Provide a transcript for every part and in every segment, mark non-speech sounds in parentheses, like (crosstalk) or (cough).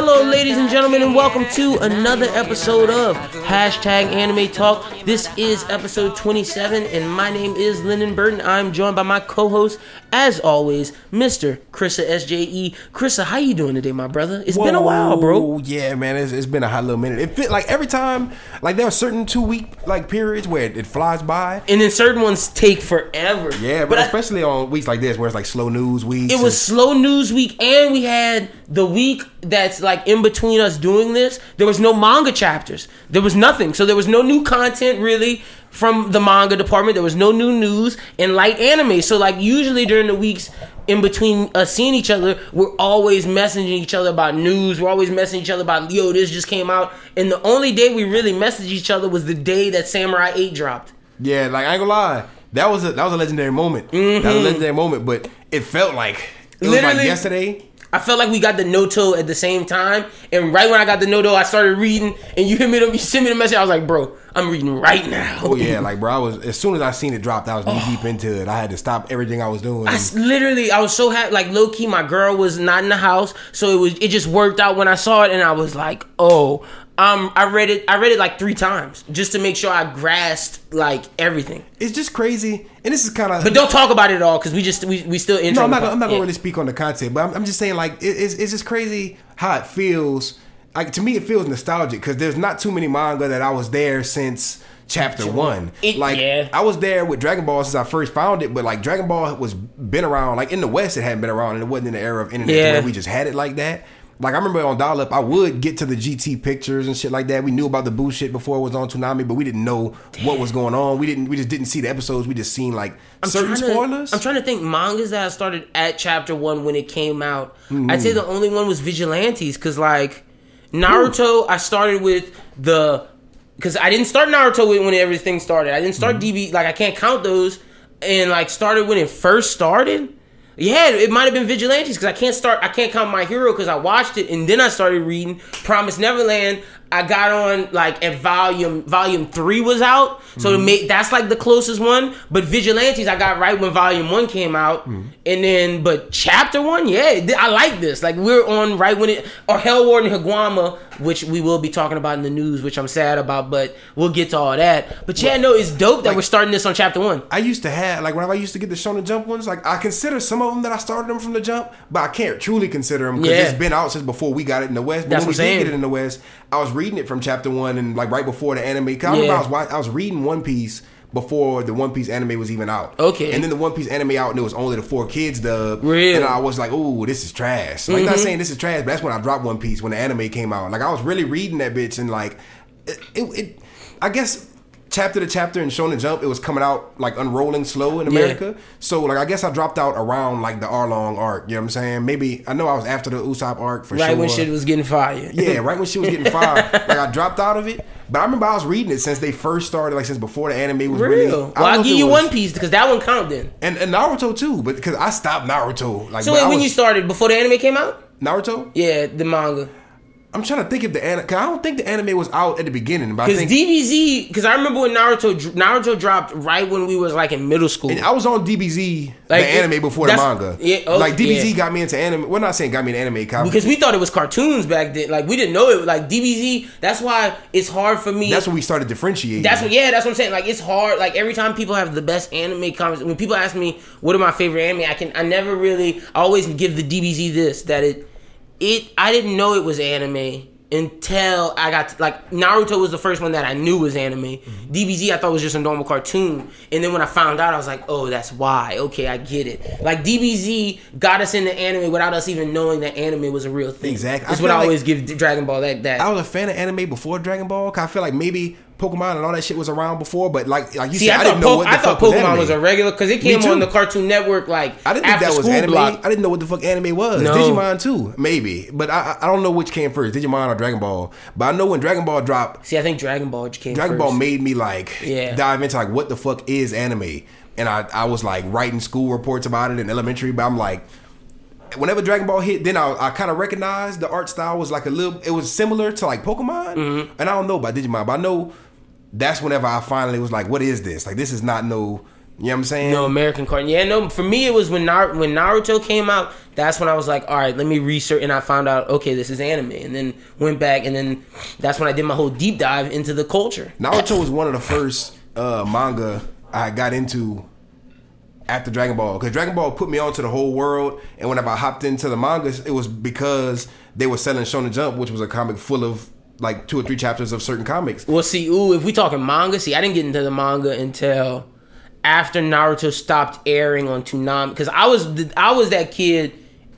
Hello, ladies and gentlemen, and welcome to another episode of Hashtag Anime Talk. This is episode 27, and my name is Lyndon Burton. I'm joined by my co-host, as always, Mr. Chrissa SJE. Chrissa, how you doing today, my brother? It's been a while, bro. Whoa, Yeah, man, it's, it's been a hot little minute. It fit like every time, like there are certain two week like periods where it, it flies by. And then certain ones take forever. Yeah, but, but I- especially on weeks like this where it's like slow news week. It was slow news week, and we had the week that's like in between us doing this. There was no manga chapters. There was nothing. So there was no new content really from the manga department. There was no new news and light anime. So like usually during the weeks in between us seeing each other, we're always messaging each other about news. We're always messaging each other about yo, this just came out. And the only day we really messaged each other was the day that Samurai 8 dropped. yeah, like I ain't gonna lie, that was a that was a legendary moment. That was a mm-hmm. legendary moment, but it felt like it was like Literally- yesterday. I felt like we got the Noto at the same time, and right when I got the Noto, I started reading, and you hit me, the, (laughs) you sent me the message. I was like, "Bro, I'm reading right now." Oh yeah, like bro, I was as soon as I seen it dropped, I was knee deep oh. into it. I had to stop everything I was doing. I s- literally, I was so happy. Like low key, my girl was not in the house, so it was. It just worked out when I saw it, and I was like, "Oh." Um, I read it. I read it like three times just to make sure I grasped like everything. it's just crazy, and this is kind of. But don't talk about it at all because we just we, we still. No, I'm not. Gonna, I'm not gonna really speak on the content, but I'm, I'm just saying like it, it's it's just crazy how it feels. Like to me, it feels nostalgic because there's not too many manga that I was there since chapter one. It- like yeah. I was there with Dragon Ball since I first found it, but like Dragon Ball was been around. Like in the West, it hadn't been around, and it wasn't in the era of internet Yeah. where we just had it like that. Like I remember on dial up, I would get to the GT pictures and shit like that. We knew about the Buu shit before it was on Toonami, but we didn't know what was going on. We didn't. We just didn't see the episodes. We just seen like certain trying to- spoilers. I'm trying to think mangas that I started at chapter one when it came out. Mm-hmm. I'd say the only one was Vigilantes because like Naruto, I started with the because I didn't start Naruto when when everything started. I didn't start Mm-hmm. DB like I can't count those and like started when it first started. Yeah, it might have been Vigilantes because I can't start. I can't count my hero because I watched it and then I started reading Promise Neverland. I got on like at volume volume three was out, so Mm-hmm. that's like the closest one. But Vigilantes, I got right when volume one came out, Mm-hmm. and then but chapter one, yeah, I like this. Like we're on right when it or Hell Warden Higuama, which we will be talking about in the news, which I'm sad about, but we'll get to all that. But yeah, no, it's dope that we're starting this on chapter one. I used to have like whenever I used to get the Shonen Jump ones, like I consider some of them that I started them from the jump, but I can't truly consider them because Yeah. it's been out since before we got it in the West. But That's when we what I'm did saying. get it in the West, I was reading it from chapter one and like right before the anime. Cause I remember Yeah. I was I was reading One Piece before the One Piece anime was even out. Okay. and then the One Piece anime out and it was only the 4Kids dub. Real. and I was like, oh, this is trash. Like Mm-hmm. not saying this is trash, but that's when I dropped One Piece when the anime came out. Like I was really reading that bitch and like it, it, it I guess. Chapter to chapter in Shonen Jump, it was coming out like unrolling slow in Yeah. America. So like I guess I dropped out around like the Arlong arc. You know what I'm saying? Maybe I know I was after the Usopp arc for Right sure. (laughs) when shit was getting fired. yeah, right when she was getting fired. like I dropped out of it. But I remember I was reading it since they first started, like since before the anime was Real. don't Well, I'll give you was- One Piece because that one count then. and, and Naruto too, but because I stopped Naruto. Like So wait, when was- you started before the anime came out? Naruto, Yeah, the manga. I'm trying to think if the anime. Cause I don't think the anime was out at the beginning, Because think DBZ, because I remember when Naruto Naruto dropped right when we was like in middle school. And I was on DBZ, Like, the anime it- before the manga. yeah, oh, like DBZ yeah. got me into anime. We're not saying got me into anime. Because we thought it was cartoons back then. Like we didn't know it. Like DBZ. That's why it's hard for me. that's when we started differentiating. That's what. Yeah, that's what I'm saying. Like it's hard. Like every time people have the best anime comments, when people ask me what are my favorite anime, I can. I never really. I always give the DBZ this that it. It. I didn't know it was anime until I got like Naruto was the first one that I knew was anime. Mm-hmm. DBZ I thought was just a normal cartoon, and then when I found out, I was like, oh, that's why. Okay, I get it. Like DBZ got us into anime without us even knowing that anime was a real thing. Exactly. That's what I like- always give Dragon Ball that. That I was a fan of anime before Dragon Ball. Cause I feel like maybe Pokemon and all that shit was around before, but like like you See, said, I, I, didn't know po- what the I fuck thought was Pokemon anime. was a regular because it came on the Cartoon Network like I didn't think that was anime. block. I didn't know what the fuck anime was. No. Digimon too, maybe, but I I I don't know which came first, Digimon or Dragon Ball. But I know when Dragon Ball dropped, See, I think Dragon Ball came Dragon first. Ball made me like Yeah. dive into like what the fuck is anime, and I I was like writing school reports about it in elementary, but I'm like. Whenever Dragon Ball hit, then I, I kind of recognized the art style was like a little. It was similar to like Pokemon, Mm-hmm. and I don't know about Digimon, but I know that's whenever I finally was like, "What is this? Like, this is not no." You know what I'm saying? No American cartoon. Yeah, no. For me, it was when Nar- when Naruto came out. That's when I was like, all right, let me research, and I found out, okay, this is anime, and then went back, and then that's when I did my whole deep dive into the culture. Naruto was one of the first uh, manga I got into after Dragon Ball because Dragon Ball put me onto the whole world. And whenever I hopped into the mangas, it was because they were selling Shonen Jump, which was a comic full of like two or three chapters of certain comics. Well, see, ooh, if we talking manga, see, I didn't get into the manga until after Naruto stopped airing on Toonami because I was I was that kid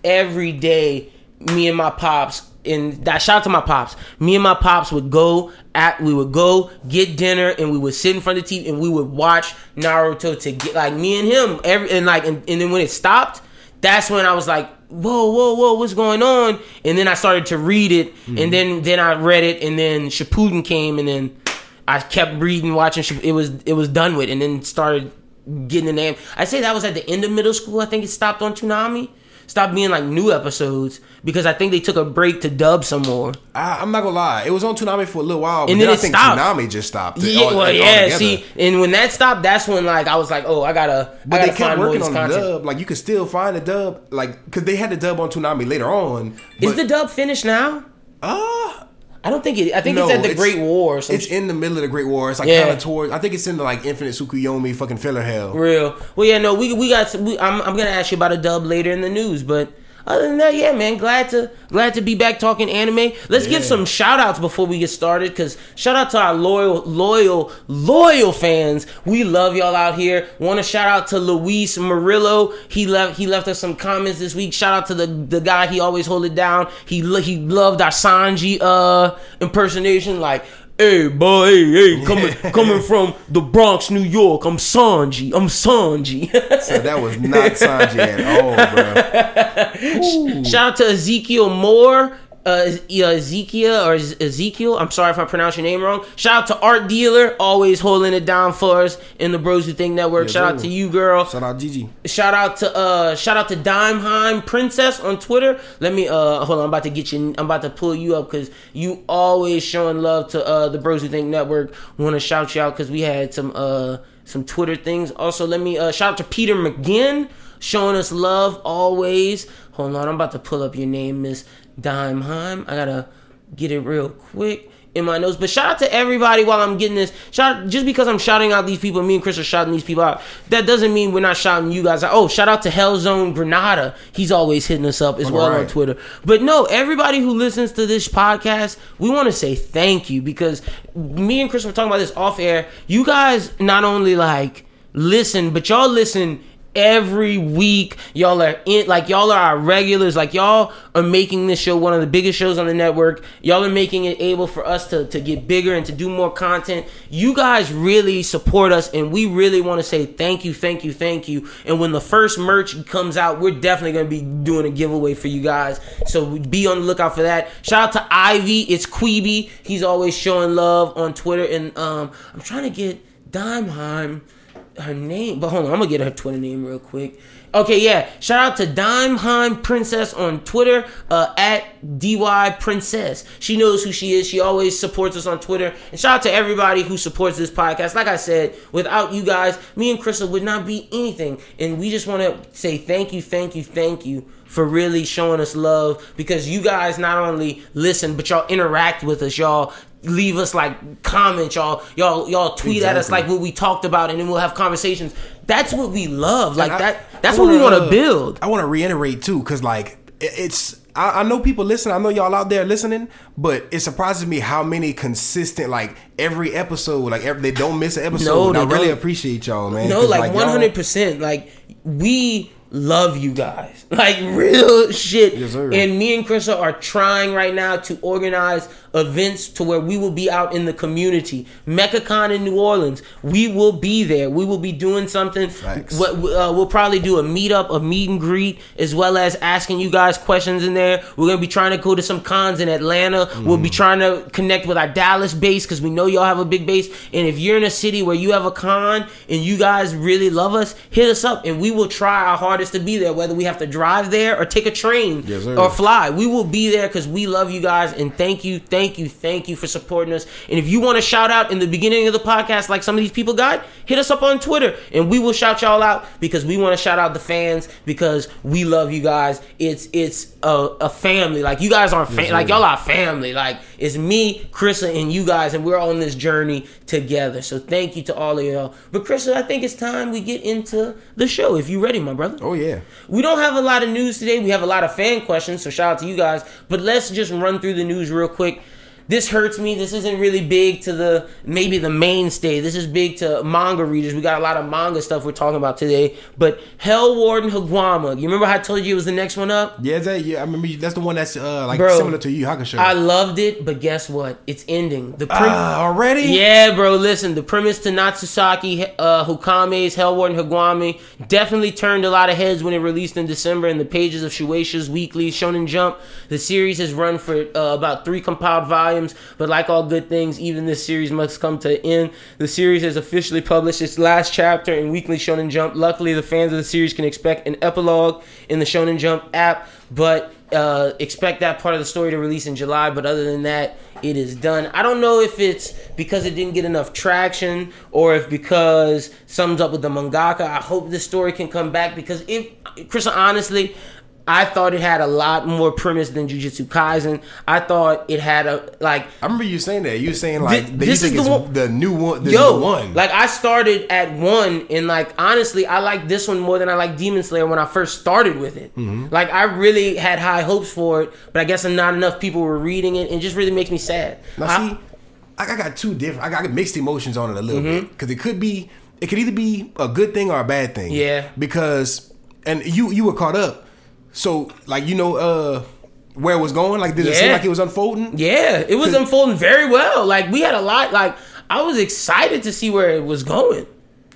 every day. Me and my pops, and that shout out to my pops. Me and my pops would go at we would go get dinner and we would sit in front of the TV and we would watch Naruto to get like me and him every and like and, and then when it stopped, that's when I was like, whoa, whoa, whoa, what's going on? And then I started to read it, and mm-hmm. then then I read it, and then Shippuden came, and then I kept reading, watching. It was it was done with, and then started getting the name. I say that was at the end of middle school. I think it stopped on Toonami. Stopped being like new episodes because I think they took a break to dub some more. I, I'm not gonna lie, it was on Toonami for a little while, but And then, then I think stopped. Toonami just stopped. it Yeah, all- well, yeah. altogether. See, and when that stopped, that's when like I was like, oh, I gotta, But I they gotta kept find working on the dub. Like you could still find the dub, like because they had the dub on Toonami later on. Is the dub finished now? uh, I don't think it. I think No, it's at the it's- Great War. It's in the middle of the Great War. It's like Yeah. kind of towards. I think it's in the like Infinite Tsukuyomi fucking filler hell. Real. Well, yeah, no, we we got. We, I'm I'm gonna ask you about a dub later in the news, but other than that, yeah, man, glad to glad to be back talking anime. Let's give some shout outs before we get started, because shout out to our loyal, loyal, loyal fans. We love y'all out here. Want to shout out to Luis Murillo. He left he left us some comments this week. Shout out to the the guy. He always hold it down. He he loved our Sanji uh impersonation, like. Hey, boy, hey, hey, coming, coming from the Bronx, New York. I'm Sanji. I'm Sanji. (laughs) So that was not Sanji at all, bro. (laughs) Shout out to Ezekiel Moore. Uh, Ezekiel or Ezekiel. I'm sorry if I pronounce your name wrong. Shout out to Art Dealer, always holding it down for us in the Bros Who Think Network. Yes, shout out to you, girl. Shout out Gigi. Shout out to uh shout out to Dimeheim Princess on Twitter. Let me uh hold on, I'm about to get you I'm about to pull you up because you always showing love to uh the Bros Who Think Network. Wanna shout you out because we had some uh some Twitter things. Also let me uh shout out to Peter McGinn showing us love always. Hold on, I'm about to pull up your name, Miss Dimeheim. I gotta get it real quick in my notes. But shout out to everybody while I'm getting this. Shout just because I'm shouting out these people, me and Chris are shouting these people out. That doesn't mean we're not shouting you guys out. Oh, shout out to Hellzone Granada. He's always hitting us up as well on. Twitter. But no, everybody who listens to this podcast, we want to say thank you because me and Chris were talking about this off air. You guys not only like listen, but y'all listen every week y'all are in like y'all are our regulars. Like y'all are making this show one of the biggest shows on the network. Y'all are making it able for us to, to get bigger and to do more content. You guys really support us and we really want to say thank you thank you thank you. And when the first merch comes out we're definitely going to be doing a giveaway for you guys. So be on the lookout for that. Shout out to ivy. It's queeby. He's always showing love on twitter. And um i'm trying to get dimeheim her name, but hold on, I'm gonna get her Twitter name real quick. Okay, yeah. Shout out to Dimeheim Princess on Twitter uh, at dy Princess. She knows who she is. She always supports us on Twitter. And shout out to everybody who supports this podcast. Like I said, without you guys, me and Crystal would not be anything. And we just want to say thank you, thank you, thank you for really showing us love because you guys not only listen, but y'all interact with us. Y'all leave us like comments y'all y'all y'all tweet at us like what we talked about and then we'll have conversations that's what we love like I- that that's I what we wanna, uh, build I want to reiterate too, because like it- it's. I, I know people listen. I know y'all out there listening, but it surprises me how many consistent, like every episode, like every, they don't miss an episode. No, I really appreciate y'all, man. no like 100% like we love you guys. (laughs) Like real shit. Yes, and me and Krista are trying right now to organize events to where we will be out in the community. MechaCon in New Orleans, we will be there. We will be doing something. What uh, we'll probably do a meetup, a meet and greet, as well as asking you guys questions in there. We're gonna be trying to go to some cons in Atlanta. We'll be trying to connect with our Dallas base because we know y'all have a big base. And if you're in a city where you have a con and you guys really love us, hit us up and we will try our hardest to be there. Whether we have to drive there or take a train Yes, or fly, we will be there because we love you guys and thank you, thank you, thank you for supporting us. And if you want to shout out in the beginning of the podcast, like some of these people got, hit us up on Twitter and we will shout y'all out because we want to shout out the fans because we love you guys. It's it's a, a family. Like you guys aren't fam- like y'all are family. Like it's me, Krista, and you guys, and we're on this journey together. So thank you to all of y'all. But Krista, I think it's time we get into the show. If you ready, my brother. Oh Oh, yeah. We don't have a lot of news today. We have a lot of fan questions, so shout out to you guys. But let's just run through the news real quick. This hurts me. This isn't really big to the maybe the mainstay. This is big to manga readers. We got a lot of manga stuff we're talking about today. But Hell Warden Higuama. You remember how I told you it was the next one up? Yeah, that, yeah. I remember you, that's the one that's uh, like Bro, similar to you Hakusho. I loved it, but guess what? It's ending. The prim- Ah, already? Yeah, bro. Listen, the premise to Natsusaki uh, Hukame's Hell Warden Higuami definitely turned a lot of heads when it released in December in the pages of Shueisha's weekly Shonen Jump. The series has run for uh, about three compiled volumes, but like all good things, even this series must come to an end. The series has officially published its last chapter in Weekly Shonen Jump. Luckily, the fans of the series can expect an epilogue in the Shonen Jump app, but uh, expect that part of the story to release in July. But other than that, it is done. I don't know if it's because it didn't get enough traction or if because something's up with the mangaka. I hope this story can come back because if Chris, honestly. I thought it had a lot more premise than Jujutsu Kaisen. I thought it had a like I remember you saying that. You were saying like that this is the one- the new one. The yo, new one. like I started at one, and like honestly, I like this one more than I like Demon Slayer when I first started with it. Mm-hmm. Like I really had high hopes for it, but I guess not enough people were reading it, and it just really makes me sad. Now I- see, I, I got two different. I got mixed emotions on it a little Mm-hmm. bit because it could be, it could either be a good thing or a bad thing. Yeah. Because and you you were caught up, so like you know uh where it was going. Like did it seem like it was unfolding? Yeah, it was unfolding very well. Like we had a lot. Like I was excited to see where it was going.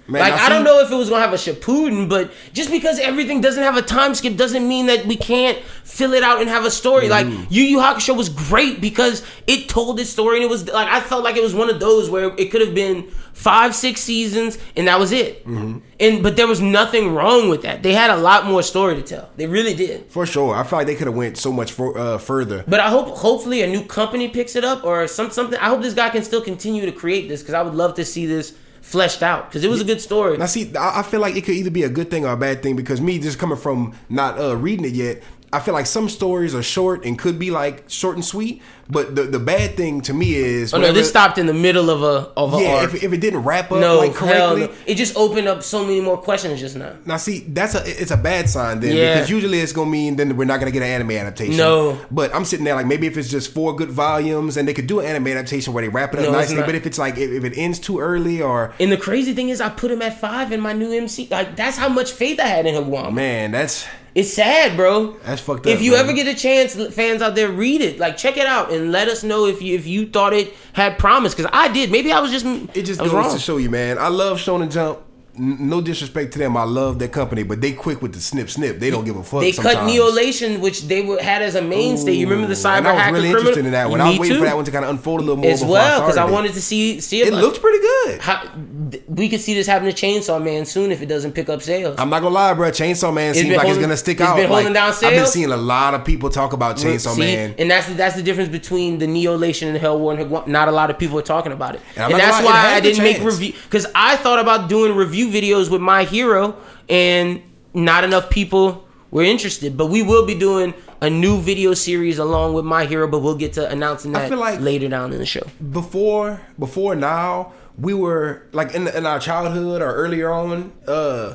Man, like now I don't know if it was gonna have a Shippuden, but just because everything doesn't have a time skip doesn't mean that we can't fill it out and have a story. Like Mm. Yu Yu Hakusho was great because it told its story and it was like I felt like it was one of those where it could have been five, six seasons and that was it. Mm-hmm. And but there was nothing wrong with that. They had a lot more story to tell. They really did. For sure, I feel like they could have went so much for, uh, further. But I hope, hopefully, a new company picks it up or some something. I hope this guy can still continue to create this because I would love to see this fleshed out because it was a good story. Now, see, I I feel like it could either be a good thing or a bad thing because me just coming from not uh, reading it yet, I feel like some stories are short and could be like short and sweet. But the the bad thing to me is Oh no, this stopped in the middle of a of a Yeah, if, if it didn't wrap up no, like correctly. no. It just opened up so many more questions just now. Now, see, that's a it's a bad sign then Yeah. because usually it's gonna mean then we're not gonna get an anime adaptation. No. but I'm sitting there like maybe if it's just four good volumes and they could do an anime adaptation where they wrap it up No, nicely. But if it's like if, if it ends too early or And the crazy thing is, I put him at five in my new MC. Like that's how much faith I had in Higuama. man, that's It's sad, bro. That's fucked up. If you man. ever get a chance, fans out there, read it. Like check it out and let us know if you if you thought it had promise. Because I did. Maybe I was just it just goes wrong. to show you, man. I love Shonen Jump. No disrespect to them, I love their company, but they quick with the snip snip. They don't give a fuck. They sometimes. cut Neolation, which they had as a mainstay. you remember the Ooh, cyber and I was hacker really criminal? interested in that one. I Me was waiting too. for that one to kind of unfold a little more as well because I it. wanted to see see it. It like- looks pretty good. how, we could see this happening to Chainsaw Man soon if it doesn't pick up sales. I'm not gonna lie, bro. Chainsaw Man seems been like it's gonna stick it's out. been holding like, down I've been seeing a lot of people talk about Chainsaw See? Man. and that's the, that's the difference between the Neolation and Hell Warden. Not a lot of people are talking about it, And and that's lie, why I didn't make review because I thought about doing review videos with My Hero, and not enough people were interested. But we will be doing a new video series along with My Hero, but we'll get to announcing I that feel like- later down in the show. before before now we were like in, in our childhood or earlier on uh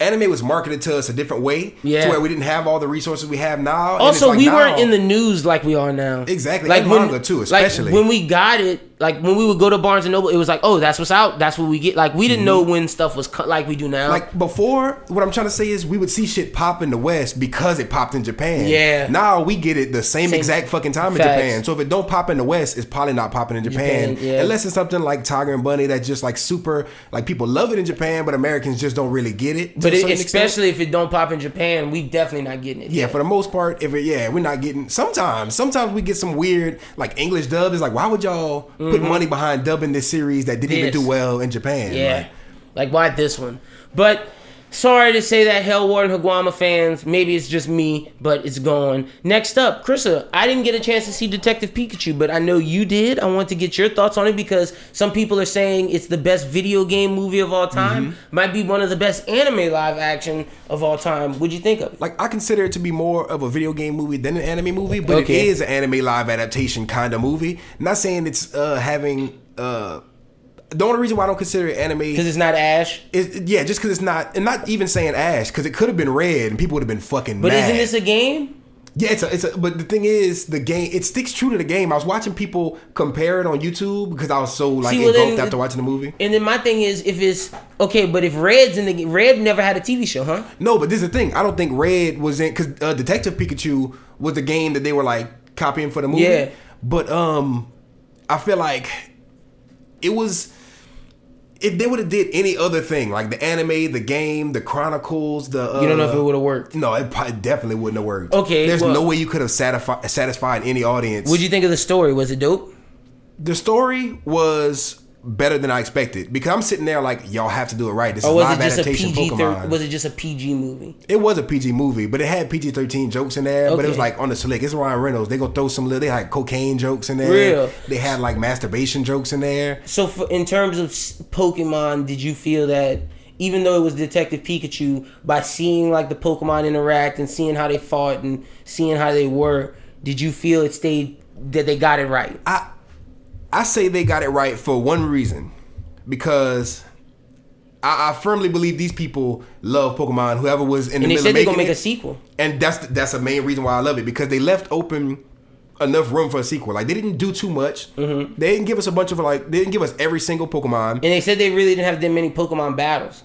anime was marketed to us a different way. Yeah. To where we didn't have all the resources we have now. Also, like we now- weren't in the news like we are now. Exactly, and manga too, especially. Like when we got it, like when we would go to Barnes and Noble, it was like, oh, that's what's out. That's what we get. Like we didn't know when stuff was cut like we do now. Mm-hmm. Like before, what I'm trying to say is we would see shit pop in the West because it popped in Japan. Yeah. Now we get it the same, Same- exact fucking time in Japan. So if it don't pop in the West, it's probably not popping in Japan. Japan, yeah. Unless it's something like Tiger and Bunny that's just like super like people love it in Japan, but Americans just don't really get it. But it, certain extent. especially if it don't pop in Japan, we definitely not getting it. Yeah, yet. for the most part, if it yeah, we're not getting. Sometimes, sometimes we get some weird like English dub. Is like, why would y'all put mm-hmm. money behind dubbing this series that didn't even do well in Japan? Yeah. Like, Like, why this one? But sorry to say that, Hell Warden Higuama fans. Maybe it's just me, but it's gone. Next up, Krista. I didn't get a chance to see Detective Pikachu, but I know you did. I want to get your thoughts on it because some people are saying it's the best video game movie of all time. Mm-hmm. Might be one of the best anime live action of all time. What'd you think of it? like I consider it to be more of a video game movie than an anime movie, but Okay. it is an anime live adaptation kind of movie. not saying it's uh having uh the only reason why I don't consider it anime Because it's not Ash. is yeah, just because it's not, and not even saying Ash, because it could have been red and people would have been fucking But mad. isn't this a game? Yeah, it's a, it's a, but the thing is, the game it sticks true to the game. I was watching people compare it on YouTube because I was so like See, well, engulfed then- after watching the movie. And then my thing is, if it's okay, but if Red's in the Red never had a TV show, huh? No, but this is the thing. I don't think Red was in because uh, Detective Pikachu was the game that they were like copying for the movie. Yeah. But um, I feel like it was if they would have did any other thing like the anime, the game, the Chronicles, the uh, You don't know if it would have worked. No, it probably definitely wouldn't have worked. Okay, there's well- no way you could have satisfied satisfied any audience. What'd you think of the story? Was it dope? the story was better than I expected because I'm sitting there like y'all have to do it right. This Or is was live it just a adaptation PG? Pokemon. Thir- was it just a PG movie? It was a PG movie, but it had PG thirteen jokes in there. But it was like on the slick. It's Ryan Reynolds. They gonna throw some little. They had cocaine jokes in there. Real. They had like masturbation jokes in there. So, for, in terms of Pokemon, did you feel that even though it was Detective Pikachu, by seeing like the Pokemon interact and seeing how they fought and seeing how they were, did you feel it stayed that they got it right? I I say they got it right for one reason, because. I, I firmly believe these people love Pokemon. Whoever was in the they middle said of they're gonna make it. a sequel. and that's that's a main reason why I love it because they left open enough room for a sequel. Like they didn't do too much. Mm-hmm. They didn't give us a bunch of like they didn't give us every single Pokemon. And they said they really didn't have that many Pokemon battles.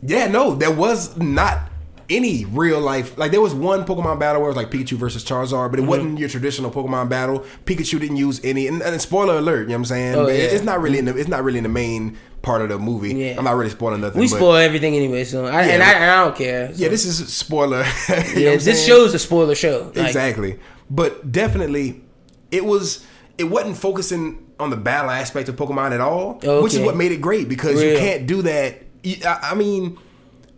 Yeah, no, there was not any real life. Like there was one Pokemon battle where it was like Pikachu versus Charizard, Mm-hmm. but it wasn't your traditional Pokemon battle. Pikachu didn't use any. And, and spoiler alert, you know what I'm saying? Oh, But yeah. It's not really in the. It's not really in the main part of the movie. Yeah. I'm not really spoiling nothing. We but- spoil everything anyway, so I, Yeah, and, I, and I don't care. so. Yeah, this is spoiler. (laughs) You know what Yeah, this show's a spoiler show. Like, exactly. But definitely, it was. It wasn't focusing on the battle aspect of Pokemon at all, which is what made it great because you can't do that. I, I mean,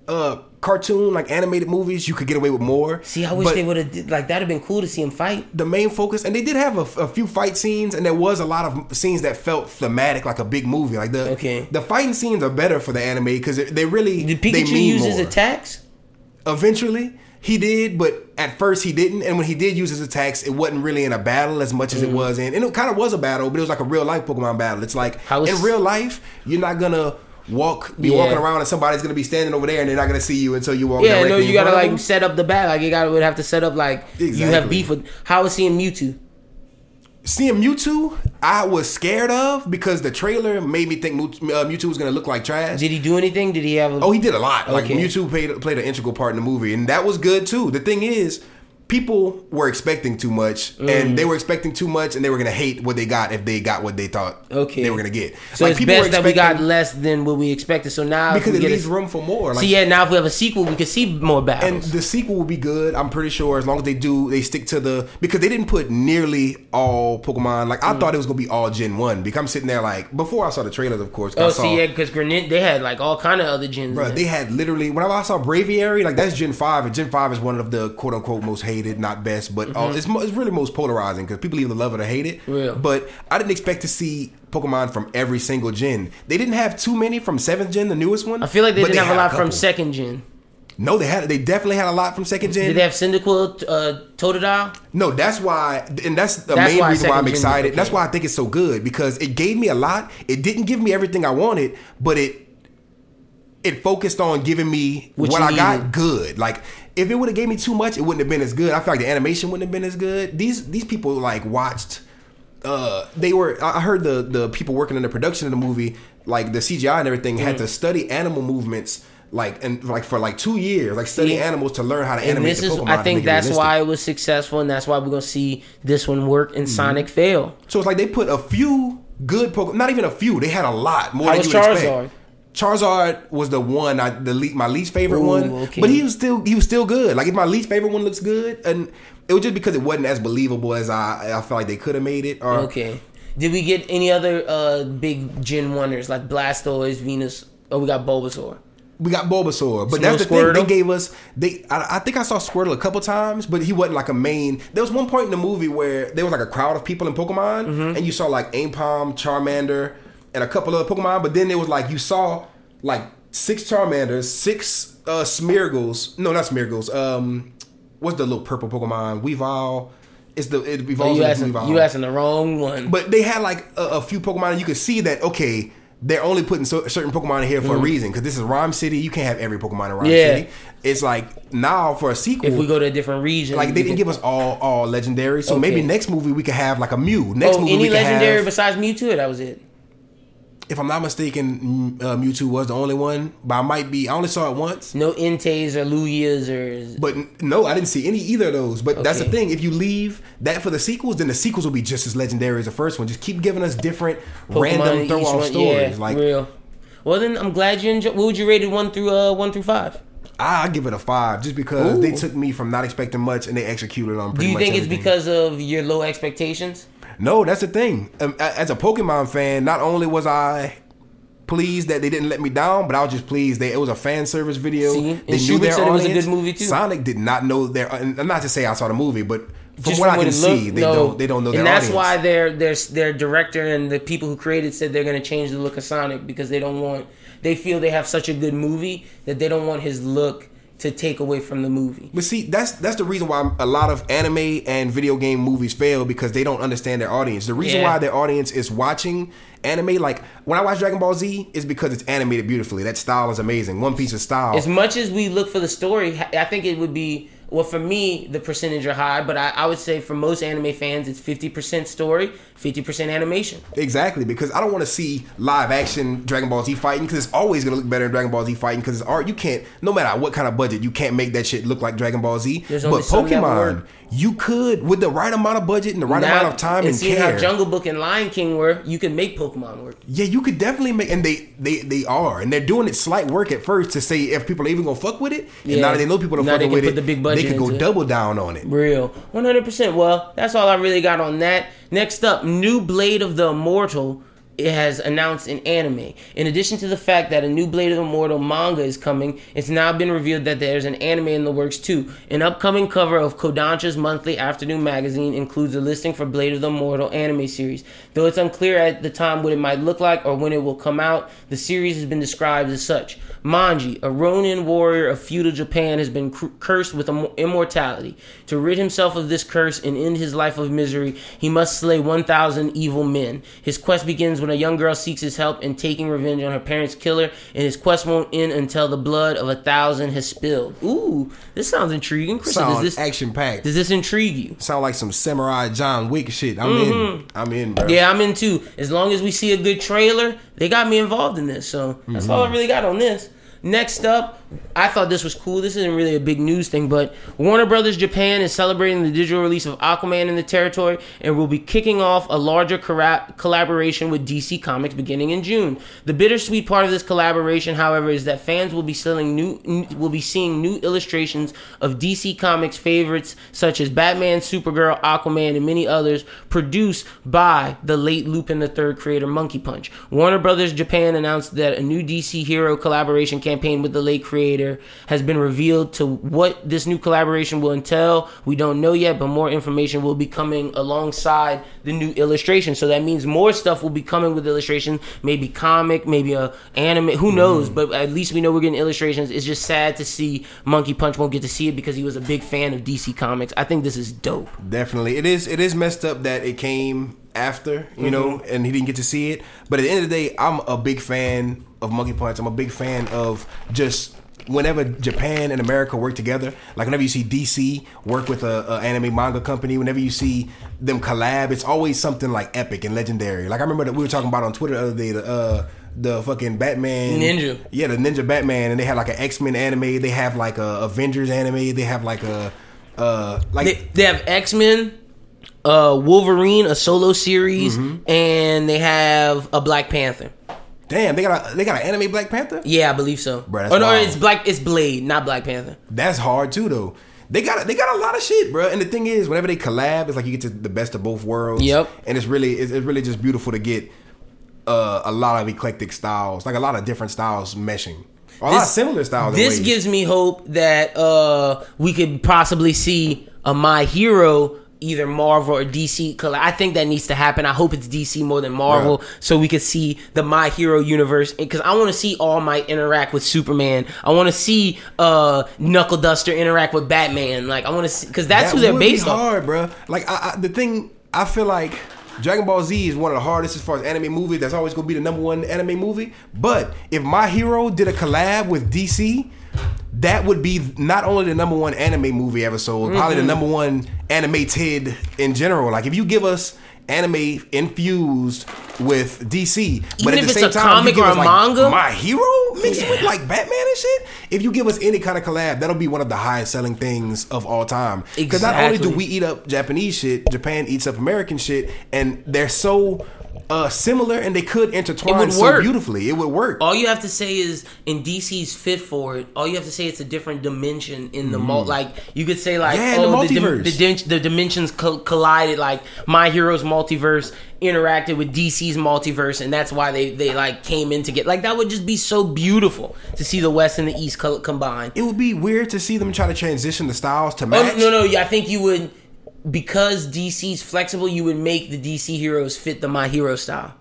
uh, cartoon like animated movies, you could get away with more. See, I wish but they would have like that'd have been cool to see him fight. The main focus, and they did have a, a few fight scenes, and there was a lot of scenes that felt thematic, like a big movie. Like the Okay. the fighting scenes are better for the anime because they really Did they Pikachu mean use his attacks? Eventually, he did, but at first he didn't. And when he did use his attacks, it wasn't really in a battle as much as it mm. was in. And it kind of was a battle, but it was like a real life Pokemon battle. It's like is- in real life, you're not gonna walk, be Yeah. walking around, and somebody's gonna be standing over there, and they're not gonna see you until you walk. Yeah, no, you gotta like set up the bat. Like you gotta would have to set up like you have beef with. How is seeing Mewtwo? Seeing Mewtwo, I was scared of because the trailer made me think uh, Mewtwo was gonna look like trash. Did he do anything? Did he have? A, Oh, he did a lot. Like Okay. Mewtwo played played an integral part in the movie, and that was good too. The thing is, people were expecting too much, Mm. and they were expecting too much, and they were gonna hate what they got if they got what they thought Okay. they were gonna get. so Like, it's people were best that we got less than what we expected. So now because we it get leaves a, room for more. Like, See, yeah, now if we have a sequel, we can see more battles. and the sequel will be good. I'm pretty sure as long as they do, they stick to the because they didn't put nearly all Pokemon. Like Mm. I thought it was gonna be all Gen One. Because I'm sitting there like before I saw the trailers, of course. oh, I saw, see, yeah, because Greninja they had like all kind of other gens. Bro, they had literally when I saw Braviary, like that's Gen Five, and Gen Five is one of the quote unquote most hated, not best, but all, it's, it's really most polarizing because people either love it or hate it. Mm-hmm. But I didn't expect to see Pokemon from every single gen. They didn't have too many from seventh gen, the newest one. I feel like they didn't have a lot from second gen. No, they had. They definitely had a lot from second gen. Did they have Cyndaquil, uh, Totodile? No, that's why, and that's the That's main why reason why I'm excited. That's why I think it's so good because it gave me a lot. It didn't give me everything I wanted, but it it focused on giving me What what, I got good. Like if it would have gave me too much, it wouldn't have been as good. I feel like the animation wouldn't have been as good. These these people like watched. Uh, they were. I heard the the people working in the production of the movie, like the CGI and everything, had Mm. to study animal movements. Like and like for like two years, like study See? animals to learn how to And animate this is, Pokemon. I think make it that's why it was successful, and that's why we're gonna see this one work Mm-hmm. and Sonic fail. So it's like they put a few good Pokemon. Not even a few. They had a lot more How than was you would expect. Charizard? Was the one I the le- my least favorite Ooh, one, okay. but he was still he was still good. Like if my least favorite one looks good, and it was just because it wasn't as believable as I I felt like they could have made it. Or Okay. Did we get any other uh big Gen Wonders like Blastoise, Venus? Oh, we got Bulbasaur. we got Bulbasaur, but Some that's the little thing. They gave us they. I, I think I saw Squirtle a couple times, but he wasn't like a main. There was one point in the movie where there was like a crowd of people in Pokemon, Mm-hmm. and you saw like Aipom, Charmander, and a couple other Pokemon. But then there was like you saw like six Charmanders, six uh Smeargles. No, not Smeargles. Um, what's the little purple Pokemon? Weavile. It's the it Oh, evolves you asking, Weavile. you asking the wrong one. But they had like a, a few Pokemon, and you could see that okay, they're only putting so, certain Pokemon in here for a reason because this is Rhyme City. You can't have every Pokemon in Rhyme. Yeah. City. It's like now for a sequel, if we go to a different region, like they didn't can- give us all all legendary. So maybe next movie we could have like a Mew. Next Oh, movie any legendary have. besides Mewtwo? That was it. If I'm not mistaken, uh, Mewtwo was the only one, but I might be. I only saw it once. No Entei or Lugias or But no, I didn't see any either of those. But that's the thing. If you leave that for the sequels, then the sequels will be just as legendary as the first one. Just keep giving us different Pokemon random throw off stories. Yeah, like real. Well, then I'm glad you enjoyed. What would you rate it one through uh one through five? I give it a five just because they took me from not expecting much and they executed on Do you think it's because of your low expectations? No, that's the thing. Um, as a Pokemon fan, not only was I pleased that they didn't let me down, but I was just pleased that it was a fan service video. See? And They knew Schubert their said it was a audience. good movie, too. Sonic did not know their. I'm not to say I saw the movie, but from Just what I can see, they no. don't. They don't know their And that's audience. why their their their director and the people who created said they're going to change the look of Sonic because they don't want. They feel they have such a good movie that they don't want his look to take away from the movie. But see, that's that's the reason why a lot of anime and video game movies fail because they don't understand their audience. The reason Yeah. why their audience is watching anime, like when I watch Dragon Ball Z, is because it's animated beautifully. That style is amazing. One Piece of style. As much as we look for the story, I think it would be well for me the percentage are high, but I, I would say for most anime fans it's fifty percent story, fifty percent animation. Exactly, because I don't want to see live action Dragon Ball Z fighting because it's always gonna look better in Dragon Ball Z fighting because it's art. You can't, no matter what kind of budget, you can't make that shit look like Dragon Ball Z. There's but Pokemon. You could with the right amount of budget and the right amount of time and, seeing care. how Jungle Book and Lion King were, you can make Pokemon work. Yeah, you could definitely make, and they they they are, and they're doing it slight work at first to say if people are even gonna fuck with it. And Yeah. now that they know people are Now fucking with it, the big budget they could go it. double down on it. Real. 100%. Well, that's all I really got on that. Next up, new Blade of the Immortal it has announced an anime. In addition to the fact that a new Blade of the Immortal manga is coming, it's now been revealed that there's an anime in the works too. An upcoming cover of Kodansha's monthly afternoon magazine includes a listing for Blade of the Immortal anime series. Though it's unclear at the time what it might look like or when it will come out, the series has been described as such. Manji, a Ronin warrior of feudal Japan, has been cr- cursed with imm- immortality. To rid himself of this curse and end his life of misery, he must slay 1,000 evil men. His quest begins when a young girl seeks his help in taking revenge on her parents' killer, and his quest won't end until the blood of a thousand has spilled. Ooh, this sounds intriguing. Kristen, does Sound this action packed. does this intrigue you? Sound like some samurai John Wick shit. I'm in. I'm in, bro. Mm-hmm. Yeah, I'm in too. As long as we see a good trailer, they got me involved in this. So that's all I really got on this. Next up, I thought this was cool. This isn't really a big news thing, but Warner Brothers Japan is celebrating the digital release of Aquaman in the territory and will be kicking off a larger corra- collaboration with DC Comics beginning in June. The bittersweet part of this collaboration, however, is that fans will be selling new n- will be seeing new illustrations of DC Comics favorites such as Batman, Supergirl, Aquaman, and many others, produced by the late Lupin III creator Monkey Punch. Warner Brothers Japan announced that a new DC hero collaboration campaign with the late creator has been revealed. To what this new collaboration will entail, we don't know yet, but more information will be coming alongside the new illustration. So that means more stuff will be coming with illustration, maybe comic, maybe a anime, who knows? But at least we know we're getting illustrations. It's just sad to see Monkey Punch won't get to see it because he was a big fan of DC Comics. I think this is dope. Definitely, it is. It is messed up that it came after, you know, Mm-hmm. and he didn't get to see it. But at the end of the day, I'm a big fan of Monkey Punch. I'm a big fan of just whenever Japan and America work together. Like whenever you see DC work with a, a anime manga company, whenever you see them collab, it's always something like epic and legendary. Like I remember that we were talking about on Twitter the other day the uh the fucking Batman Ninja. Yeah, the Ninja Batman and they had like an X-Men anime, they have like a Avengers anime, they have like a uh like They, they have X Men, uh, Wolverine, a solo series, Mm-hmm. and they have a Black Panther. Damn, they got a they got an anime Black Panther? Yeah, I believe so. Bro, that's oh no, wild. it's Black. It's Blade, not Black Panther. That's hard too, though. They got they got a lot of shit, bro. And the thing is, whenever they collab, it's like you get to the best of both worlds. Yep. And it's really it's, it's really just beautiful to get uh, a lot of eclectic styles, like a lot of different styles meshing, or a lot of similar styles. This gives me hope that uh, we could possibly see a My Hero either Marvel or DC Cause I think that needs to happen. I hope it's DC more than Marvel, so we could see the My Hero universe. Because I want to see All Might interact with Superman. I want to see uh, Knuckle Duster interact with Batman. Like I want to see because that's That who they're based on. hard, bro. Like I, I, the thing, I feel like Dragon Ball Z is one of the hardest as far as anime movies. That's always gonna be the number one anime movie. But if My Hero did a collab with DC, that would be not only the number one anime movie ever sold, probably Mm-hmm. the number one animated in general. Like if you give us anime infused with DC, but Even at the same time, comic you give or us, like, manga? My Hero mixed with like Batman and shit. If you give us any kind of collab, that'll be one of the highest selling things of all time. Because not only do we eat up Japanese shit, Japan eats up American shit, and they're so uh, similar and they could intertwine so work. beautifully. It would work. All you have to say is in DC's fit for it. All you have to say it's a different dimension in the mul Like you could say like Mm. Yeah, the oh the, the, dim- the dimensions co- collided. Like My Hero's multiverse interacted with DC's multiverse, and that's why they they like came in to get like that would just be so beautiful to see the West and the East co- combine. It would be weird to see them try to transition the styles to Oh match. no no! yeah, I think you would because DC's flexible. You would make the DC heroes fit the My Hero style.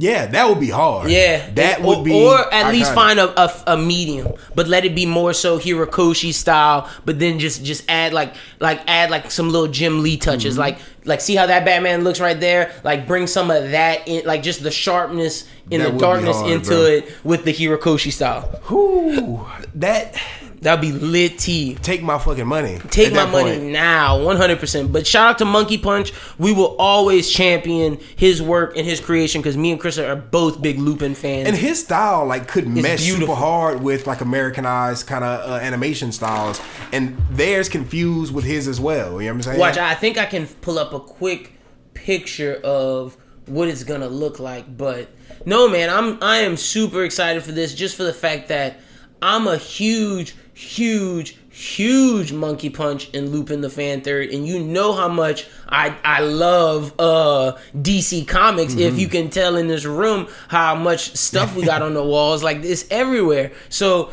Yeah, that would be hard. Yeah, that or, would be. or at least find a, a, a medium, but let it be more so Horikoshi style. But then just just add like like add like some little Jim Lee touches, Mm-hmm. like like see how that Batman looks right there. Like bring some of that in, like just the sharpness in That the darkness hard, into bro. it with the Horikoshi style. Whew, that That'd be lit. T. take my fucking money. Take my money point. now, 100%. But shout out to Monkey Punch. We will always champion his work and his creation because me and Chris are both big Lupin fans. And his style like could mesh super hard with like Americanized kind of uh, animation styles, and theirs confused with his as well. You know what I'm saying? Watch, I think I can pull up a quick picture of what it's gonna look like. But no, man, I'm I am super excited for this, just for the fact that I'm a huge, huge, huge Monkey Punch and Lupin the Fan Third, and you know how much I I love uh DC Comics. If you can tell in this room how much stuff we got (laughs) on the walls, like it's everywhere. So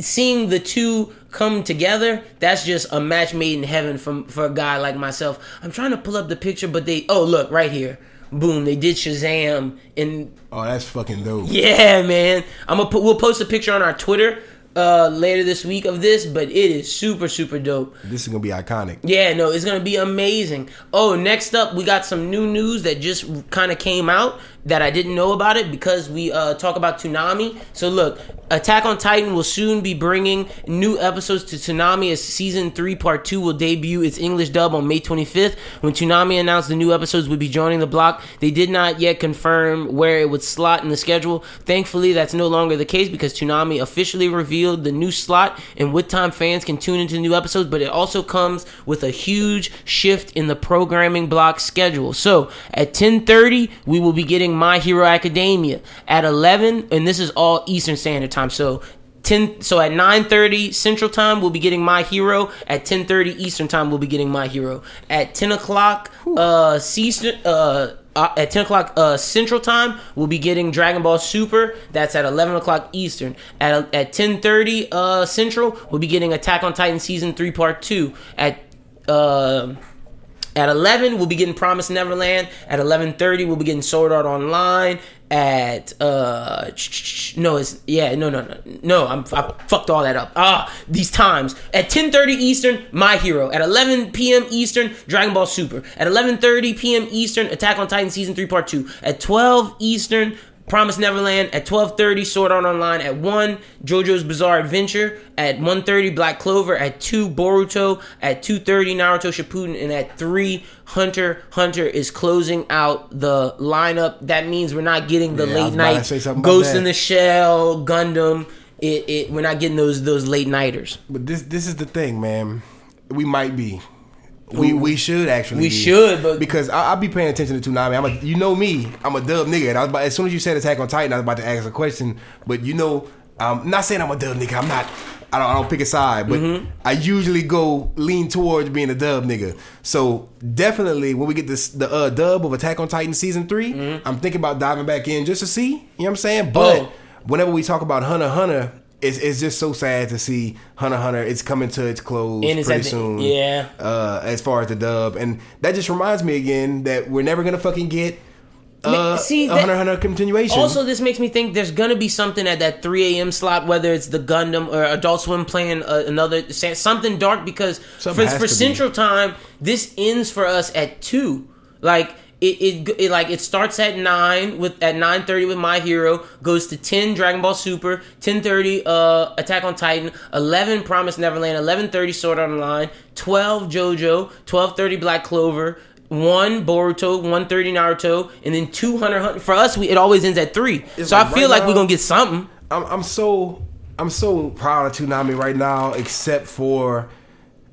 seeing the two come together, that's just a match made in heaven from for a guy like myself. I'm trying to pull up the picture, but they oh look right here. Boom, they did Shazam and Oh, that's fucking dope. yeah, man. I'm gonna put we'll post a picture on our Twitter uh later this week of this, but it is super super dope. This is gonna be iconic. Yeah, no, it's gonna be amazing. Oh, next up, we got some new news that just kind of came out that I didn't know about it because we uh, talk about Toonami. So look, Attack on Titan will soon be bringing new episodes to Toonami as season three, part two will debut its English dub on May 25th. When Toonami announced the new episodes would be joining the block, they did not yet confirm where it would slot in the schedule. Thankfully, that's no longer the case because Toonami officially revealed the new slot and what time fans can tune into new episodes. But it also comes with a huge shift in the programming block schedule. So at 10:30, we will be getting My Hero Academia. At 11, and this is all Eastern Standard Time. So 10 so at 9.30 central time we'll be getting my hero. At 10.30 eastern time we'll be getting my hero. At 10 o'clock uh, season, uh, uh, at 10 o'clock uh, central time we'll be getting dragon ball super. That's at 11 o'clock eastern. At, at 10.30 uh, central we'll be getting attack on titan season 3 part 2 at uh, At 11, we'll be getting Promised Neverland. At 11:30, we'll be getting Sword Art Online. At uh, no, it's yeah, no, no, no, no. I'm I fucked all that up. Ah, these times at 10:30 Eastern, My Hero. At 11 p.m. Eastern, Dragon Ball Super. At 11:30 p.m. Eastern, Attack on Titan season three, part two. At 12 Eastern, Promise Neverland at 12:30 Sword Art Online at 1 JoJo's Bizarre Adventure at 1:30 Black Clover at 2 Boruto at 2:30 Naruto Shippuden and at 3 Hunter Hunter is closing out the lineup that means we're not getting the Yeah, late night say something about Ghost in the Shell Gundam it, it we're not getting those those late nighters But this this is the thing, man. We might be. We we should actually. We be. should, but- because I, I'll be paying attention to Toonami. I'm a you know me. I'm a dub nigga. And I was about, as soon as you said Attack on Titan, I was about to ask a question. But you know, I'm not saying I'm a dub nigga. I'm not. I don't, I don't pick a side, but Mm-hmm. I usually go lean towards being a dub nigga. So definitely, when we get this the uh, dub of Attack on Titan season 3 i I'm thinking about diving back in just to see. You know what I'm saying? But Mm-hmm. Oh. whenever we talk about Hunter Hunter, it's, it's just so sad to see Hunter Hunter. It's coming to its close And it's pretty the- soon. yeah. Uh, as far as the dub, and that just reminds me again that we're never gonna fucking get uh, See, a that- Hunter Hunter continuation. Also, this makes me think there's gonna be something at that 3 a.m. slot, whether it's the Gundam or Adult Swim playing uh, another something dark. Because Something for, for to be. Central Time, this ends for us at two. Like it, it, it like it starts at nine with at 9:30 with My Hero, goes to 10 Dragon Ball Super, 10:30 uh, Attack on Titan, 11 Promise Neverland, 11:30 Sword Art Online, 12 JoJo, 12:30 Black Clover one Boruto, one thirty Naruto, and then two hundred. For us, we, it always ends at three. It's so like I feel right like now- we're gonna get something. I'm, I'm so I'm so proud of Toonami right now, except for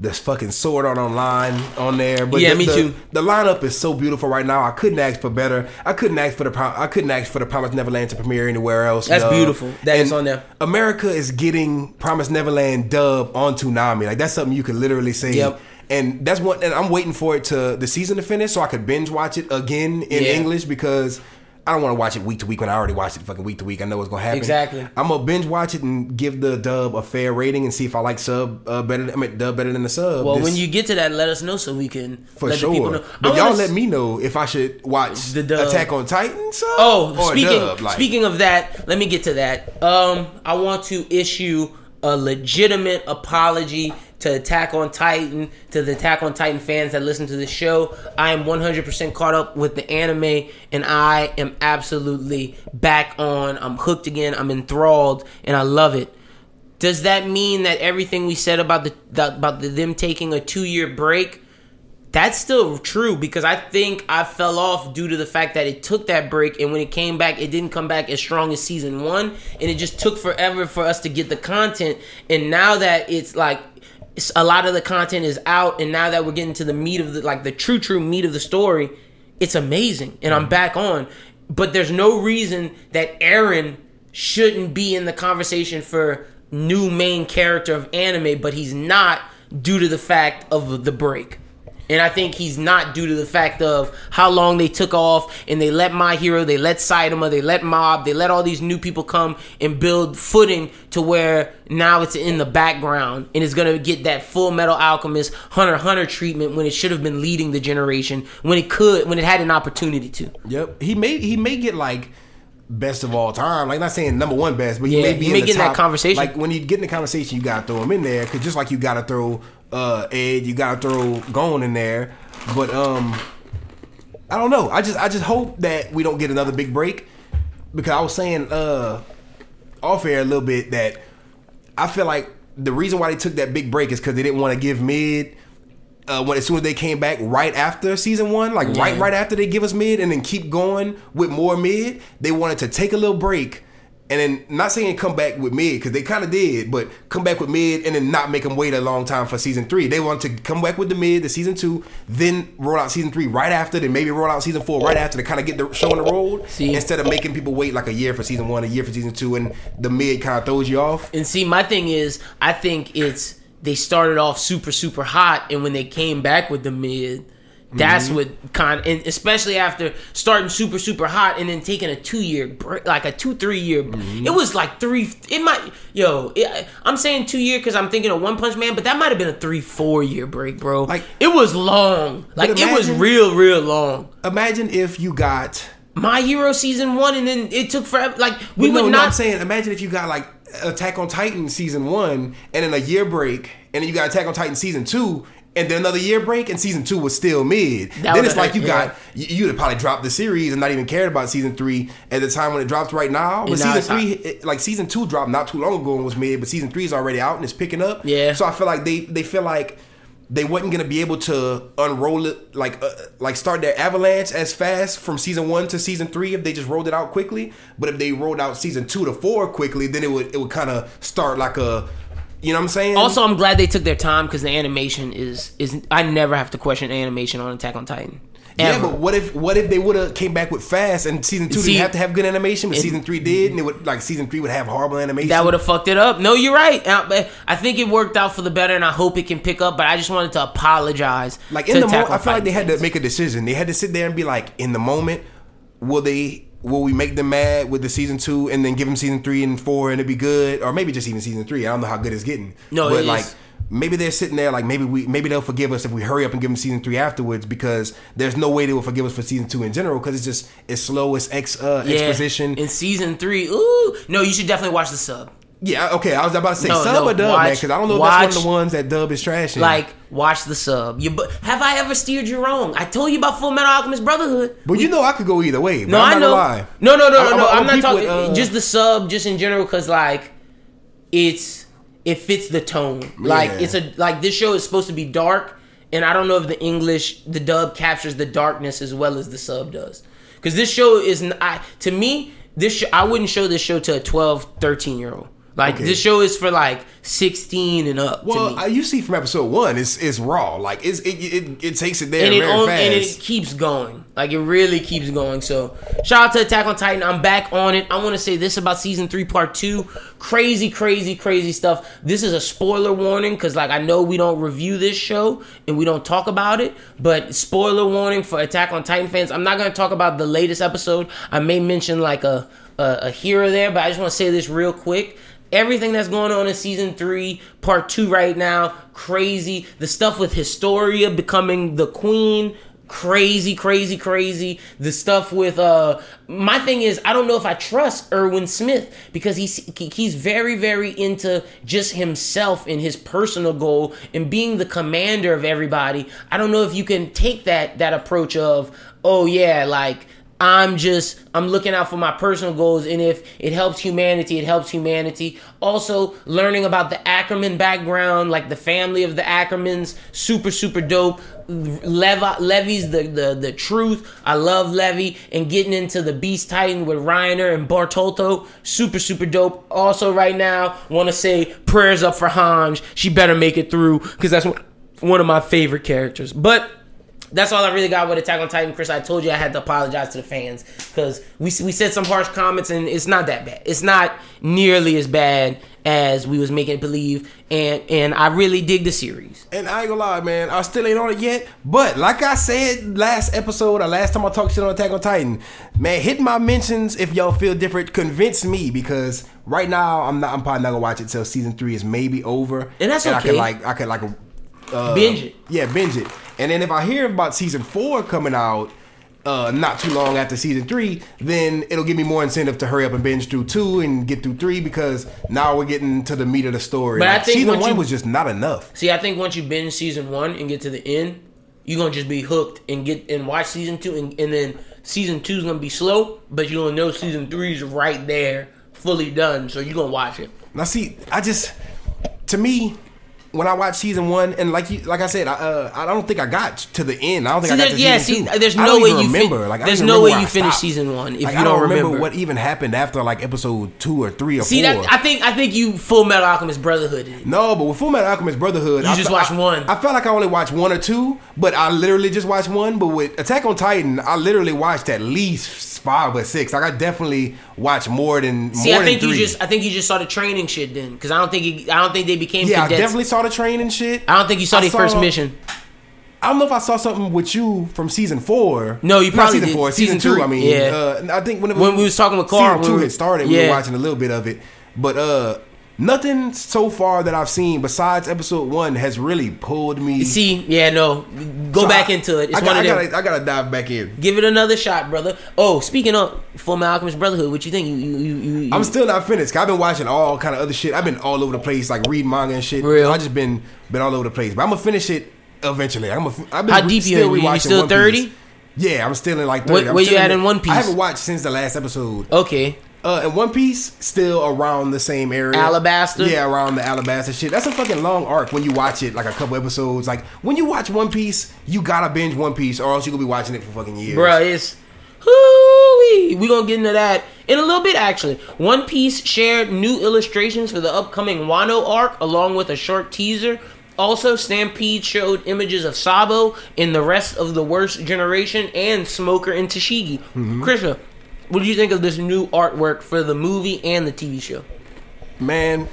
this fucking Sword Art Online on there. But Yeah, the, me the- too. The lineup is so beautiful right now. I couldn't ask for better. I couldn't ask for the I couldn't ask for the Promise Neverland to premiere anywhere else. That's dub. beautiful. That is And on there. America is getting Promise Neverland dub on Toonami. Like that's something you could literally say. Yep. And that's what, and I'm waiting for it to the season to finish so I could binge watch it again in Yeah. English because I don't want to watch it week to week when I already watched it fucking week to week. I know what's gonna happen. Exactly. I'm gonna binge watch it and give the dub a fair rating and see if I like sub uh, better. I mean, dub better than the sub. Well, This- when you get to that, let us know so we can for let sure, the people know. But y'all s- let me know if I should watch The dub. Attack on Titan sub. Oh, speaking dub. Like, speaking of that, let me get to that. Um, I want to issue a legitimate apology to Attack on Titan, to the Attack on Titan fans that listen to the show. I am 100% caught up with the anime, and I am absolutely back on. I'm hooked again. I'm enthralled, and I love it. Does that mean that everything we said about the, the about the, them taking a two year break? That's still true because I think I fell off due to the fact that it took that break and when it came back, it didn't come back as strong as season one, and it just took forever for us to get the content. And now that it's like a lot of the content is out, and now that we're getting to the meat of the like the true true meat of the story, it's amazing, and I'm mm. back on. But there's no reason that Eren shouldn't be in the conversation for new main character of anime, but he's not due to the fact of the break. And I think he's not due to the fact of how long they took off and they let My Hero, they let Saitama, they let Mob, they let all these new people come and build footing to where now it's in the background and it's gonna get that full metal alchemist Hunter Hunter treatment when it should have been leading the generation, when it could, when it had an opportunity to. Yep. He may he may get like best of all time. Like not saying number one best, but he Yeah, may be he in may the get in that top- conversation. Like when you get in the conversation, you gotta throw him in there because just like you gotta throw uh Ed, you gotta throw Gon in there. But um, I don't know. I just I just hope that we don't get another big break because I was saying uh off air a little bit that I feel like the reason why they took that big break is because they didn't want to give mid. Uh, when as soon as they came back right after season one, like right right after they give us mid and then keep going with more mid, they wanted to take a little break and then not saying come back with mid because they kind of did, but come back with mid and then not make them wait a long time for season three. They want to come back with the mid, the season two, then roll out season three right after, then maybe roll out season four right after to kind of get the show on the road See. instead of making people wait like a year for season one, a year for season two, and the mid kind of throws you off. And see, my thing is, I think it's they started off super super hot, and when they came back with the mid, That's Mm-hmm. what kind, and especially after starting super super hot and then taking a two year break, like a two three year. Mm-hmm. It was like three. It might, yo. It, I'm saying two year because I'm thinking of One Punch Man, but that might have been a three four year break, bro. Like- it was long. Like it was real real long. Imagine if you got My Hero season one, and then it took forever. Like we But would no, no, not. I'm saying, imagine if you got like Attack on Titan season one, and then a year break, and then you got Attack on Titan season two, and then another year break, and season two was still mid. That then it's like you hurt, got you, you'd have probably dropped the series and not even cared about season three at the time when it dropped right now. But season three, it- like season two dropped not too long ago and was mid, but season three is already out and it's picking up. Yeah. So I feel like they they feel like. They wasn't gonna be able to unroll it like uh, like start their avalanche as fast from season one to season three if they just rolled it out quickly. But if they rolled out season two to four quickly, then it would it would kind of start like a, you know what I'm saying? Also, I'm glad they took their time because the animation is is. I never have to question animation on Attack on Titan. yeah, but what if what if they would have came back with fast and season two See- didn't have to have good animation, but And- season three did, and it would like season three would have horrible animation. That would have fucked it up. No, you're right. Uh, but I think it worked out for the better, and I hope it can pick up. But I just wanted to apologize. Like in the moment, I feel like they had to make a decision. They had to sit there and be like, in the moment, will they? Will we make them mad with the season two and then give them season three and four and it'd be good, or maybe just even season three? I don't know how good it's getting. No, but like is. maybe they're sitting there like maybe we maybe they'll forgive us if we hurry up and give them season three afterwards because there's no way they will forgive us for season two in general because it's just it's slow, it's ex uh, Yeah. exposition. in season three. Ooh, no, you should definitely watch the sub. Yeah, okay, I was about to say No, sub no, or dub, watch- man, because I don't know if watch- that's one of the ones that dub is trashing. Like, watch the sub. You, but have I ever steered you wrong? I told you about Full Metal Alchemist Brotherhood. but you know I could go either way. But No, I'm I know. Lie. No, no, no, I'm- no, no. I'm- I'm, not talking with, uh, just the sub, just in general, because like it's it fits the tone. Like Yeah. it's a like this show is supposed to be dark, and I don't know if the English the dub captures the darkness as well as the sub does. Because this show is I to me this sh- I wouldn't show this show to a 12, 13 year old. Like Okay. this show is for like sixteen and up. to Well, uh, you see from episode one, it's it's raw. Like it's it it, it takes it there and it, very on, fast. and it keeps going. Like it really keeps going. So shout out to Attack on Titan. I'm back on it. I want to say this about season three, part two. Crazy, crazy, crazy stuff. This is a spoiler warning because, like, I know we don't review this show and we don't talk about it, but spoiler warning for Attack on Titan fans. I'm not going to talk about the latest episode. I may mention like a a, a here or there, but I just want to say this real quick everything that's going on in season three, part two right now, crazy. The stuff with Historia becoming the queen, crazy, crazy, crazy. The stuff with uh, my thing is I don't know if I trust Erwin Smith because he's he's very, very into just himself and his personal goal and being the commander of everybody. I don't know if you can take that that approach of oh yeah, like. I'm just I'm looking out for my personal goals and if it helps humanity, it helps humanity. Also learning about the Ackerman background, like the family of the Ackermans, super super dope. Levi, Levi's the, the the truth. I love Levi and getting into the Beast Titan with Reiner and Bertholdt, super super dope. Also right now, want to say prayers up for Hanj. She better make it through because that's one of my favorite characters. But that's all I really got with Attack on Titan, Chris. I told you I had to apologize to the fans because we we said some harsh comments and it's not that bad. It's not nearly as bad as we was making it believe, and and I really dig the series. And I ain't gonna lie, man, I still ain't on it yet. But like I said last episode or last time I talked shit on Attack on Titan, man, hit my mentions if y'all feel different. Convince me because right now I'm not. I'm probably not gonna watch it till season three is maybe over. And that's I okay. can like I can like uh, Binge it. Yeah, binge it. And then if I hear about season four coming out. Uh, not too long after season three, then it'll give me more incentive to hurry up and binge through two and get through three because now we're getting to the meat of the story. But I think season one you- was just not enough. See, I think once you binge season one and get to the end, you're gonna just be hooked and get and watch season two, and, and then season two's gonna be slow, but you're gonna know season three's right there, fully done. So you're gonna watch it. Now, see, I just to me, when I watched season one, and like you, like I said, I, uh, I don't think I got to the end. I don't think See, I got to yeah, season see, two. there's no way you fin- remember. like, there's no way you finish season one if Like, you don't don't remember, remember. what even happened after like episode two or three or See four. that? I think I think you Full Metal Alchemist Brotherhood. no, but with Full Metal Alchemist Brotherhood, You I just fe- watched I- one. I felt like I only watched one or two, but I literally just watched one. But with Attack on Titan, I literally watched at least five or six. Like I definitely watch more than See, more I think than you three. just I think you just saw the training shit then, because I don't think I don't think they became yeah, I definitely saw the training shit. I don't think you saw I the first mission. I don't know if I saw something with you from season four. No, you Not probably season did. four, season, Season two. three, I mean, yeah. uh, I think when, it When we was talking with Carl, season two we- had started. We were watching a little bit of it, but uh, nothing so far that I've seen besides episode one has really pulled me. See, yeah, no, go So back I- into it. It's I, one got, I gotta, I gotta dive back in. Give it another shot, brother. Oh, speaking of Full Alchemist Brotherhood, what you think? You, you, you, you, you I'm still not finished. I've been watching all kind of other shit. I've been all over the place, like reading manga and shit. Real? I just been been all over the place. But I'm gonna finish it eventually. I'm gonna. I've been How deep you still in? You still. 30? Yeah, I'm still in like 30. What- where you at in One Piece? I haven't watched since the last episode. okay. Uh, in One Piece, still around the same area. Alabasta. Yeah, around the Alabasta shit. That's a fucking long arc when you watch it, like a couple episodes. Like when you watch One Piece, you gotta binge One Piece, or else you gonna be watching it for fucking years. Bro, it's hoo We gonna get into that in a little bit. Actually, One Piece shared new illustrations for the upcoming Wano arc, along with a short teaser. Also, Stampede showed images of Sabo in the rest of the worst generation and Smoker and Tashigi. Krisha, what do you think of this new artwork for the movie and the TV show? man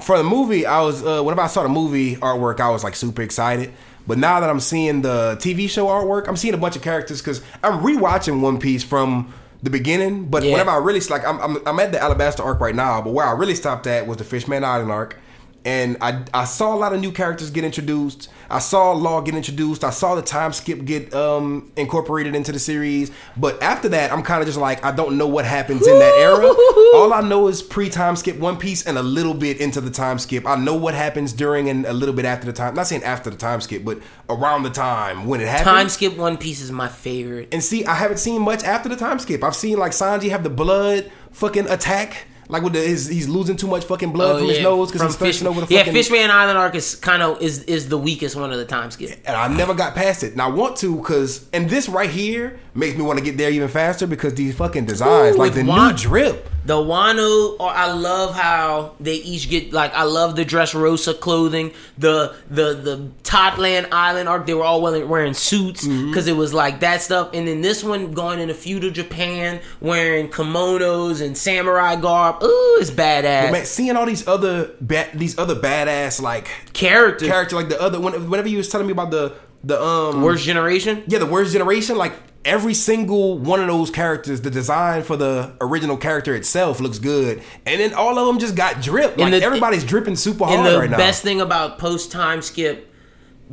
for the movie i was uh whenever i saw the movie artwork i was like super excited but now that i'm seeing the tv show artwork i'm seeing a bunch of characters because i'm rewatching one piece from the beginning but Yeah. whenever i really like I'm, I'm, I'm at the alabasta arc right now but where i really stopped at was the fishman island arc and I, I saw a lot of new characters get introduced. I saw Law get introduced. I saw the time skip get um, incorporated into the series. But after that, I'm kind of just like I don't know what happens in that era. (laughs) All I know is pre time skip One Piece and a little bit into the time skip. I know what happens during and a little bit after the time. Not saying after the time skip, but around the time when it happens. Time skip One Piece is my favorite. And see, I haven't seen much after the time skip. I've seen like Sanji have the blood fucking attack. Like with the, his, he's losing too much fucking blood from his nose because Oh, he's thirsting Fish- over the yeah, fucking. Fishman Island arc is kind of is is the weakest one of the time skip. and I never got past it. And I want to because, and this right here makes me want to get there even faster because these fucking designs, Ooh, like the Wan- new drip. The Wano, or I love how they each get like I love the Dressrosa clothing, the the the Totland Island arc. They were all wearing, wearing suits Mm-hmm. because it was like that stuff. And then this one going in into feudal Japan, wearing kimonos and samurai garb. Ooh, it's badass. Man, seeing all these other ba- these other badass like Character, character, like the other when- whenever you was telling me about the the um worst generation. yeah the worst generation like every single one of those characters the design for the original character itself looks good and then all of them just got dripped. like the- everybody's dripping super hard And the right now best thing about post time skip,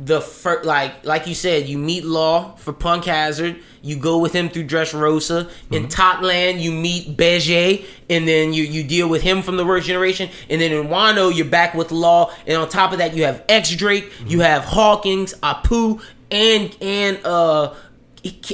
the first, like like you said, you meet Law for Punk Hazard. You go with him through Dressrosa. Mm-hmm. In Totland, you meet Bege, and then you you deal with him from the worst generation. And then in Wano, you're back with Law. And on top of that, you have X Drake, Mm-hmm. you have Hawkins, Apoo, and and uh.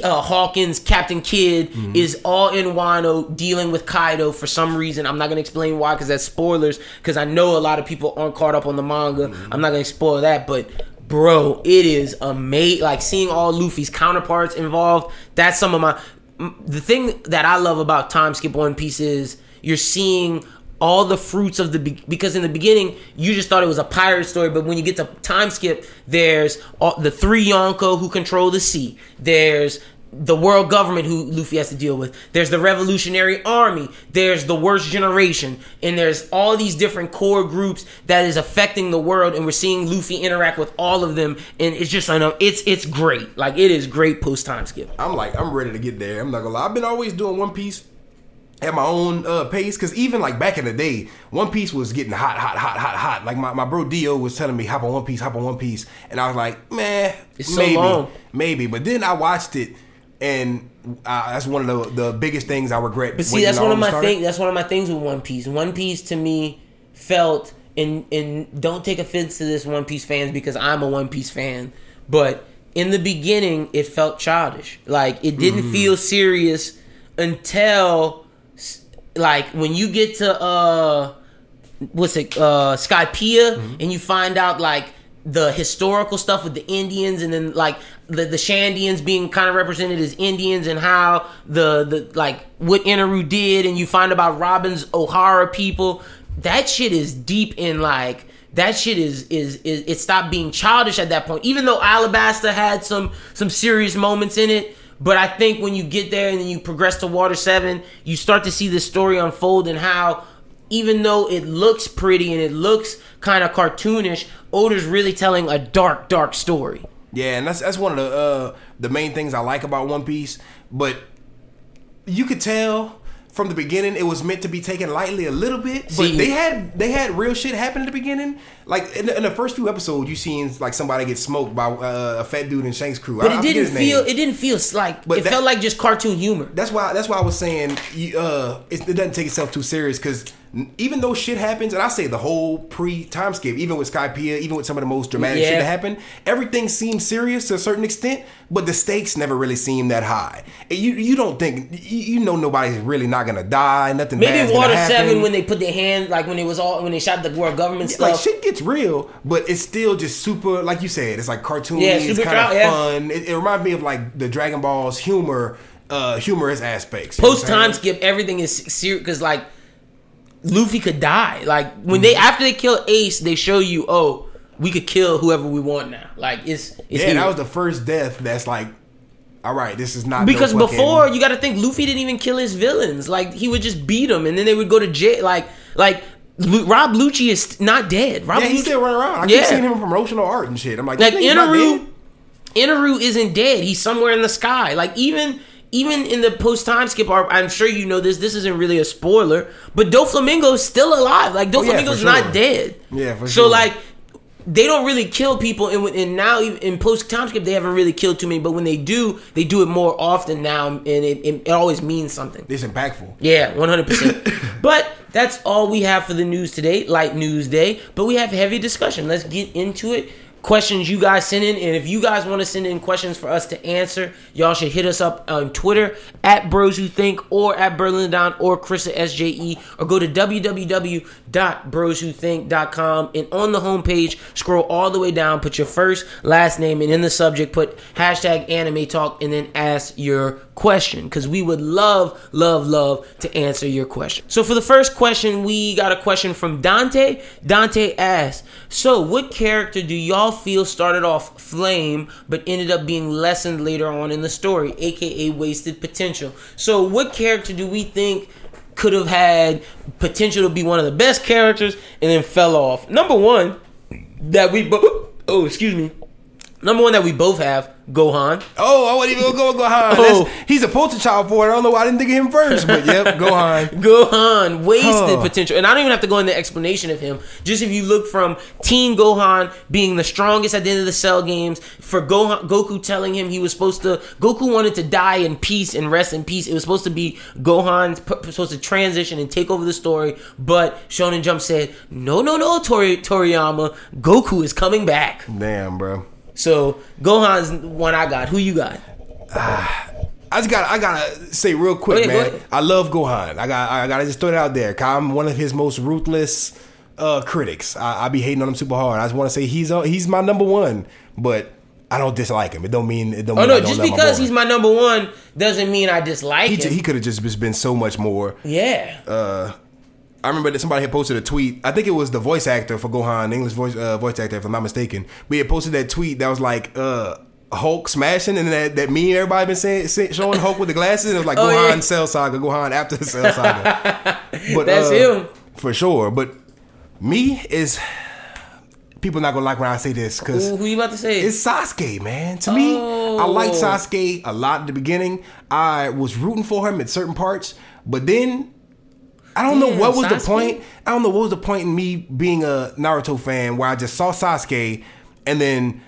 Uh, Hawkins, Captain Kid Mm-hmm. is all in Wano dealing with Kaido for some reason. I'm not gonna explain why because that's spoilers. Because I know a lot of people aren't caught up on the manga. Mm-hmm. I'm not gonna spoil that, but bro, it is amazing. Like seeing all Luffy's counterparts involved. That's some of my. The thing that I love about Time Skip One Piece is you're seeing all the fruits of the be- because in the beginning you just thought it was a pirate story but when you get to time skip there's all, the three yonko who control the sea there's the world government who Luffy has to deal with. There's the Revolutionary Army. There's the Worst Generation, and there's all these different core groups that is affecting the world. And we're seeing Luffy interact with all of them, and it's just I know it's it's great. Like it is great post time skip. I'm like, I'm ready to get there. I'm not gonna lie. I've been always doing One Piece at my own uh, pace because even like back in the day, One Piece was getting hot, hot, hot, hot, hot. Like my, my bro Dio was telling me, hop on One Piece, hop on One Piece, and I was like, man, It's so maybe, long. maybe. But then I watched it, and uh, that's one of the the biggest things I regret. But see, that's one of my things. That's one of my things with One Piece. One Piece to me felt, and and don't take offense to this, One Piece fans, because I'm a One Piece fan. But in the beginning, it felt childish. Like it didn't Mm-hmm. feel serious until, like when you get to uh, what's it, uh, Skypiea, Mm-hmm. and you find out like the historical stuff with the Indians, and then like the the Shandians being kind of represented as Indians, and how the the like what Eneru did, and you find about Robin's Ohara people. That shit is deep in like that shit is, is is it stopped being childish at that point. Even though Alabasta had some some serious moments in it, but I think when you get there and then you progress to Water Seven, you start to see the story unfold and how even though it looks pretty and it looks kind of cartoonish, Oda's really telling a dark, dark story. Yeah, and that's that's one of the uh, the main things I like about One Piece. But you could tell from the beginning it was meant to be taken lightly a little bit. But See- they had they had real shit happen in the beginning. Like in the, in the first few episodes, you seen like somebody get smoked by uh, a fat dude in Shanks' crew. But I- it didn't feel. It didn't feel like. But it that- felt like just cartoon humor. That's why. That's why I was saying uh, it, it doesn't take itself too serious because even though shit happens, and I say the whole pre time skip, even with Skypiea, even with some of the most dramatic shit that happened, everything seems serious to a certain extent, but the stakes never really seem that high. You you don't think you, know nobody's really not gonna die, nothing. Maybe Water. Seven when they put their hand like when it was all when they shot the world government stuff. Like shit gets real, but it's still just super. Like you said, it's like cartoony. Yeah, it's kind of yeah. fun. It, it reminds me of like the Dragon Ball's humor, uh, humorous aspects. you know what Post I'm time skip, everything is serious because like Luffy could die. Like when they mm-hmm. after they kill Ace, they show you, oh, we could kill whoever we want now. Like it's it's Yeah, here. that was the first death. That's like, all right, this is not no because fucking- before you got to think Luffy didn't even kill his villains. Like he would just beat them and then they would go to jail. Like like Lu- Rob Lucci is not dead. Rob yeah, he's Lucci- still running around. I Yeah. keep seeing him in promotional art and shit. I'm like, like this nigga's not Eneru. Eneru isn't dead. He's somewhere in the sky. Like even even in the post time skip arc, I'm sure you know this. This isn't really a spoiler, but Doflamingo's still alive. Like Oh, yeah, Doflamingo's for not dead. Yeah, for so sure. So like. They don't really kill people, and, and now in post time skip they haven't really killed too many. But when they do, they do it more often now, and it, it, it always means something. It's impactful. Yeah, one hundred percent. (laughs) But that's all we have for the news today, light news day. But we have heavy discussion. Let's get into it. Questions you guys send in, and if you guys want to send in questions for us to answer, y'all should hit us up on Twitter at Bros Who Think or at Berlin Don or Krista SJE or go to www.broswhothink.com and on the homepage scroll all the way down, put your first, last name, and in the subject put hashtag Anime Talk, and then ask your question because we would love, love, love to answer your question. So for the first question, we got a question from Dante. Dante asks, "So what character do y'all feel started off flame but ended up being lessened later on in the story, aka wasted potential?" So what character do we think? Could have had potential to be one of the best characters and then fell off. Number one, that we both. Oh, excuse me. Number one that we both have, Gohan. Oh, I wouldn't even go Gohan. (laughs) Oh. He's a poster child for it. I don't know why I didn't think of him first, but yep, (laughs) Gohan. Gohan wasted Huh. potential, and I don't even have to go into explanation of him. Just if you look from Teen Gohan being the strongest at the end of the Cell games, for Gohan, Goku telling him he was supposed to, Goku wanted to die in peace and rest in peace. It was supposed to be Gohan p- supposed to transition and take over the story, but Shonen Jump said, "No, no, no, Tori, Toriyama, Goku is coming back." Damn, bro. So Gohan's one I got. Who you got? (sighs) I just got I gotta say real quick, Oh, yeah, man. I love Gohan. I got I gotta just throw it out there. I'm one of his most ruthless uh, critics. I, I be hating on him super hard. I just want to say he's uh, he's my number one, but I don't dislike him. It don't mean it don't. Oh mean I no, just love my because he's my number one doesn't mean I dislike he, him. he could have just just been so much more. yeah. Uh, I remember that somebody had posted a tweet. I think it was the voice actor for Gohan, English voice uh, voice actor, if I'm not mistaken. But he had posted that tweet that was like uh, Hulk smashing, and that that meme everybody been saying, say- showing Hulk with the glasses. And it was like Oh, Gohan yeah. Cell Saga, Gohan after the Cell Saga. (laughs) but That's uh, him. for sure. But me is people not gonna like when I say this because Who, you about to say? it's Sasuke, man. To me, I liked Oh. Sasuke a lot at the beginning. I was rooting for him at certain parts, but then I don't know what was the point. I don't know what was the point in me being a Naruto fan where I just saw Sasuke and then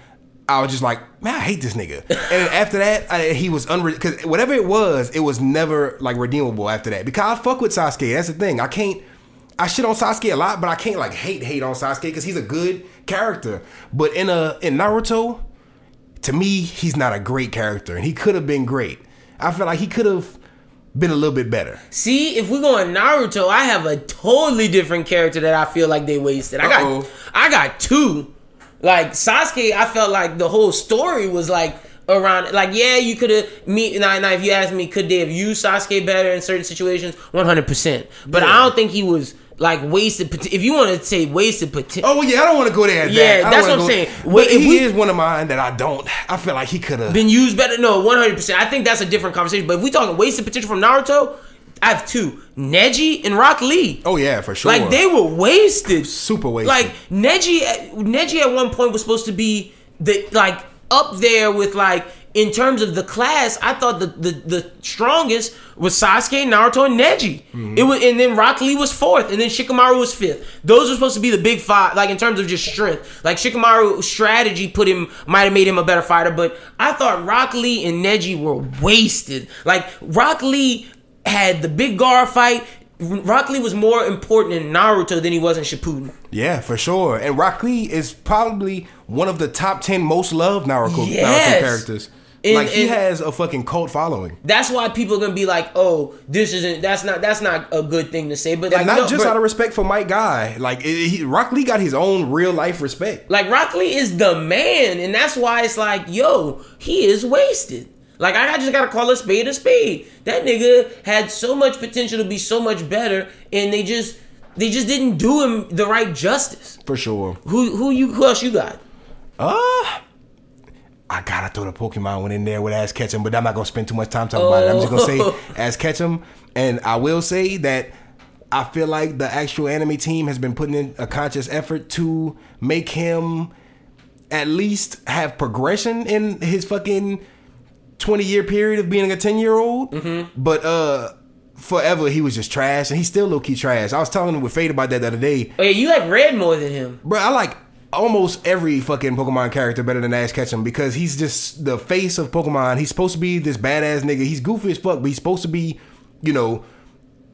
I was just like, man, I hate this nigga. (laughs) and after that, I, he was unre because whatever it was, it was never like redeemable after that. Because I fuck with Sasuke. That's the thing. I can't. I shit on Sasuke a lot, but I can't like hate hate on Sasuke because he's a good character. But in a in Naruto, to me, he's not a great character, and he could have been great. I feel like he could have been a little bit better. See, if we go on Naruto, I have a totally different character that I feel like they wasted. I Uh-oh. got, I got two. Like Sasuke, I felt like the whole story was like around. Like, yeah, you could have me. Now, now, if you ask me, could they have used Sasuke better in certain situations? One hundred percent. But I don't think he was like wasted. pot- If you want to say wasted potential, Oh yeah, I don't want to go there. Yeah, that. That's what I'm saying. Wait, if he we- is one of mine that I don't. I feel like he could have. been used better. No, one hundred percent. I think that's a different conversation. But if we talking wasted potential from Naruto, I have two: Neji and Rock Lee. Oh yeah, for sure. Like they were wasted, Super wasted. Like Neji, Neji at one point was supposed to be the like up there with like in terms of the class. I thought the the, the strongest was Sasuke, Naruto, and Neji. Mm-hmm. It was, and then Rock Lee was fourth, and then Shikamaru was fifth. Those were supposed to be the big five, like in terms of just strength. Like Shikamaru's strategy put him might have made him a better fighter, but I thought Rock Lee and Neji were wasted. Like Rock Lee had the big Gaara fight. Rock Lee was more important in Naruto than he was in Shippuden. Yeah, for sure. And Rock Lee is probably one of the top ten most loved Naruto, Yes. Naruto characters. And- like he has a fucking cult following. That's why people are gonna be like, "Oh, this isn't. That's not. That's not a good thing to say." But like, And not no, just bro, out of respect for Might Guy. Like it, he, Rock Lee got his own real life respect. like Rock Lee is the man, and that's why it's like, yo, he is wasted. Like I just gotta call a spade a spade. That nigga had so much potential to be so much better, and they just they just didn't do him the right justice. For sure. Who who you who else you got? Uh I gotta throw the Pokemon one in there with Ash Ketchum, but I'm not gonna spend too much time talking about it. I'm just gonna say Oh. Ash Ketchum, and I will say that I feel like the actual anime team has been putting in a conscious effort to make him at least have progression in his fucking 20 year period of being a 10 year old. But uh forever he was just trash, and he's still low key trash. I was telling him with Fade about that the other day. Oh yeah, you like Red more than him. Bro, I like almost every fucking Pokemon character better than Ash Ketchum because he's just the face of Pokemon. He's supposed to be this badass nigga. He's goofy as fuck, but he's supposed to be, you know,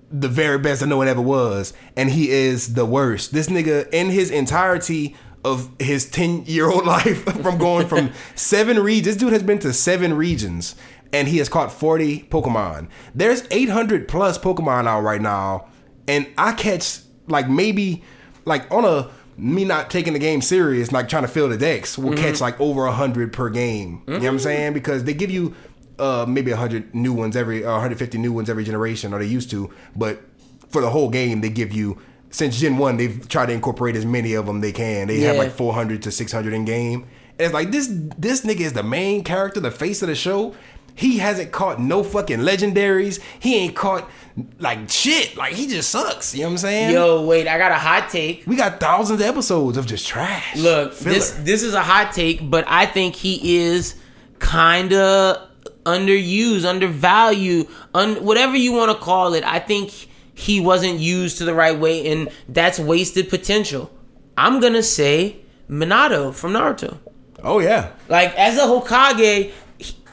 the very best I know it ever was. And he is the worst. This nigga, in his entirety of his 10 year old (laughs) life, from going from (laughs) seven regions, this dude has been to seven regions and he has caught 40 Pokemon. There's 800 plus Pokemon out right now. And I catch like maybe like on a me not taking the game serious, like trying to fill the decks, will catch like over a hundred per game. You know what I'm saying? Because they give you uh maybe a hundred new ones every, uh, 150 new ones every generation, or they used to. But for the whole game, they give you since Gen One, they've tried to incorporate as many of them they can. They have like 400 to 600 in game. And it's like this this nigga is the main character, the face of the show. He hasn't caught no fucking legendaries. He ain't caught like shit. Like he just sucks. You know what I'm saying? Yo, wait, I got a hot take. We got thousands of episodes of just trash. Look, Filler. this this is a hot take, but I think he is kind of underused, undervalued, un, whatever you want to call it. I think he wasn't used to the right way, and that's wasted potential. I'm gonna say Minato from Naruto. Oh yeah. Like as a Hokage,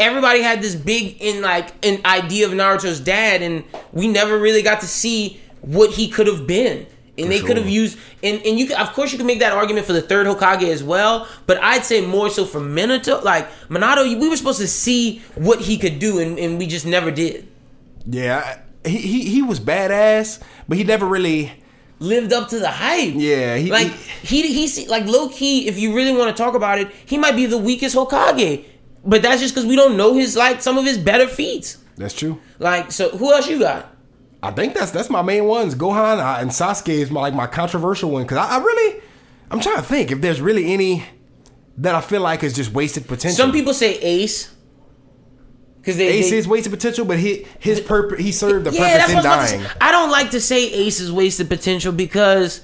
everybody had this big in like an idea of Naruto's dad, and we never really got to see what he could have been. And For they could have used, and, and you, could, of course, you can make that argument for the third Hokage as well. But I'd say more so for Minato, like Minato, we were supposed to see what he could do, and, and we just never did. Yeah. He, he he was badass, but he never really Lived up to the hype. Yeah, he- like he he, he like low key. If you really want to talk about it, he might be the weakest Hokage. But that's just because we don't know his like some of his better feats. That's true. Like, so who else you got? I think that's that's my main ones. Gohan uh, and Sasuke is my like my controversial one because I, I really I'm trying to think if there's really any that I feel like is just wasted potential. Some people say Ace. Because they, Ace they- is wasted potential, but he his purpose he served the yeah, purpose in what I was about dying. I don't like to say Ace is wasted potential because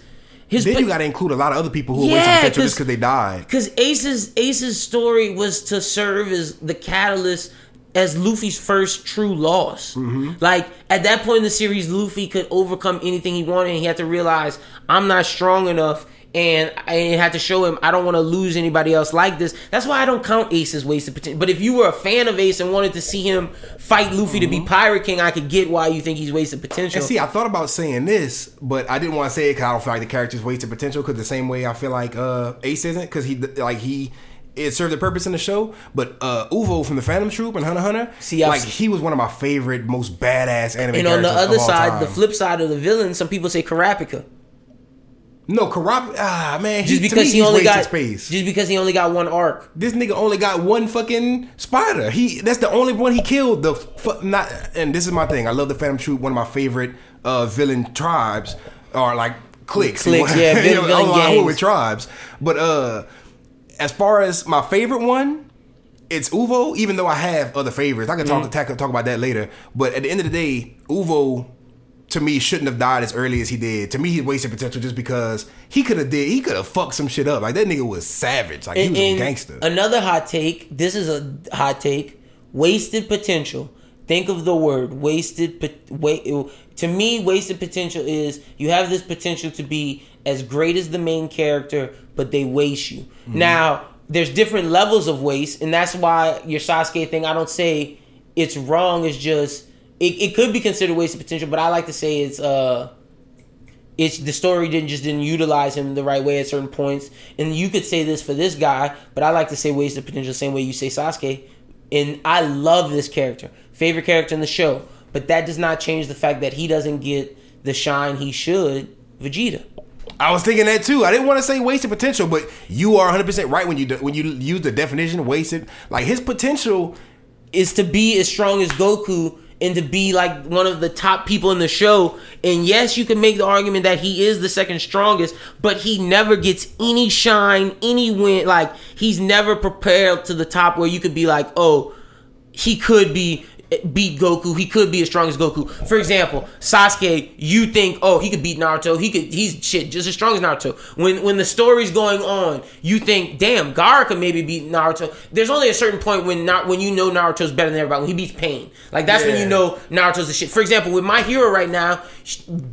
his Then you got to include a lot of other people who are Yeah, potential just 'cause- because they died. because Ace's Ace's story was to serve as the catalyst as Luffy's first true loss. Mm-hmm. Like at that point in the series, Luffy could overcome anything he wanted, and he had to realize I'm not strong enough. And I had to show him I don't want to lose anybody else like this. That's why I don't count Ace as wasted potential. But if you were a fan of Ace and wanted to see him fight Luffy to be Pirate King, I could get why you think he's wasted potential. Mm-hmm. And see, I thought about saying this, but I didn't want to say it because I don't feel like the character's wasted potential. Because the same way I feel like uh, Ace isn't, because he like he it served a purpose in the show. But uh, Uvo from the Phantom Troupe and Hunter Hunter, See, I've like he was one of my favorite, most badass anime. and on the other side, the flip side of the villain, some people say Kurapika. No Karap, ah man, Just he, because he only got space. just because he only got one arc. this nigga only got one fucking spider. He that's the only one he killed. The fu- not and this is my thing. I love the Phantom Troupe. One of my favorite uh, villain tribes or like cliques. Cliques, yeah, (laughs) villain- villain I went gangs. with tribes. But uh, as far as my favorite one, it's Uvo. Even though I have other favorites, I can talk Mm-hmm. talk, talk about that later. But at the end of the day, Uvo to me shouldn't have died as early as he did. To me, he wasted potential just because he could have did he could have fucked some shit up. Like that nigga was savage. Like he was a gangster. Another hot take. This is a hot take. Wasted potential. Think of the word wasted. Wait, to me, wasted potential is you have this potential to be as great as the main character, but they waste you. Mm-hmm. Now, there's different levels of waste, and that's why your Sasuke thing. I don't say it's wrong. It's just it, it could be considered wasted potential, but I like to say it's uh it's the story didn't just didn't utilize him the right way at certain points. And you could say this for this guy, but I like to say wasted potential the same way you say Sasuke. And I love this character, favorite character in the show. But that does not change the fact that he doesn't get the shine he should. Vegeta. I was thinking that too. I didn't want to say wasted potential, but you are 100 percent right when you when you use the definition wasted. Like his potential is to be as strong as Goku and to be like one of the top people in the show. And yes, you can make the argument that he is the second strongest, but he never gets any shine, any win. Like he's never prepared to the top where you could be like, oh, he could be beat Goku. He could be as strong as Goku. For example, Sasuke, you think, oh, he could beat Naruto. He could, he's shit, just as strong as Naruto. When when the story's going on, you think, damn, Gaara could maybe beat Naruto. There's only a certain point when not when you know Naruto's better than everybody. When he beats Pain, like that's when you know Naruto's the shit. For example, with my hero right now,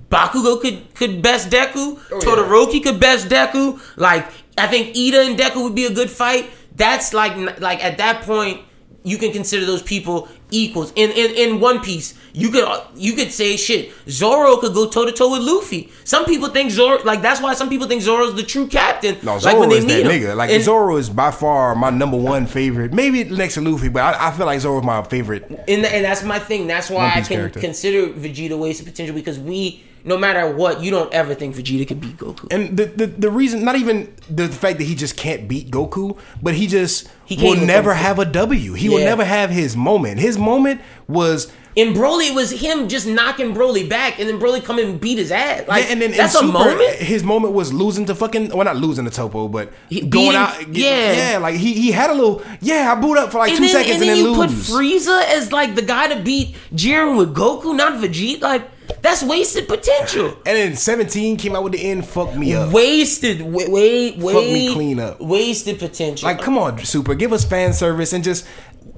Bakugo could could best Deku. Oh, Todoroki could best Deku. Like I think Iida and Deku would be a good fight. That's like like at that point you can consider those people equals. In in, in One Piece, you could you could say shit. Zoro could go toe to toe with Luffy. Some people think Zoro like that's why some people think Zoro's the true captain. No, like Zoro when they is that him. nigga. Like and, Zoro is by far my number one favorite. Maybe next to Luffy, but I, I feel like Zoro is my favorite. and, and that's my thing. That's why I can character. consider Vegeta wasted potential because we, no matter what, you don't ever think Vegeta could beat Goku. And the, the the reason, not even the fact that he just can't beat Goku, but he just He will never have a W. He will never have his moment. His moment was In Broly, was him just knocking Broly back, and then Broly come and beat his ass. Like yeah, and then that's a Super, moment. His moment was losing to fucking well, not losing to Toppo, but He- going beating- out. yeah. yeah, like he he had a little. Yeah, I boot up for like and two then, seconds and and then then, you lose. put Frieza as like the guy to beat Jiren with Goku, not Vegeta. Like that's wasted potential. and then seventeen came out with the end, fucked me up. Wasted, wait, wait, Fuck me clean up. Wasted potential. Like, come on, Super, give us fan service and just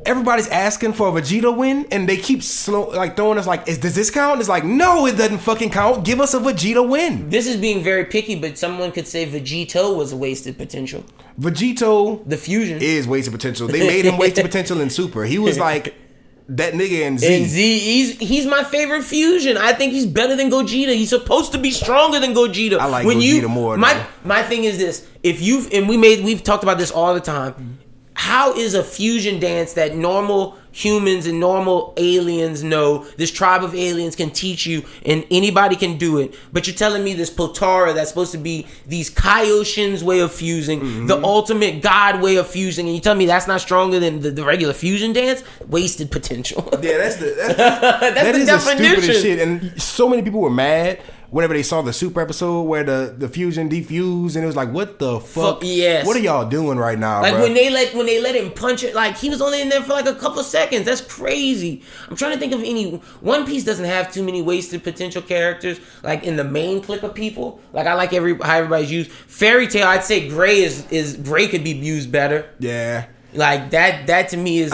everybody's asking for a Vegeta win, and they keep slow like throwing us like, is does this count? It's like, no, it doesn't fucking count. Give us a Vegeta win. this is being very picky, but someone could say Vegito was wasted potential. Vegito The fusion. is wasted potential. They made him (laughs) wasted potential in Super. He was like (laughs) that nigga in Z. And Z, he's he's my favorite fusion. I think he's better than Gogeta. He's supposed to be stronger than Gogeta. I like when Gogeta more, My though. my thing is this: if you've and we made we've talked about this all the time. How is a fusion dance that normal humans and normal aliens know? This tribe of aliens can teach you, and anybody can do it. But you're telling me this Potara that's supposed to be these Kaioshin's way of fusing, Mm-hmm. the ultimate god way of fusing, and you tell me that's not stronger than the, the regular fusion dance? Wasted potential. Yeah, that's the that's, (laughs) That's that the is the stupidest shit. And so many people were mad whenever they saw the Super episode where the the fusion defused, and it was like, what the fuck? Fuck, yes. What are y'all doing right now, Like bruh? when they let when they let him punch it, like he was only in there for like a couple of seconds. That's crazy. I'm trying to think of any One Piece doesn't have too many wasted potential characters like in the main clique of people. Like I like every how everybody's used. Fairy Tail, I'd say Gray is is Gray could be used better. yeah. Like that that to me is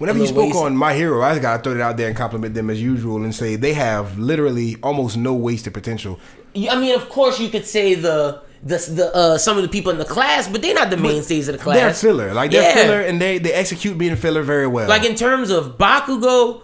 I a go little- like, whenever you spoke on My Hero, I just gotta throw it out there and compliment them as usual and say they have literally almost no wasted potential. I mean, of course you could say the the the uh, some of the people in the class, but they're not the mainstays of the class. They're filler, like they're Yeah. filler, and they they execute being filler very well. Like in terms of Bakugo,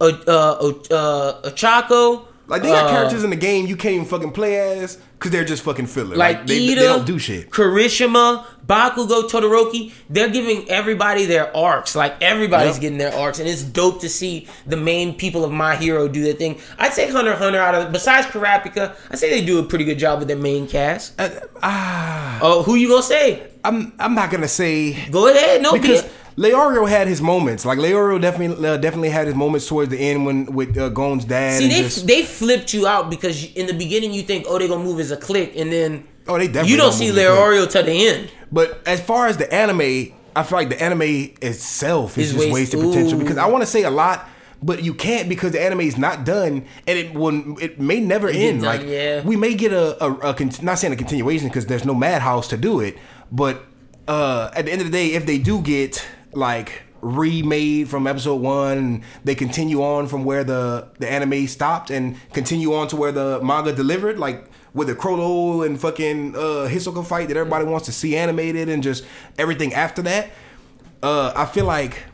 uh, uh, uh, Ochako, Like they got uh, characters in the game you can't even fucking play as because they're just fucking filler. like, Like, they, Iida, they don't do shit. Kirishima, Bakugo, Todoroki. They're giving everybody their arcs. Like everybody's Yep. getting their arcs, and it's dope to see the main people of My Hero do their thing. I'd say Hunter Hunter out of besides Kurapika, I say they do a pretty good job with their main cast. Uh, ah, Oh, who you gonna say? I'm I'm not gonna say Go ahead, no because be- Leorio had his moments. Like Leorio definitely uh, definitely had his moments towards the end when with uh, Gon's dad. See, and they just, they flipped you out because in the beginning you think, oh, they're gonna move as a clique, and then Oh, they definitely you don't see move as a clique. Leorio to the end. But as far as the anime, I feel like the anime itself is Is just waste- wasted potential because I want to say a lot. but you can't because the anime is not done, and it will. It may never end. done, like yeah. we may get a, a, a con- not saying a continuation because there's no Madhouse to do it, but uh, at the end of the day, if they do get like remade from episode one, they continue on from where the the anime stopped and continue on to where the manga delivered, like with the Chrollo and fucking uh, Hisoka fight that everybody wants to see animated and just everything after that. Uh, I feel like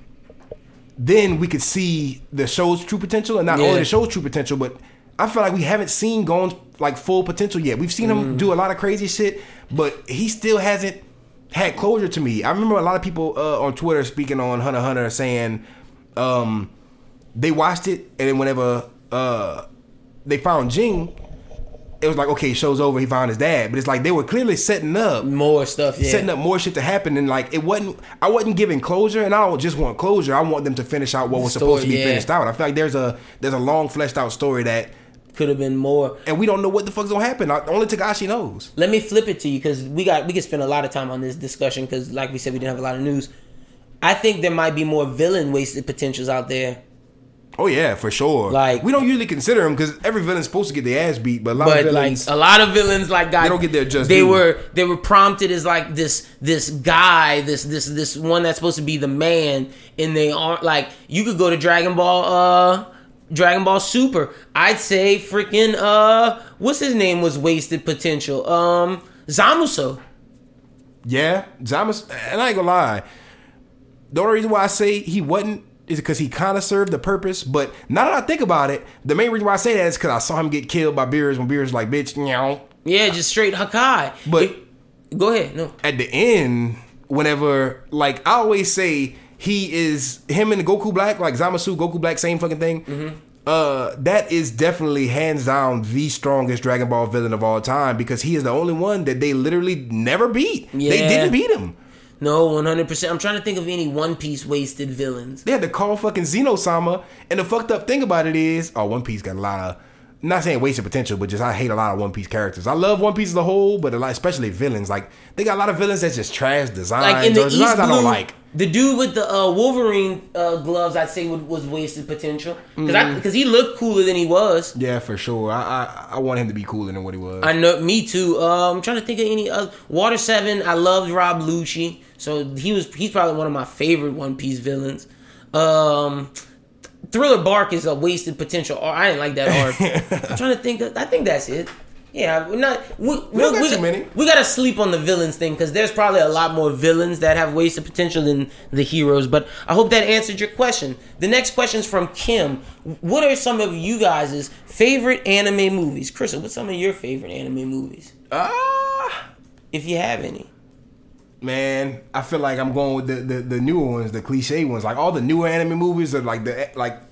then we could see the show's true potential, and not Yeah. only the show's true potential, but I feel like we haven't seen Gon's like full potential yet. We've seen Mm. him do a lot of crazy shit, but he still hasn't had closure to me. I remember a lot of people uh, on Twitter speaking on Hunter Hunter saying um, they watched it, and then whenever uh, they found Ging, it was like okay, show's over. He found his dad, but it's like they were clearly setting up More stuff, yeah. setting up more shit to happen and like it wasn't I wasn't giving closure and I don't just want closure I want them to finish out what was supposed to be yeah. finished out I feel like there's a there's a long fleshed out story that Could have been more. and we don't know what the fuck's gonna happen. Only Togashi knows. Let me flip it to you because we got we could spend a lot of time on this discussion because, like we said, we didn't have a lot of news. I think there might be more villain wasted potentials out there, oh yeah for sure. Like- we don't usually consider them because every villain's supposed to get their ass beat but a lot but of like villains a lot of villains, like got They don't get their just They were they were prompted as like this this guy, this this this one that's supposed to be the man, and they aren't like you could go to Dragon Ball, uh, Dragon Ball Super. I'd say freaking uh, what's his name was wasted potential. Um, Zamasu. yeah Zamas and I ain't gonna lie the only reason why I say he wasn't is because he kind of served the purpose but now that I think about it the main reason why I say that is because I saw him get killed by Beerus when Beerus like bitch meow Yeah, just straight Hakai. But- If- go ahead. No. at the end, whenever like I always say he is him and Goku Black, like Zamasu, Goku Black, same fucking thing. Mm-hmm. Uh, that is definitely hands down the strongest Dragon Ball villain of all time because he is the only one that they literally never beat. They didn't beat him. No, one hundred percent. I'm trying to think of any One Piece wasted villains. They had to call fucking Zeno-sama, and the fucked up thing about it is, oh, One Piece got a lot of. Not saying wasted potential, but just I hate a lot of One Piece characters. I love One Piece as a whole, but a lot, especially villains. Like they got a lot of villains that's just trash designs. Like in the East designs I don't Blue, like. The dude with the uh, Wolverine uh, gloves, I'd say would, was wasted potential because Mm. he looked cooler than he was. Yeah, for sure. I, I I want him to be cooler than what he was. I know, me too. Uh, I'm trying to think of any other Water Seven. I loved Rob Lucci, so he was he's probably one of my favorite One Piece villains. Um, Thriller Bark is a wasted potential. I didn't like that arc. (laughs) I'm trying to think. Of, I think that's it. Yeah, we're not. We, we, don't got we, too many. we gotta sleep on the villains thing because there's probably a lot more villains that have wasted potential than the heroes. But I hope that answered your question. The next question is from Kim. What are some of you guys' favorite anime movies? Chris, what's some of your favorite anime movies, Ah, if you have any? man, I feel like I'm going with the, the the newer ones, the cliche ones. Like all the newer anime movies are like the like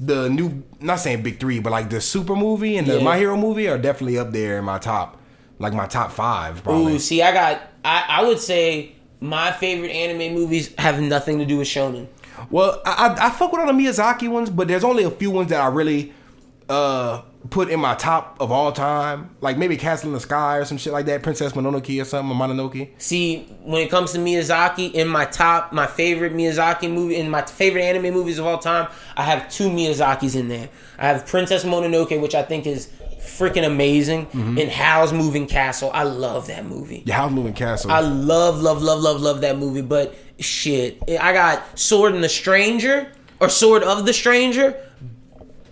the new. Not saying big three, but like the Super movie and the Yeah. My Hero movie are definitely up there in my top, like my top five. Probably. Ooh, see, I got. I, I would say my favorite anime movies have nothing to do with shonen. Well, I, I I fuck with all the Miyazaki ones, but there's only a few ones that I really uh put in my top of all time. Like maybe Castle in the Sky or some shit like that, Princess Mononoke or something, or Mononoke. See, when it comes to Miyazaki, in my top, my favorite Miyazaki movie, in my favorite anime movies of all time, I have two Miyazakis in there. I have Princess Mononoke, which I think is freaking amazing, mm-hmm. and Howl's Moving Castle. I love that movie. The House Moving Castle. I love, love, love, love, love that movie. But shit, I got Sword and the Stranger or Sword of the Stranger.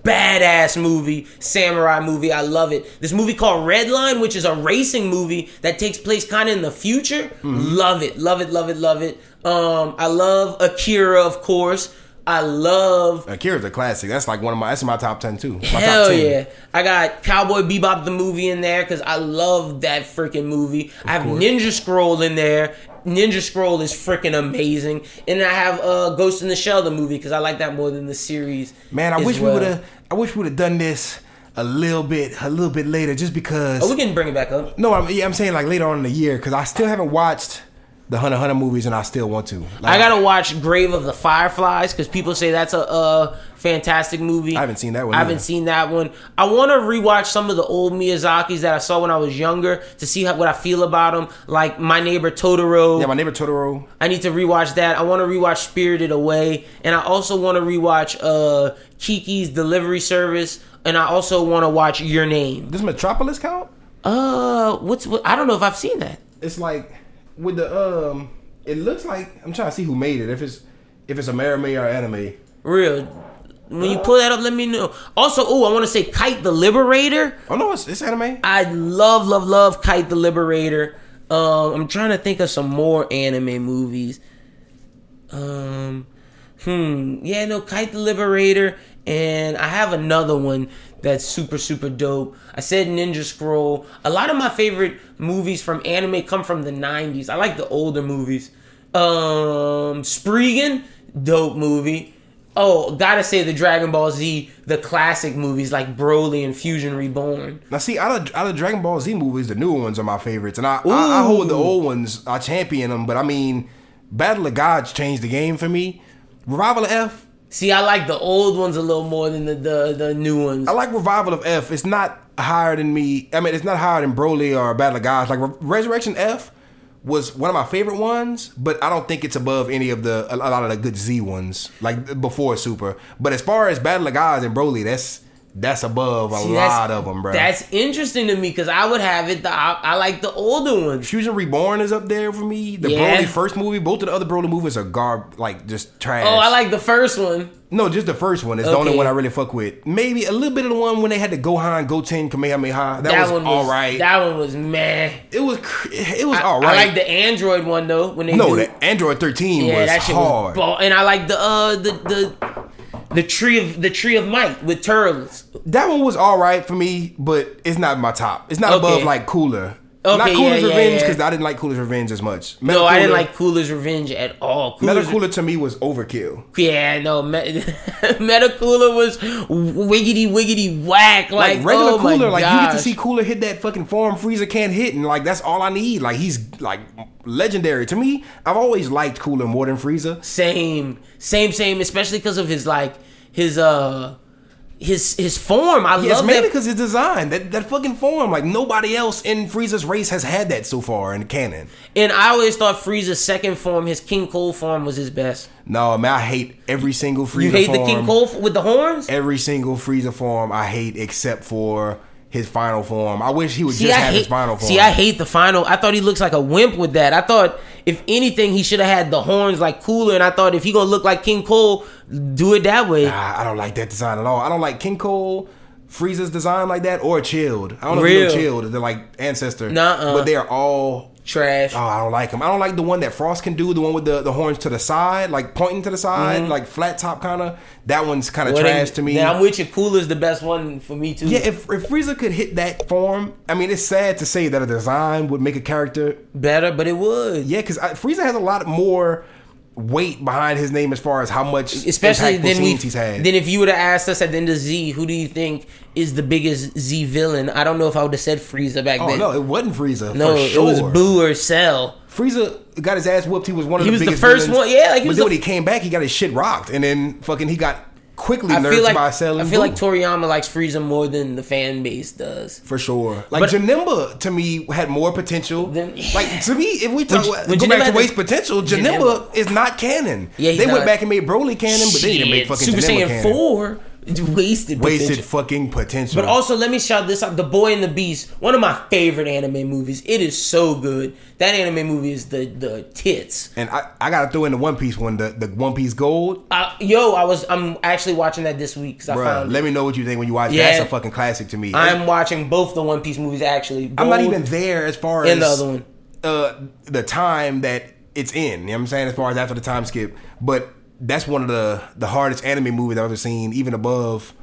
Badass movie, samurai movie. I love it. This movie called Redline, which is a racing movie that takes place kind of in the future. Love it, love it, love it, love it. Um, I love Akira, of course. I love Akira's a classic. That's like one of my. That's in my top ten too. My Hell top 10. yeah! I got Cowboy Bebop the movie in there because I love that freaking movie. I have course. Ninja Scroll in there. Ninja Scroll is freaking amazing, and I have uh, Ghost in the Shell the movie because I like that more than the series. Man, I wish well. we would have. I wish we would have done this a little bit, a little bit later, just because. Oh, we can bring it back up. no, I'm, yeah, I'm saying like later on in the year because I still haven't watched the Hunter Hunter movies, and I still want to. Like, I gotta watch Grave of the Fireflies because people say that's a, a fantastic movie. I haven't seen that one I haven't either. seen that one. I want to rewatch some of the old Miyazaki's that I saw when I was younger to see how, what I feel about them. Like My Neighbor Totoro. Yeah, my neighbor Totoro. I need to rewatch that. I want to rewatch Spirited Away, and I also want to rewatch uh, Kiki's Delivery Service, and I also want to watch Your Name. Does Metropolis count? Uh, what's what? I don't know if I've seen that. It's like with the um. It looks like I'm trying to see who made it. If it's if it's a anime or anime. Real. When you pull that up, let me know. Also, oh, I want to say Kite the Liberator. Oh no, it's, it's anime. I love, love, love Kite the Liberator. Um, I'm trying to think of some more anime movies. Um, hmm, yeah, no, Kite the Liberator, and I have another one that's super, super dope. I said Ninja Scroll. A lot of my favorite movies from anime come from the '90s. I like the older movies. Um, Spriggan, dope movie. Oh, gotta say the Dragon Ball Z, the classic movies like Broly and Fusion Reborn. Now, see, out of out of Dragon Ball Z movies, the new ones are my favorites, and I I, I hold the old ones. I champion them, but I mean, Battle of Gods changed the game for me. Revival of F. See, I like the old ones a little more than the the, the new ones. I like Revival of F. It's not higher than me. I mean, it's not higher than Broly or Battle of Gods. Like Re- Resurrection F was one of my favorite ones, but I don't think it's above any of the a lot of the good Z ones, like before Super. But as far as Battle of Gods and Broly, that's that's above a See, lot of them, bro. That's interesting to me because I would have it. The, I, I like the older ones. Fusion Reborn is up there for me. The Yeah. Broly first movie, both of the other Broly movies are garb, like just trash. Oh, I like the first one. No, just the first one is the only one I really fuck with. Maybe a little bit of the one when they had the Gohan Goten Kamehameha. That, That, was, one was all right. That one was meh. it was it was I, all I like the Android one though. When they no, do, the Android 13 yeah, was that shit hard. was ball. And I like the uh the the the tree of the tree of might with turtles. that one was all right for me, but it's not my top. It's not Okay. above like Cooler. not Okay, Cooler's yeah, yeah, Revenge yeah. because I didn't like Cooler's Revenge as much. No, I didn't like Cooler's Revenge at all. Cooler's, Cooler to me was overkill. yeah, no, Me- (laughs) Meta Cooler was wiggity wiggity whack. Like, Like, regular oh Cooler, like you get to see Cooler hit that fucking form Frieza can't hit, and like that's all I need. Like he's like legendary to me. I've always liked Cooler more than Frieza. Same, same, same. Especially because of his like his uh his his form. I Yeah, it's love mainly that. because his design, that that fucking form. Like nobody else in Frieza's race has had that so far in canon. And I always thought Frieza's second form, his King Cold form, was his best. No, man, I hate every single Frieza You hate form. the King Cold with the horns? Every single Frieza form I hate except for his final form. I wish he would See, just I have hate, his final form. see, I hate the final. I thought he looks like a wimp with that. I thought, if anything, he should have had the horns like cooler. And I thought, if he gonna look like King Cold, do it that way. Ah, I don't like that design at all. I don't like King Cold, Frieza's design like that, or Chilled. I don't know if you know Chilled. They're like ancestor. Nuh-uh. But they are all. Trash. Oh, I don't like them. I don't like the one that Frost can do. The one with the, the horns to the side, like pointing to the side, like flat top kind of. That one's kind of Mm-hmm. Well, trash then- to me. then I'm with you. Cooler's the best one for me too. yeah, if if Frieza could hit that form, I mean, it's sad to say that a design would make a character. better, but it would. Yeah, because Frieza has a lot more weight behind his name as far as how much Especially then we he's had. then if you would have asked us at the end of Z, who do you think is the biggest Z villain? I don't know if I would have said Frieza back oh then. no, it wasn't Frieza. No, for it was Buu or Cell. Frieza got his ass whooped. He was one of He the was the first villains. one- yeah, like, he but was then the- when he came back, he got his shit rocked, and then fucking he got quickly I feel like by Cell I feel like Toriyama likes Frieza more than the fan base does. for sure. Like But- Janemba to me had more potential. Then- (laughs) like to me, if we talk, When- when go back to waste potential, Janemba, Janemba- is not canon. Yeah, they went back and made Broly canon, but they didn't make fucking Super Janemba Saiyan canon. four wasted Wasted potential. fucking potential. But also, let me shout this out: The Boy and the Beast, one of my favorite anime movies. It is so good. That anime movie is the the tits. and I, I gotta throw in the One Piece one, the, the One Piece Gold. Uh, yo, I was I'm actually watching that this week because I found. let it. me know what you think when you watch. Yeah. That's a fucking classic to me. I'm watching both the One Piece movies actually. I'm not even there as far as the other one. uh the time that it's in. You know what I'm saying? As far as after the time skip. But that's one of the the hardest anime movies I've ever seen, even above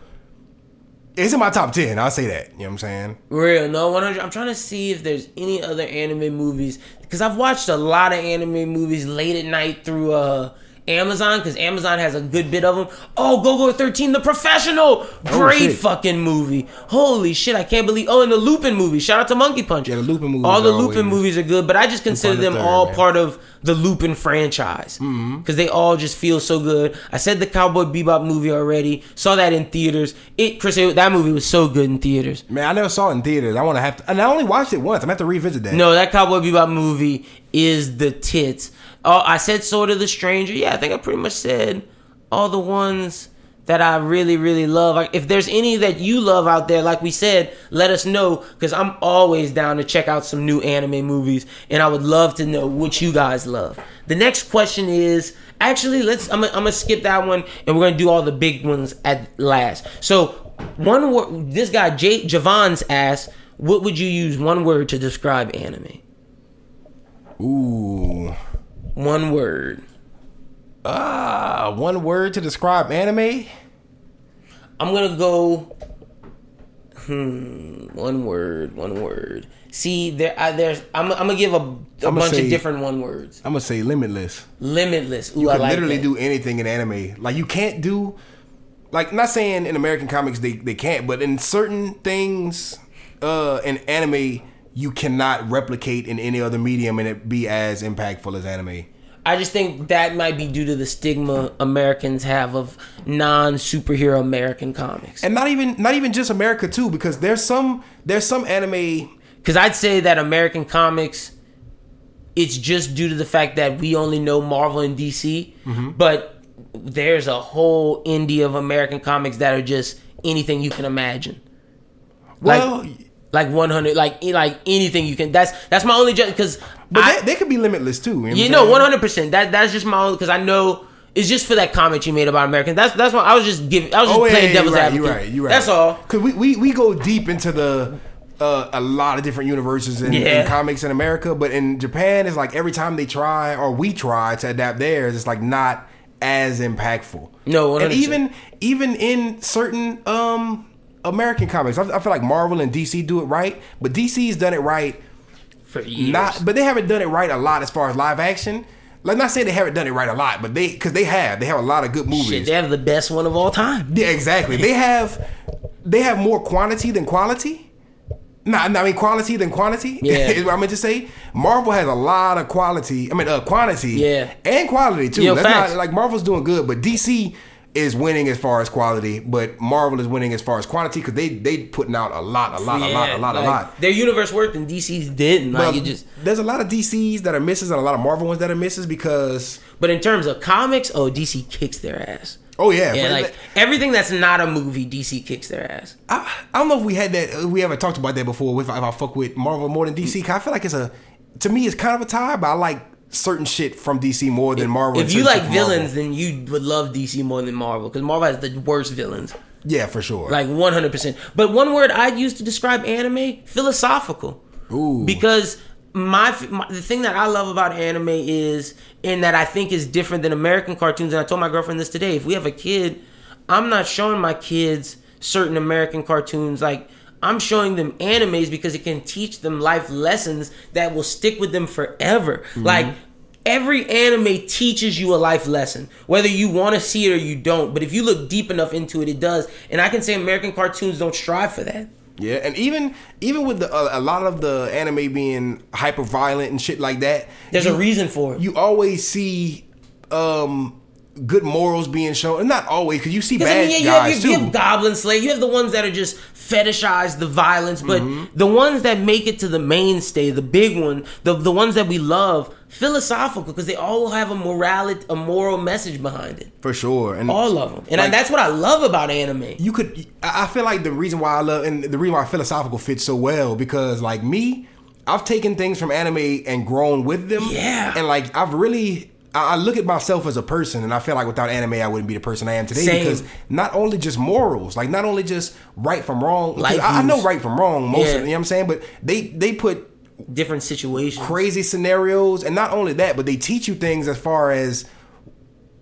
it's in my top ten, I'll say that. You know what I'm saying? Real no 100. I'm trying to see if there's any other anime movies because I've watched a lot of anime movies late at night through uh Amazon because Amazon has a good bit of them. Oh, Golgo 13, The Professional, great shit. fucking movie. Holy shit, I can't believe. Oh, and the Lupin movie. Shout out to Monkey Punch. Yeah, the Lupin movies All the Lupin movies are good, but I just consider the them third, all man. part of the Lupin franchise because Mm-hmm. they all just feel so good. I said the Cowboy Bebop movie already. Saw that in theaters. It, Chris, it- that movie was so good in theaters. Man, I never saw it in theaters. I want to have to, and I only watched it once. I'm gonna have to revisit that. No, that Cowboy Bebop movie is the tits. Oh, I said Sword of the Stranger. Yeah, I think I pretty much said all the ones that I really, really love. If there's any that you love out there, like we said, let us know because I'm always down to check out some new anime movies, and I would love to know what you guys love. The next question is actually let's. I'm gonna, skip that one, and we're gonna do all the big ones at last. So one word. This guy J Javon's asked, "What would you use one word to describe anime?" Ooh. One word. Ah, one word to describe anime. I'm gonna go. Hmm. One word. One word. See, there. I, there's. I'm. I'm gonna give a, a bunch say- of different one words. I'm gonna say limitless. Limitless. Ooh, You I can like literally that. do anything in anime. Like you can't do, like not saying in American comics they they can't, but in certain things, uh, in anime you cannot replicate in any other medium and it be as impactful as anime. I just think that might be due to the stigma Americans have of non superhero American comics. And not even not even just America too, because there's some there's some anime Because I'd say that American comics, it's just due to the fact that we only know Marvel and DC, Mm-hmm. but there's a whole indie of American comics that are just anything you can imagine. well, like, like 100, like like anything you can. That's that's my only because but I, they, they could be limitless too. You know, you know, I'm one saying? hundred percent. That that's just my only because I know it's just for that comment you made about Americans. That's that's why I was just giving. I was just Oh, playing yeah, devil's you're right, advocate. You're right. You're right. That's all. Because we, we we go deep into the uh, a lot of different universes in, Yeah. in comics in America, but in Japan, it's like every time they try or we try to adapt theirs, it's like not as impactful. No, and 100%. even even in certain um American comics, I, I feel like Marvel and DC do it right, but DC's done it right. For years. Not, but they haven't done it right a lot as far as live action. Like, not saying they haven't done it right a lot, but they because they have they have a lot of good movies. Shit, they have the best one of all time. Yeah, exactly. They have they have more quantity than quality. Nah, I mean quality than quantity. (laughs) Yeah. is what I meant to say. Marvel has a lot of quality. I mean, uh, quantity. Yeah. and quality too. Yeah, That's facts. not like Marvel's doing good, but DC is winning as far as quality, but Marvel is winning as far as quantity because they they putting out a lot, a lot, a lot, a lot, a lot. Their universe worked and DC's didn't. Like But it just. there's a lot of DCs that are misses and a lot of Marvel ones that are misses because But in terms of comics, oh, DC kicks their ass. oh yeah, Yeah, like everything that's not a movie, DC kicks their ass. I, I don't know if we had that. We ever talked about that before. If I, if I fuck with Marvel more than DC, 'cause I feel like it's a. To me, it's kind of a tie, but I like certain shit from DC more than Marvel. If you like from Marvel. villains, then you would love DC more than Marvel because Marvel has the worst villains, yeah, for sure. like one hundred percent. But one word I'd use to describe anime: philosophical. Ooh. Because my, my the thing that I love about anime is, and that I think is different than American cartoons. And I told my girlfriend this today. If we have a kid, I'm not showing my kids certain American cartoons like. I'm showing them animes because it can teach them life lessons that will stick with them forever. Like every anime teaches you a life lesson, whether you want to see it or you don't. But if you look deep enough into it, it does. And I can say American cartoons don't strive for that. yeah, and even even with the, a, a lot of the anime being hyper violent and shit like that, There's you, a reason for it. You always see um good morals being shown, and not always because you see Because I bad mean, yeah, you have, guys you, too. you have Goblin Slayer. You have the ones that are just fetishize the violence, but Mm-hmm. the ones that make it to the mainstay, the big one, the the ones that we love, philosophical because they all have a morality, a moral message behind it. for sure, and All of them, and Like- that's what I love about anime. you could I I feel like the reason why I love and the reason why philosophical fits so well because like me, I've taken things from anime and grown with them. Yeah. And like I've really I I look at myself as a person and I feel like without anime I wouldn't be the person I am today Same. because not only just morals, like not only just right from wrong. Life I, I know right from wrong most Yeah. of you know what I'm saying, but they they put Different situations. crazy scenarios and not only that, but they teach you things as far as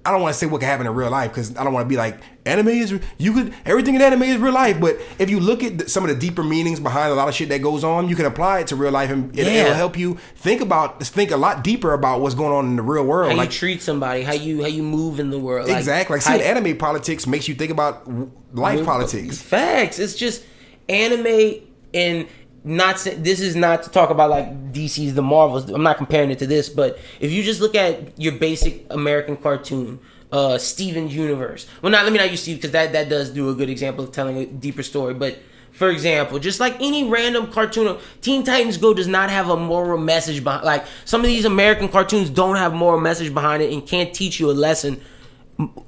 I don't want to say what can happen in real life because I don't want to be like anime is you could everything in anime is real life. But if you look at the, some of the deeper meanings behind a lot of shit that goes on, you can apply it to real life and it, Yeah. will help you think about think a lot deeper about what's going on in the real world. How like you treat somebody, how you how you move in the world. Like, exactly, like how- seeing anime politics makes you think about life politics. Facts. It's just anime and not this is not to talk about like DC's the Marvels. I'm not comparing it to this, but if you just look at your basic American cartoon, uh Steven's Universe. Well, not let me not use Steve because that that does do a good example of telling a deeper story, but for example, just like any random cartoon, Teen Titans Go does not have a moral message behind. Like some of these American cartoons don't have moral message behind it and can't teach you a lesson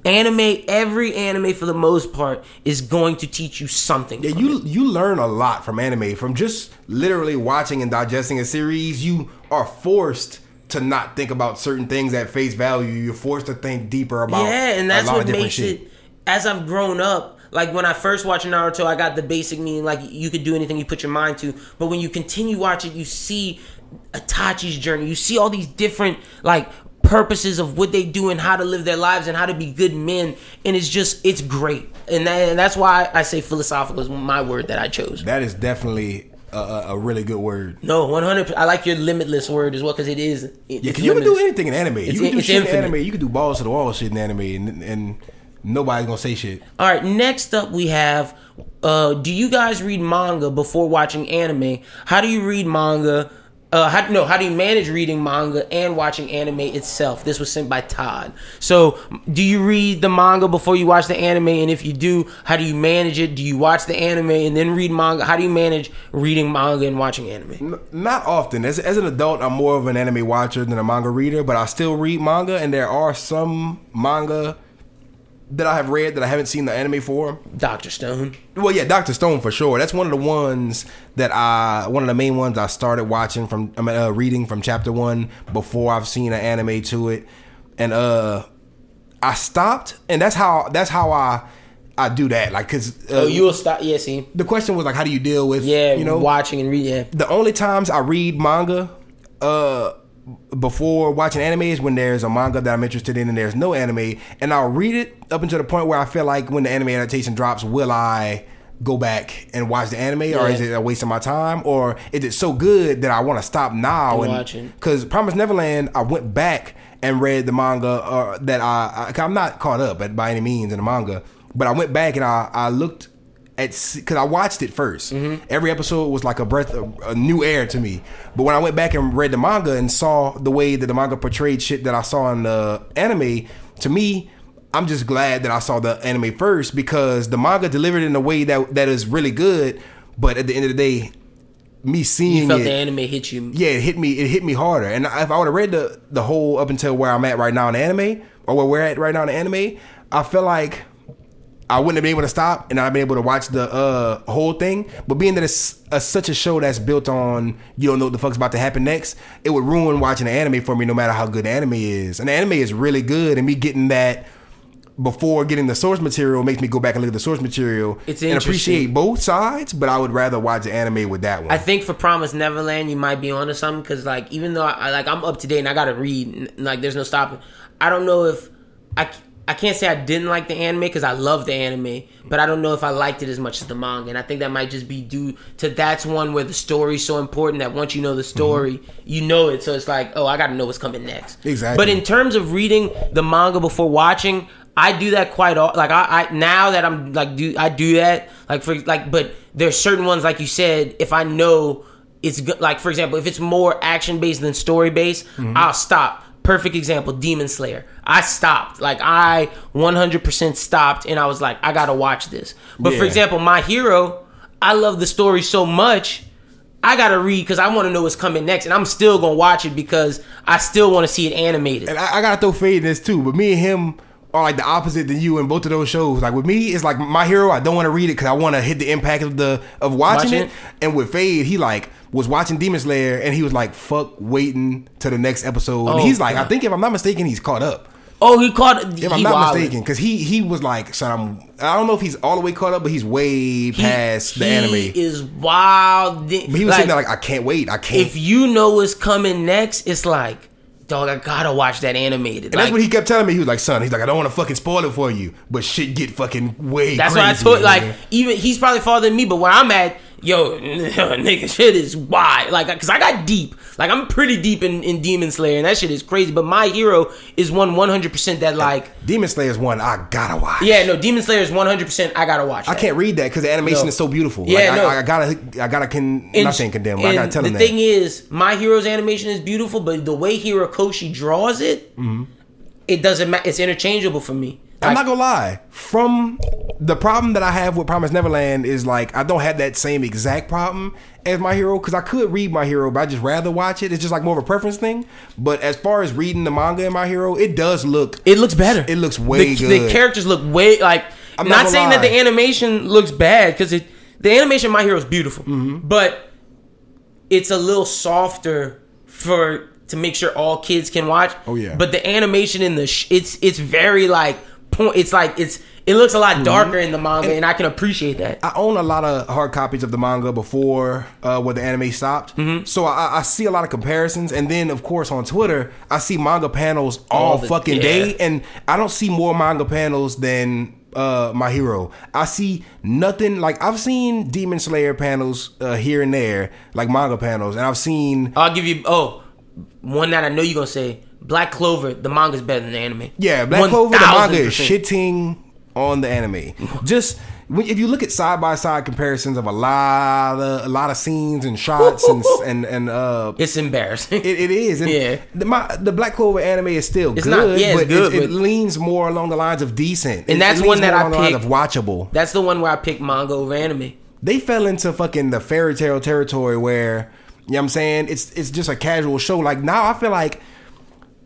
anime every anime for the most part is going to teach you something Yeah, you it. you learn a lot from anime. From just literally watching and digesting a series, you are forced to not think about certain things at face value. You're forced to think deeper about yeah and that's what makes shit. it as i've grown up like when i first watched naruto i got the basic meaning like you could do anything you put your mind to but when you continue watching you see itachi's journey you see all these different like purposes of what they do and how to live their lives and how to be good men and it's just it's great and, that, and that's why i say philosophical is my word that i chose That is definitely a, a, really good word. no 100 i like your limitless word as well because it is Yeah, because you can do anything in anime. It's- you can do shit infinite. in anime. You can do balls to the wall shit in anime, and, and nobody's gonna say shit. All right, next up we have uh do you guys read manga before watching anime? How do you read manga? Uh how no, how do you manage reading manga and watching anime itself? This was sent by Todd. So, do you read the manga before you watch the anime and if you do, how do you manage it? Do you watch the anime and then read manga? How do you manage reading manga and watching anime? Not often. As, as an adult, I'm more of an anime watcher than a manga reader, but I still read manga, and there are some manga that I have read that I haven't seen the anime for. Dr. Stone. Well, yeah, Doctor Stone for sure. That's one of the ones that I, one of the main ones I started watching from, I mean, uh, reading from chapter one before I've seen an anime to it, and uh, I stopped, and that's how that's how I I do that. Like, cause uh, Oh, you will stop yeah, see. the question was like, how do you deal with, Yeah, you know, watching and reading. Yeah. the only times I read manga uh before watching anime is when there's a manga that I'm interested in and there's no anime and I'll read it up until the point where I feel like when the anime adaptation drops will I go back and watch the anime or is it a waste of my time or is it so good that I want to stop now And and cuz Promise Neverland I went back and read the manga uh, that I, I I'm not caught up at, by any means in the manga but I went back and I I looked at because I watched it 1st Mm-hmm. Every episode was like a breath of a new air to me. But when I went back and read the manga and saw the way that the manga portrayed shit that I saw in the anime, to me, I'm just glad that I saw the anime first because the manga delivered in a way that that is really good. But at the end of the day, me seeing You felt it, the anime hit you. yeah, it hit me. It hit me harder. And if I would have read the the whole up until where I'm at right now in the anime, or where we're at right now in the anime, I feel like I wouldn't have been able to stop, and I've been able to watch the uh, whole thing. But being that it's a, such a show that's built on you don't know what the fuck's about to happen next, it would ruin watching the anime for me, no matter how good the anime is. And the anime is really good, and me getting that before getting the source material makes me go back and look at the source material It's and appreciate both sides. But I would rather watch the anime with that one. I think for Promise Neverland, you might be onto something because, like, even though I like I'm up to date and I gotta read, like, there's no stopping. I don't know if I I can't say I didn't like the anime because I love the anime, but I don't know if I liked it as much as the manga, and I think that might just be due to that's one where the story's so important that once you know the story, you know it. So it's like, oh, I gotta know what's coming next. Exactly. But in terms of reading the manga before watching, I do that quite all. Like I, I now that I'm like do I do that like for like, but there's certain ones like you said. If I know it's good, like for example, if it's more action based than story based, Mm-hmm. I'll stop. Perfect example, Demon Slayer. I stopped. Like I 100% stopped, and I was like, I gotta watch this. But for example, My Hero, I love the story so much. I gotta read because I want to know what's coming next, and I'm still gonna watch it because I still want to see it animated. And I, I gotta throw fade in this too. But me and him are like the opposite than you in both of those shows. Like with me, it's like my hero. I don't want to read it because I want to hit the impact of the of watching, Watching it. it? And with Fade, he like was watching Demon Slayer and he was like, "Fuck, waiting to the next episode." and Oh, he's like, I think if I'm not mistaken, he's caught up. Oh, he caught. If I'm not mistaken, because he he was like, "Son, I'm." I don't know if he's all the way caught up, but he's way past the he anime. is wild. But he was like, sitting there like, "I can't wait. I can't." if you know what's coming next, it's like dog, I gotta watch that animated. And that's what he kept telling me. He was like, "Son, he's like, I don't want to fucking spoil it for you, but shit get fucking way." That's what I told. Like even he's probably farther than me, but where I'm at, yo, (laughs) nigga, shit is wide. Like, cause I got deep. Like I'm pretty deep in, in Demon Slayer, and that shit is crazy. But my hero is one 100 percent that like. Demon Slayer's one I gotta watch. Yeah, no, Demon Slayer is 100. percent I gotta watch. I can't read that because the animation No. is so beautiful. Yeah, like, no. I, I gotta, I gotta, con, And- not saying condemn. I gotta tell the him that. thing is, my hero's animation is beautiful, but the way Horikoshi draws it, mm-hmm. it doesn't matter. It's interchangeable for me. I'm not gonna lie. From the problem that I have with Promise Neverland is like I don't have that same exact problem as my hero because I could read my hero, but I just rather watch it. It's just like more of a preference thing. But as far as reading the manga in my hero, it does look. It looks better. It looks way the, good. The characters look way like. I'm not not, saying that the animation looks bad because it. The animation in My Hero is beautiful, Mm-hmm. but it's a little softer for to make sure all kids can watch. Oh, yeah. But the animation in the sh- it's it's very like point. It's like it's it looks a Mm-hmm. lot darker in the manga, and, I can appreciate that. I own a lot of hard copies of the manga before uh, where the anime stopped, Mm-hmm. so I, I see a lot of comparisons. And then, of course, on Twitter, I see manga panels all, All the- fucking yeah. day, and I don't see more manga panels than uh, my hero. I see nothing like I've seen Demon Slayer panels uh, here and there, like manga panels, and I've seen I'll give you oh one that I know you're gonna say Black Clover. The manga's better than the anime. Yeah, Black Clover, the manga is shitting on the anime. Just if you look at side by side comparisons of a lot of a lot of scenes and shots and and and uh. It's embarrassing. It, it is, and Yeah. The, my, the Black Clover anime is still It's good, not- yeah, it's but good, it, it leans more along the lines of decent, And that's one that I along the lines picked. of watchable. That's the one where I picked manga over anime. They fell into fucking the Fairy Tail territory where you know what I'm saying it's it's just a casual show. Like now, I feel like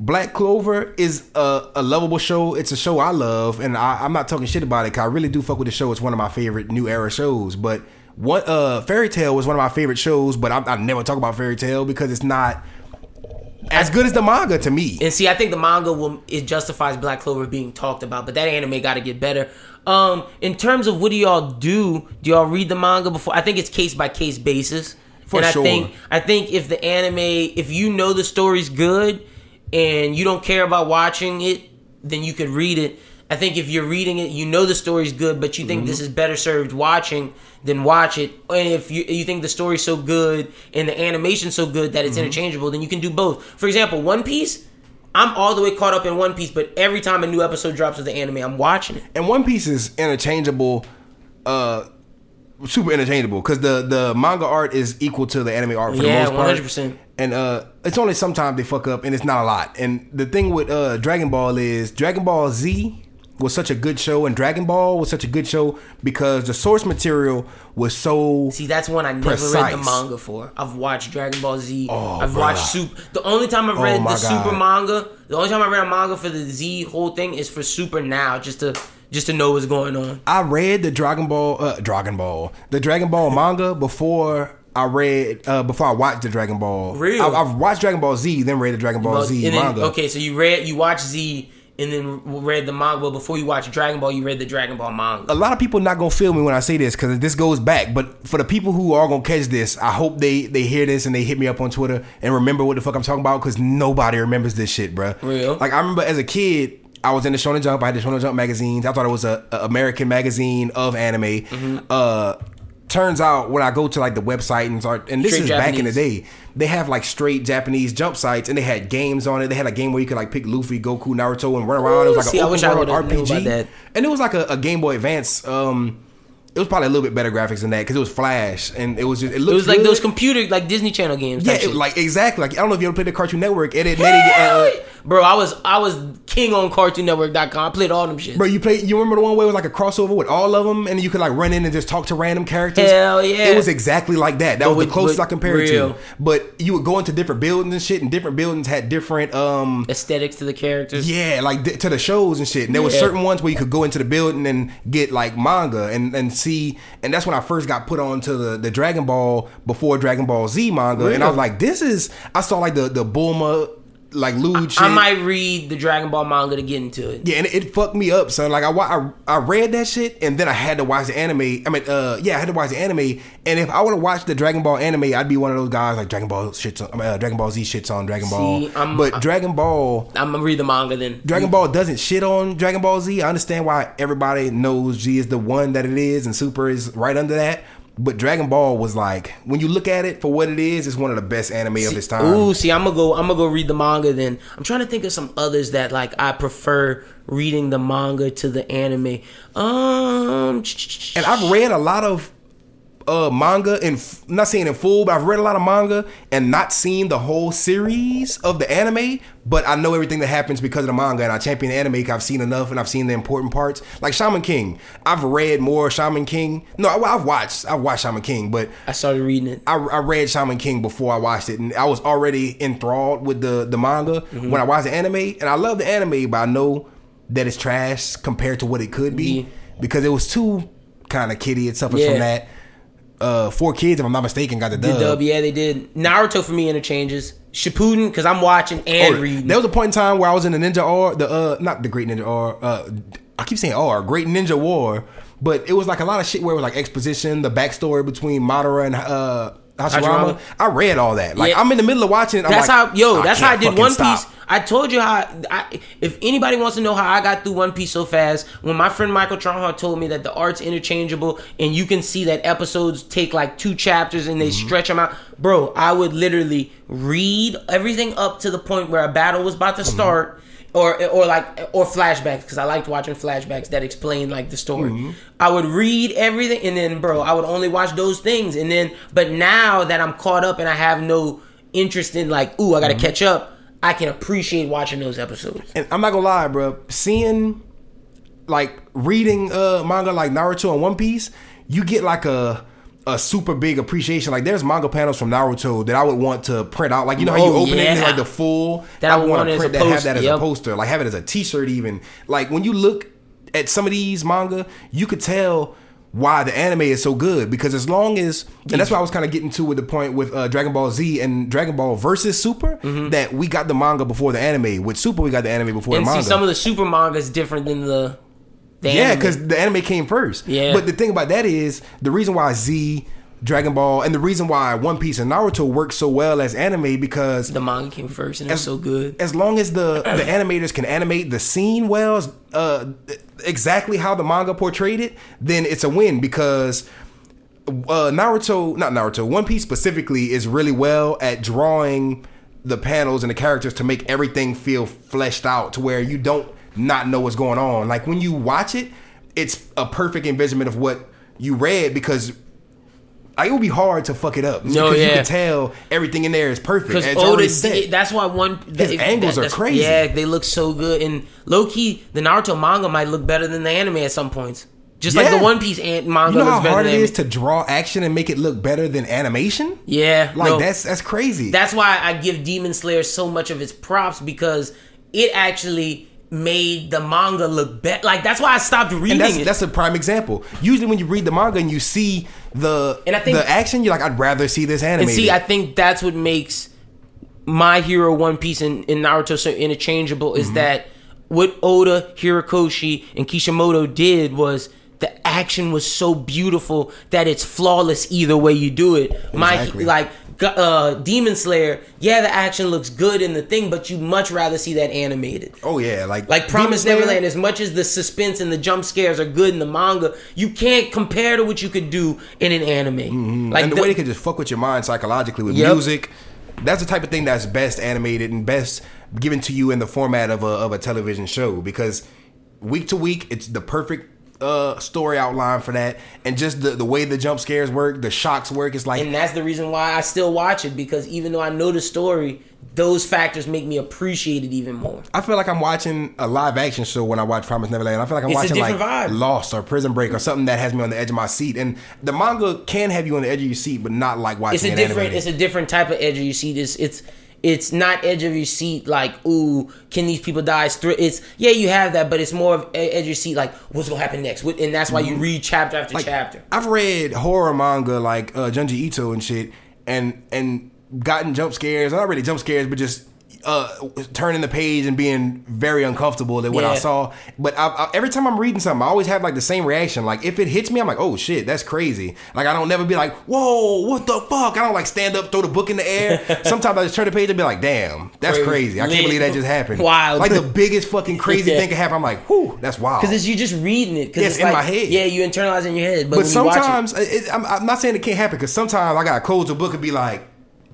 Black Clover is a, a lovable show. It's a show I love, and I, I'm not talking shit about it. Cause I really do fuck with the show. It's one of my favorite new era shows. But what uh, Fairy Tail was one of my favorite shows. But I, I never talk about Fairy Tail because it's not as good as the manga to me. And see, I think the manga will it justifies Black Clover being talked about, but that anime got to get better. Um, in terms of what do y'all do? Do y'all read the manga before? I think it's case by case basis. For and sure. I think I think if the anime, if you know the story's good and you don't care about watching it, then you could read it. I think if you're reading it, you know the story's good, but you think this is better served watching, then watch it. And if you you think the story's so good and the animation's so good that it's interchangeable, then you can do both. For example, One Piece, I'm all the way caught up in One Piece, but every time a new episode drops of the anime, I'm watching it. and One Piece is interchangeable, uh, super interchangeable because the the manga art is equal to the anime art for Yeah, the most part. 100%. And uh, it's only sometimes they fuck up, and it's not a lot. And the thing with uh, Dragon Ball is Dragon Ball Z was such a good show, and Dragon Ball was such a good show because the source material was so. See, that's one I never read the manga for. I've watched Dragon Ball Z. Oh, I've watched Super. The only time I've Oh, read my the God. Super manga, the only time I read a manga for the Z whole thing is for Super now, just to just to know what's going on. I read the Dragon Ball, uh, Dragon Ball, the Dragon Ball manga before. I read uh, before I watched the Dragon Ball. Real? I, I've watched Dragon Ball Z, then read the Dragon Ball Z then- manga. okay, so you read, you watched Z, and then read the manga. But before you watched Dragon Ball, you read the Dragon Ball manga. a lot of people not gonna feel me when I say this because this goes back. But for the people who are gonna catch this, I hope they they hear this and they hit me up on Twitter and remember what the fuck I'm talking about because nobody remembers this shit, bruh. Real? Like I remember as a kid. I was in the Shonen Jump. I had the Shonen Jump magazines. I thought it was a, a American magazine of anime. Mm-hmm. Uh, turns out when I go to like the website and start, and this Straight is back in the day, they have like straight Japanese jump sites, and they had games on it. They had a game where you could like pick Luffy, Goku, Naruto, and run around. It was like See, an open world RPG, and it was like a, a Game Boy Advance. Um, it was probably a little bit better graphics than that because it was Flash, and it was just it looked. It was like good. those computer, like Disney Channel games. Yeah, it, like exactly. Like I don't know if you ever played the Cartoon Network. It, it, it, uh, Bro, I was I was king on CartoonNetwork.com. I played all them shit. Bro, you play. You remember the one where it was like a crossover with all of them, and you could like run in and just talk to random characters. Hell yeah. It was exactly like that. That But was with- the closest but I compared real. to. But you would go into different buildings and shit, and different buildings had different um Aesthetics to the characters. yeah, like th- to the shows and shit. And there were certain ones where you could go into the building and get like manga and, and see. And that's when I first got put on to the, the Dragon Ball before Dragon Ball Z manga. And I was like, this is. I saw like the the Bulma like lewd shit. I might read the Dragon Ball manga to get into it. Yeah, and it, it fucked me up, son. Like I, I I read that shit, and then I had to watch the anime. I mean, uh, yeah, I had to watch the anime. And if I would have watched the Dragon Ball anime, I'd be one of those guys like Dragon Ball shits. On, uh, Dragon Ball Z shits on Dragon Ball. See, I'm- but Dragon Ball, I'm gonna read the manga then. Dragon Ball doesn't shit on Dragon Ball Z. I understand why everybody knows G is the one that it is, and Super is right under that. But Dragon Ball was like, when you look at it for what it is, it's one of the best anime of its time. Ooh, see, I'm gonna go. I'm gonna go read the manga. Then I'm trying to think of some others that like I prefer reading the manga to the anime. Um, And I've read a lot of uh manga and f- not saying in full, but I've read a lot of manga and not seen the whole series of the anime. But I know everything that happens because of the manga, and I champion the anime. I've seen enough, and I've seen the important parts. Like Shaman King, I've read more Shaman King. No, I, I've watched, I've watched Shaman King, but I started reading it. I, I read Shaman King before I watched it, and I was already enthralled with the the manga Mm-hmm. when I watched the anime. And I love the anime, but I know that it's trash compared to what it could be Yeah. because it was too kind of kiddie. It suffers Yeah. from that. Uh, 4Kids, if I'm not mistaken, got the dub. The dub. yeah, they did. Naruto for me interchanges. Shippuden because I'm watching and Oh, reading. There was a point in time where I was in the Ninja R, the uh, not the Great Ninja R. Uh, I keep saying R, Great Ninja War, but it was like a lot of shit where it was like exposition, the backstory between Madara and uh, Hashirama. I read all that. Like Yeah. I'm in the middle of watching it. I'm That's like, how yo. I that's how I did One stop. Piece. I told you how. I, if anybody wants to know how I got through One Piece so fast, when my friend Michael Tronhart told me that the art's interchangeable and you can see that episodes take like two chapters and they Mm-hmm. stretch them out, bro, I would literally read everything up to the point where a battle was about to Mm-hmm. Or, or like or flashbacks because I liked watching flashbacks that explained like the story. Mm-hmm. I would read everything and then bro, I would only watch those things and then but now that I'm caught up and I have no interest in like ooh I got to Mm-hmm. catch up, I can appreciate watching those episodes. And I'm not gonna lie, bro. Seeing like reading uh manga like Naruto and One Piece, you get like a a super big appreciation. Like there's manga panels from Naruto that I would want to print out. Like you know how you Oh, open it and like the full That I would want wanna it as a print that have that as yep. a poster. Like have it as a T-shirt even. Like when you look at some of these manga, you could tell why the anime is so good because as long as and that's what I was kind of getting to with the point with uh, Dragon Ball Z and Dragon Ball versus Super Mm-hmm. that we got the manga before the anime. With Super, we got the anime before And the see some of the super manga is different than the, the Yeah, because the anime came first. Yeah. But the thing about that is the reason why Z, Dragon Ball, and the reason why One Piece and Naruto work so well as anime because the manga came first and it's so good. as long as the (clears throat) the animators can animate the scene well, uh, exactly how the manga portrayed it, then it's a win because. Uh, Naruto, not Naruto, One Piece specifically is really well at drawing the panels and the characters to make everything feel fleshed out to where you don't not know what's going on. Like when you watch it, it's a perfect envisionment of what you read because like, it would be hard to fuck it up. No, because you can tell everything in there is perfect. Because Oda, did- that's why one His angles are crazy. Yeah, they look so good. And low key, the Naruto manga might look better than the anime at some points. Just like the One Piece an- manga You know how hard it is to draw action and make it look better than animation? Yeah, Like no. that's that's crazy. That's why I give Demon Slayer so much of its props because it actually made the manga look better. Like that's why I stopped reading that's it. that's a prime example. Usually when you read the manga and you see the And I think- the action, you're like, I'd rather see this anime. and see, I think that's what makes My Hero, One Piece, and, and Naruto so interchangeable Mm-hmm. is that what Oda, Horikoshi, and Kishimoto did was the action was so beautiful that it's flawless either way you do it. Exactly. My like uh, Demon Slayer, yeah, the action looks good in the thing, but you much rather see that animated. oh yeah, like Like Promise Neverland, as much as the suspense and the jump scares are good in the manga, you can't compare to what you could do in an anime. Like Mm-hmm. and the, the- way they can just fuck with your mind psychologically with Yep. music. That's the type of thing that's best animated and best given to you in the format of a of a television show because week to week it's the perfect uh story outline for that and just the the way the jump scares work, the shocks work. It's like and that's the reason why I still watch it because even though I know the story, those factors make me appreciate it even more. I feel like I'm watching a live action show when I watch Promise Neverland. I feel like I'm It's watching like vibe. Lost or Prison Break or something that has me on the edge of my seat. And the manga can have you on the edge of your seat, but not like watching It's a it different animated. it's a different type of edge of your seat. It's it's it's not edge of your seat like ooh can these people die it's, thr- it's yeah you have that but it's more of edge of your seat like what's gonna happen next and that's why you read chapter after Mm-hmm. Like, chapter I've read horror manga like uh, Junji Ito and shit, and and gotten jump scares. Not really jump scares, but just uh turning the page and being very uncomfortable at what I saw. But I, I, every time I'm reading something, I always have like the same reaction. Like if it hits me, I'm like, oh shit, that's crazy. Like I don't never be like, whoa, what the fuck? I don't like stand up, throw the book in the air. (laughs) Sometimes I just turn the page and be like, damn, that's Crazy. crazy. I can't believe that just happened. Wild. Like the biggest fucking (laughs) crazy Yeah. thing can happen. I'm like, whew, that's wild. Because it's you just reading it. Cause Yeah, it's in like, my head. Yeah, you internalize in your head. But, But when you watch it- sometimes it, I'm, I'm not saying it can't happen because sometimes I gotta close the book and be like,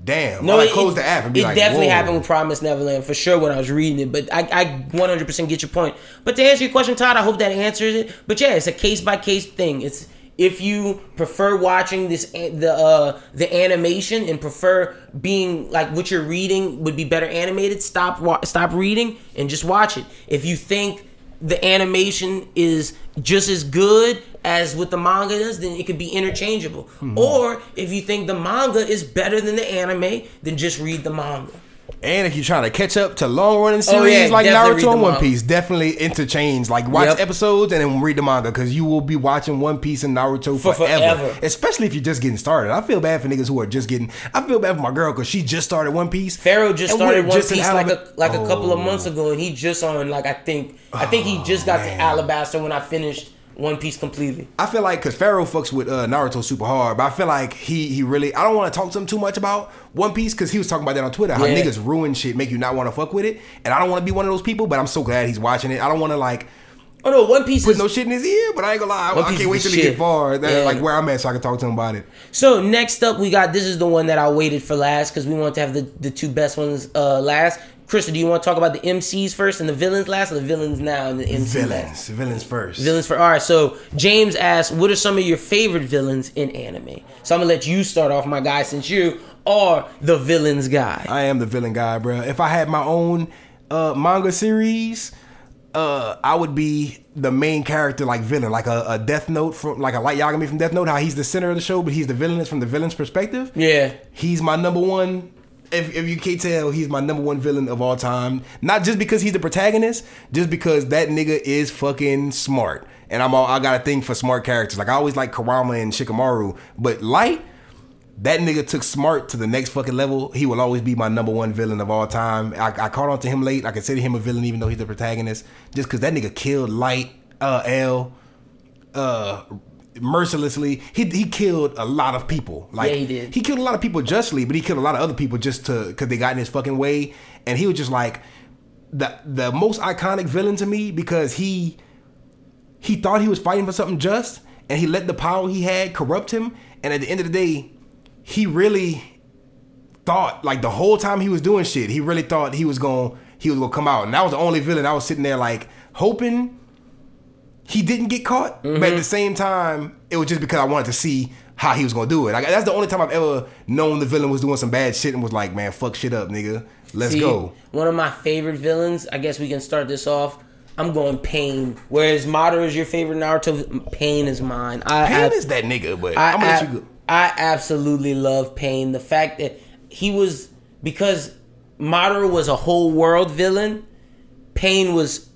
damn. No, like it, close the app and be it like, definitely whoa. happened with Promise Neverland for sure when I was reading it. But I, I 100% get your point. But to answer your question, Todd, I hope that answers it. But yeah, it's a case by case thing. It's if you prefer watching this the uh the animation and prefer being like what you're reading would be better animated, stop wa- stop reading and just watch it. If you think the animation is just as good as what the manga is, then it could be interchangeable. Hmm. Or if you think the manga is better than the anime, then just read the manga. And if you're trying to catch up to long running oh, series Oh, yeah, like Naruto and One manga. Piece, definitely interchange. Like watch Yep. episodes and then read the manga because you will be watching One Piece and Naruto For forever. forever. Especially if you're just getting started. I feel bad for niggas who are just getting. I feel bad for my girl because she just started One Piece. Pharaoh just started One just Piece like a like a couple of Oh. months ago, and he just on like I think I think he just got to oh, Alabasta when I finished One Piece completely. I feel like because Pharaoh fucks with uh, Naruto super hard, but I feel like he he really. I don't want to talk to him too much about One Piece because he was talking about that on Twitter. How Yeah. niggas ruin shit, make you not want to fuck with it, and I don't want to be one of those people. But I'm so glad he's watching it. I don't want to like Oh no, One Piece put is no shit in his ear, but I ain't gonna lie. One I Piece can't wait till he get far, that, Yeah. like where I'm at, so I can talk to him about it. So next up, we got this is the one that I waited for last because we want to have the, the two best ones uh, last. Krista, do you want to talk about the MCs first and the villains last, or the villains now and the MCs last? Villains, villains first. Villains for all right. So James asked, "What are some of your favorite villains in anime?" So I'm gonna let you start off, my guy, since you are the villains guy. I am the villain guy, bro. If I had my own uh, manga series, uh, I would be the main character, like villain, like a, a Death Note from, like a Light Yagami from Death Note. How he's the center of the show, but he's the villain from the villain's perspective. Yeah. he's my number one. If, if you can't tell, he's my number one villain of all time. Not just because he's the protagonist, just because that nigga is fucking smart. And I'm all I got a thing for smart characters. Like I always like Karama and Shikamaru, but Light, that nigga took smart to the next fucking level. He will always be my number one villain of all time. I, I caught on to him late. I consider him a villain even though he's the protagonist. Just because that nigga killed Light, uh, L, uh, mercilessly. He he killed a lot of people. Like Yeah, he did. He killed a lot of people justly, but he killed a lot of other people just to because they got in his fucking way. And he was just like the the most iconic villain to me because he he thought he was fighting for something just, and he let the power he had corrupt him. And at the end of the day, he really thought like the whole time he was doing shit, he really thought he was going he was gonna come out. And that was the only villain I was sitting there like hoping he didn't get caught. But at the mm-hmm. same time, it was just because I wanted to see how he was gonna do it. Like that's the only time I've ever known the villain was doing some bad shit and was like, man, fuck shit up, nigga. Let's See, go. One of my favorite villains. I guess we can start this off. I'm going Pain. Whereas Madara is your favorite Naruto, Pain is mine. I, Pain I- is that nigga, but I, I'm gonna let you go. I absolutely love Pain. The fact that he was because Madara was a whole world villain. Pain was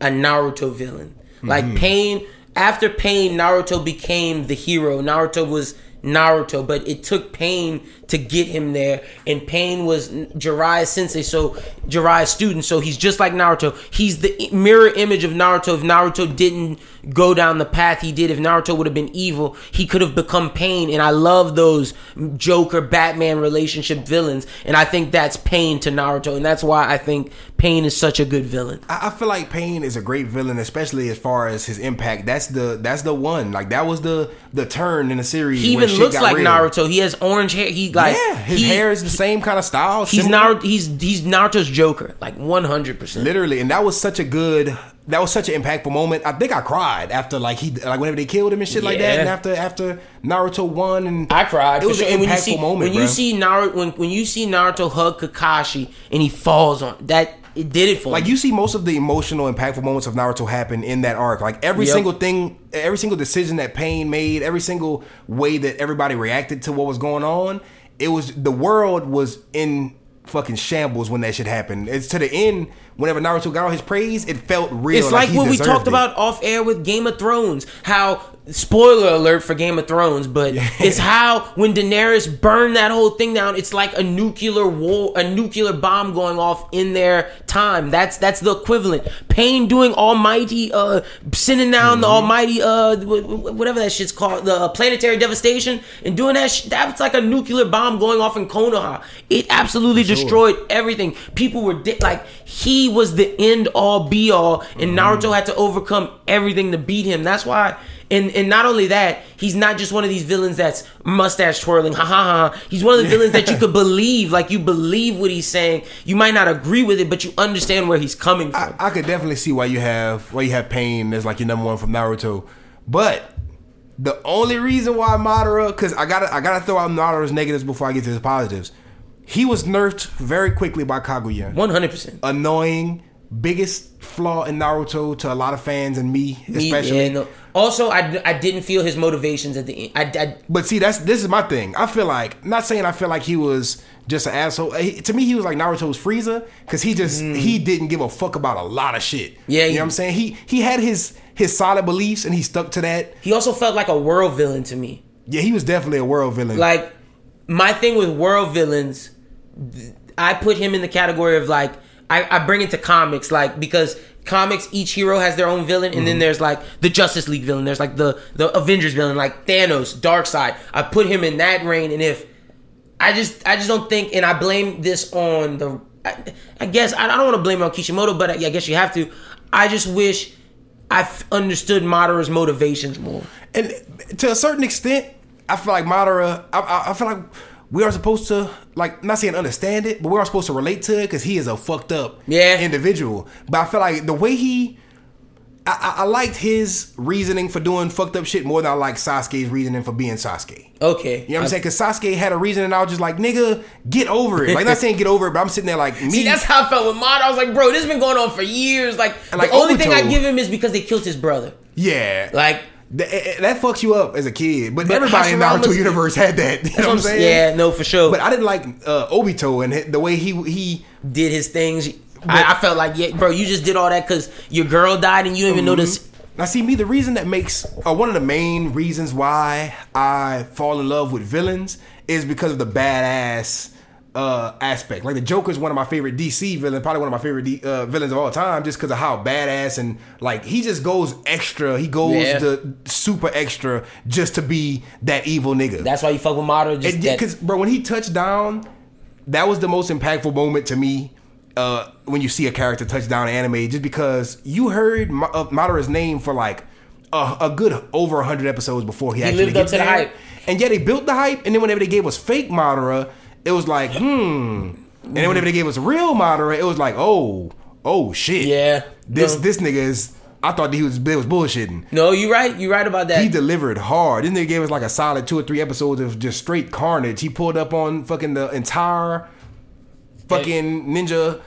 a Naruto villain. Like Mm-hmm. Pain after Pain, Naruto became the hero. Naruto was Naruto, but it took Pain to get him there. And Pain was Jiraiya's sensei, so Jiraiya's student. So he's just like Naruto. He's the mirror image of Naruto. If Naruto didn't go down the path he did, if Naruto would have been evil, he could have become Pain. And I love those Joker Batman relationship villains. And I think that's Pain to Naruto, and that's why I think Pain is such a good villain. I, I feel like Pain is a great villain, especially as far as his impact. That's the that's the one. Like that was the the turn in the series. He even looks like real. Naruto. He has orange hair. He like yeah, his he- hair is the same kind of style. He's similar. Naruto. He's he's Naruto's Joker, like one hundred percent. literally, and that was such a good. That was such an impactful moment. I think I cried after like he like whenever they killed him and shit like that, and after after Naruto won and I cried. It was sure. an impactful see moment, when you see Naruto when when you see Naruto hug Kakashi and he falls on that, it did it for Like me. you see most of the emotional, impactful moments of Naruto happen in that arc. Like every Yep. single thing, every single decision that Pain made, every single way that everybody reacted to what was going on, it was the world was in fucking shambles when that shit happened. It's to the end. Whenever Naruto got all his praise, it felt real. It's like, he what we talked it. about off air with Game of Thrones. How spoiler alert for Game of Thrones, but it's how when Daenerys burned that whole thing down, it's like a nuclear war, a nuclear bomb going off in their time. That's that's the equivalent. Pain doing Almighty, uh, sending down the Almighty, uh, wh- wh- whatever that shit's called, the planetary devastation, and doing that. Sh- that's like a nuclear bomb going off in Konoha. It absolutely destroyed everything. People were di- like, he was the end all be all, and mm-hmm. Naruto had to overcome everything to beat him. That's why. And and not only that, he's not just one of these villains that's mustache twirling, ha ha ha. He's one of the (laughs) villains that you could believe, like you believe what he's saying. You might not agree with it, but you understand where he's coming from. I, I could definitely see why you have why you have pain as like your number one from Naruto, but the only reason why Madara, because I gotta I gotta throw out Madara's negatives before I get to his positives. He was nerfed very quickly by Kaguya. One hundred percent. Annoying, biggest flaw in Naruto to a lot of fans and me especially. Yeah, no. Also, I, I didn't feel his motivations at the end. I, I But see, that's this is my thing. I feel like not saying I feel like he was just an asshole. He- to me, he was like Naruto's Frieza because he just he didn't give a fuck about a lot of shit. Mm. Yeah, you he- know what I'm saying. He he had his his solid beliefs and he stuck to that. he also felt like a world villain to me. Yeah, he was definitely a world villain. Like my thing with world villains, I put him in the category of like I, I bring it to comics, like because comics each hero has their own villain, and then mm-hmm. there's like the Justice League villain, there's like the the Avengers villain, like Thanos, Darkseid I put him in that reign, and if I just I just don't think, and I blame this on the. I, I guess I, I don't want to blame it on Kishimoto, but I, I guess you have to. I just wish I f- understood Madara's motivations more. and to a certain extent, I feel like Madara. I feel like we are supposed to like not saying understand it, but we are supposed to relate to it because he is a fucked up Yeah. individual. But I feel like the way he. I, I- I liked his reasoning for doing fucked up shit more than I like Sasuke's reasoning for being Sasuke. Okay, You know what I'm saying? Because Sasuke had a reason, and I was just like, nigga, get over it. Like, not (laughs) saying get over it, but I'm sitting there like, me. See, that's how I felt with Madara. I was like, bro, this has been going on for years. Like, And like the only thing I give him is because they killed his brother. yeah. Like, Th- eh, eh, that fucks you up as a kid. But, But everybody in Naruto universe (laughs) had that. You know what I'm saying? Yeah, no, for sure. But I didn't like uh, Obito and the way he he. did his things. I, I felt like, yeah, bro, you just did all that because your girl died and you didn't even Mm-hmm. notice. Now, see me, the reason that makes uh, one of the main reasons why I fall in love with villains is because of the badass uh, aspect. Like the Joker is one of my favorite DC villains, probably one of my favorite D, uh, villains of all time, just because of how badass and like he just goes extra. He goes Yeah. the super extra just to be that evil nigga. That's why you fuck with that- because bro, when he touched down, that was the most impactful moment to me. Uh, when you see a character touch down in anime, just because you heard Ma- uh, Madara's name for like a, a good over hundred episodes before he, actually lived up gets to the hype. and yeah, they built the hype, and then whenever they gave us fake Madara, it was like hmm, and then whenever they gave us real Madara, it was like oh oh shit, yeah. this no, this nigga is. I thought he was they was bullshitting. no, you're right. You're right about that. He delivered hard. This nigga gave us like a solid two or three episodes of just straight carnage. He pulled up on fucking the entire fucking ninja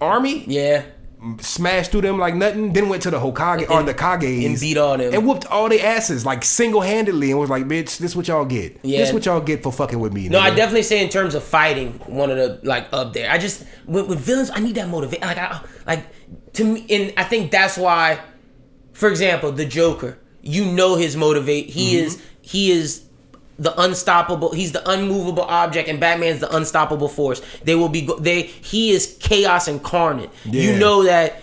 army, yeah. Smashed through them like nothing. Then went to the Hokage or the Kages and beat all them. and whooped all their asses like single handedly and was like, "Bitch, this what y'all get. Yeah. This what y'all get for fucking with me." No, I definitely say in terms of fighting, one of the like up there. I just with, with villains, I need that motivation. Like, I, like to me, and I think that's why, for example, the Joker. You know his motivate. He Mm-hmm. is he is the unstoppable. He's the unmovable object, and Batman's the unstoppable force. They will be they he is chaos incarnate. You know that.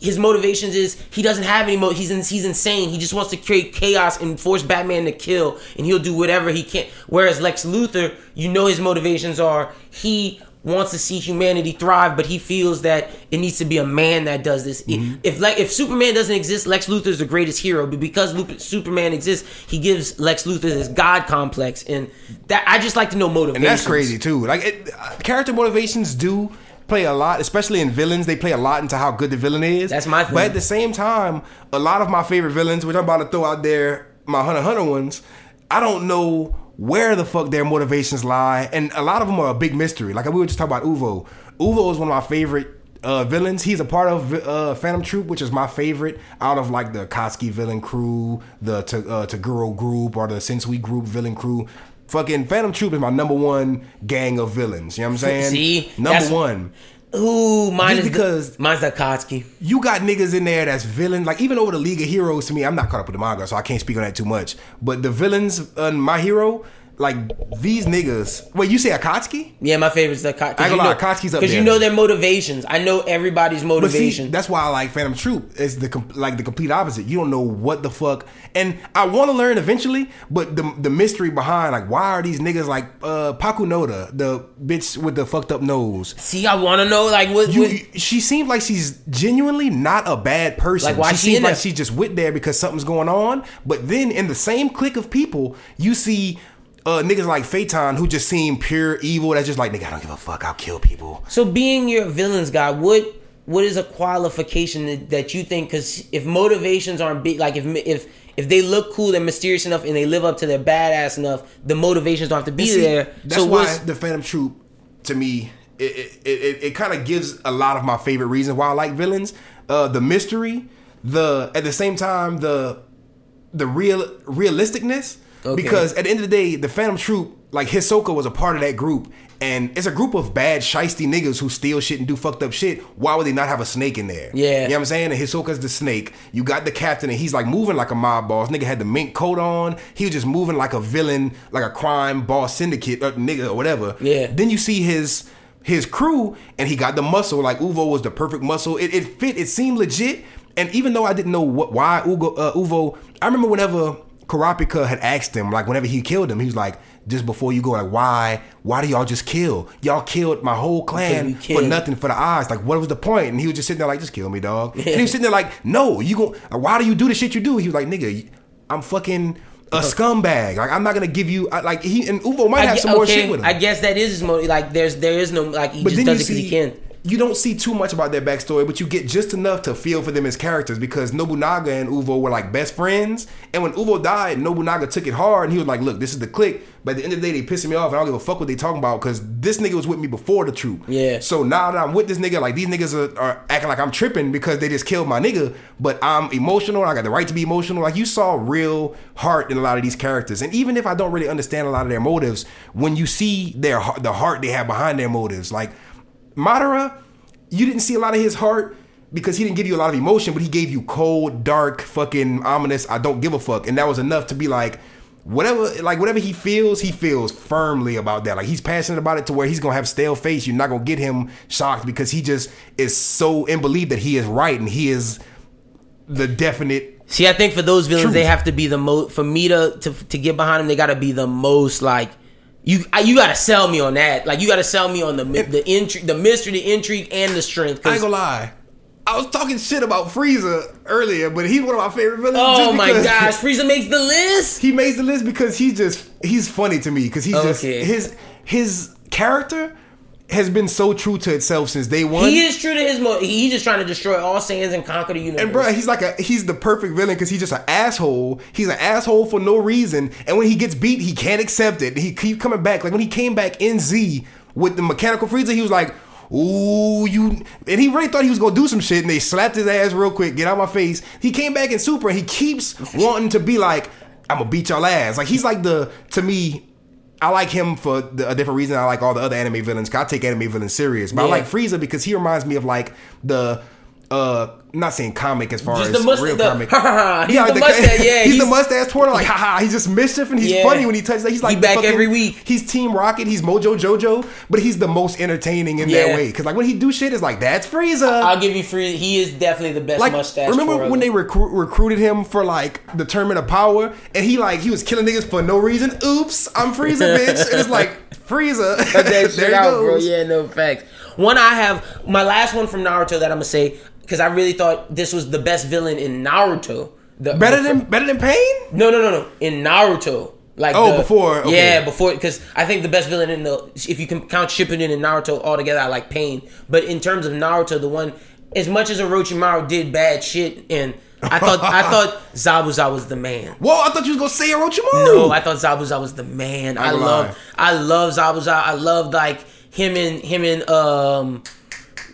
His motivations is he doesn't have any mo. He's in, he's insane. He just wants to create chaos and force Batman to kill, and he'll do whatever he can. Whereas Lex Luthor, you know his motivations are he wants to see humanity thrive, but he feels that it needs to be a man that does this. If- If like if Superman doesn't exist, Lex Luthor is the greatest hero. But because Superman exists, he gives Lex Luthor this god complex, and that I just like to know motivations. and that's crazy too. Like it, uh, character motivations do play a lot, especially in villains. They play a lot into how good the villain is. That's my thing. But at the same time, a lot of my favorite villains, which I'm about to throw out there, my Hunter Hunter ones, I don't know where the fuck their motivations lie, and a lot of them are a big mystery. Like we were just talking about Uvo. Uvo is one of my favorite. Uh, villains. He's a part of uh, Phantom Troupe, which is my favorite out of like the Akatsuki villain crew, the Ta- uh, Toguro group, or the Sensui group villain crew. Fucking Phantom Troupe is my number one gang of villains. You know what I'm saying? See? number one. Ooh, mine Just is because- the, mine's Akatsuki. you got niggas in there that's villain. Like even over the League of Heroes to me, I'm not caught up with the manga, so I can't speak on that too much. But the villains on My Hero, like these niggas. Wait, you say Akatsuki? Yeah, my favorite's the Akatsuki. I gonna lie, Akatsuki's up Because you know their motivations. I know everybody's But see, that's why I like Phantom Troupe. It's the like the complete opposite. You don't know what the fuck, and I want to learn eventually. But the the mystery behind like why are these niggas like uh Pakunoda, the bitch with the fucked up nose. See, I want to know like what. You, what you- she seems like she's genuinely not a bad person. Like, why she she seems like she's just with there because something's going on. But then in the same clique of people, you see uh, niggas like Feitan who just seem pure evil. That's just like nigga, I don't give a fuck. I'll kill people. so being your villains guy, what what is a qualification that, that you think? Because if motivations aren't big, like if if if they look cool, they're mysterious enough, and they live up to their badass enough, the motivations don't have to be See, there. That's so why the Phantom Troupe to me it it, it, it kind of gives a lot of my favorite reasons why I like villains. Uh, the mystery, the at the same time the the real realisticness. Okay. Because at the end of the day, the Phantom Troupe, like Hisoka was a part of that group. And it's a group of bad, shisty niggas who steal shit and do fucked up shit. Why would they not have a snake in there? Yeah. You know what I'm saying? And Hisoka's the snake. You got the captain, and he's like moving like a mob boss. Nigga had the mink coat on. He was just moving like a villain, like a crime boss syndicate uh, nigga or whatever. Yeah. Then you see his his crew, and he got the muscle. Like Uvo was the perfect muscle. It, it fit. It seemed legit. And even though I didn't know what why Ugo, uh, Uvo, I remember whenever Kurapika had asked him, like whenever he killed him, he was like, just before you go, like why why do y'all just kill? Y'all killed my whole clan for nothing for the eyes. Like what was the point? And he was just sitting there like, just kill me, dog. And he was sitting there like, no, you go. Why do you do the shit you do? He was like, nigga, I'm fucking. A uh-huh. scumbag. Like I'm not gonna give you. I- Like he and Uvo might I have some more shit with him. I guess that is his motive. Like there's there is no like he But just does it because he can. You don't see too much about their backstory, but you get just enough to feel for them as characters because Nobunaga and Uvo were like best friends. And when Uvo died, Nobunaga took it hard and he was like, "Look, this is the clique." But at the end of the day, they pissing me off, and I don't give a fuck what they talking about because this nigga was with me before the troop. Yeah. So now that I'm with this nigga, like these niggas are, are acting like I'm tripping because they just killed my nigga. But I'm emotional. I got the right to be emotional. Like you saw real heart in a lot of these characters, and even if I don't really understand a lot of their motives, when you see their heart- the heart they have behind their motives, like Madara, you didn't see a lot of his heart because he didn't give you a lot of emotion, but he gave you cold, dark, fucking ominous. I don't give a fuck, and that was enough to be like, whatever, like whatever he feels, he feels firmly about that. Like he's passionate about it to where he's gonna have stale face. You're not gonna get him shocked because he just is so in belief that he is right and he is the definite. See, I think for those villains, Truth. they have to be the most. For me to to to get behind them, they got to be the most like. You I, you gotta sell me on that. Like you gotta sell me on the the intrigue, the mystery, the intrigue, and the strength. I ain't gonna lie. I was talking shit about Frieza earlier, but he's one of my favorite villains. oh my gosh, (laughs) Frieza makes the list. he makes the list because he's just he's funny to me because he's just his his character has been so true to itself since day one. He is true to his mo. He just trying to destroy all Saiyans and conquer the universe. and bro, he's like a he's the perfect villain because he's just an asshole. He's an asshole for no reason, and when he gets beat, he can't accept it. He keep coming back. Like when he came back in Z with the mechanical Frieza, he was like, "Ooh, you!" And he really thought he was gonna do some shit, and they slapped his ass real quick. Get out of my face. He came back in Super, and he keeps wanting to be like, "I'm gonna beat y'all ass." Like he's like the to me. I like him for the, a different reason. I like all the other anime villains. I take anime villains serious, but I like Frieza because he reminds me of like the uh not saying comic as far Just as the real the- comic. (laughs) He's the mustache, (laughs) yeah, he's, the mustache twirler. Like, haha, he's just mischief and he's Yeah. funny when he touches. That. He's like He the back every week. He's Team Rocket. He's Mojo Jojo, but he's the most entertaining in that way. Because like when he do shit, it's like that's Frieza. I'll give you free. He is definitely the best like mustache. remember twirler. when they recruit, recruited him for like the tournament of power, and he like he was killing niggas for no reason. Oops, I'm Frieza, (laughs) bitch. and it's like Frieza. Cut that there shit out, bro. goes. Yeah, no facts. One I have, my last one from Naruto that I'm gonna say because I really thought this was the best villain in Naruto. The, Better the- than better than Pain. no, no, no, no. In Naruto, like Oh, the- before, okay. yeah, before because I think the best villain in the if you can count Shippuden and Naruto all together, I like Pain. But in terms of Naruto, the one as much as Orochimaru did bad shit and. I thought I (laughs) thought Zabuza was the man. Whoa, I thought you was gonna say Orochimaru. No, I thought Zabuza was the man. I gonna love. I love Zabuza. I love like him and him and um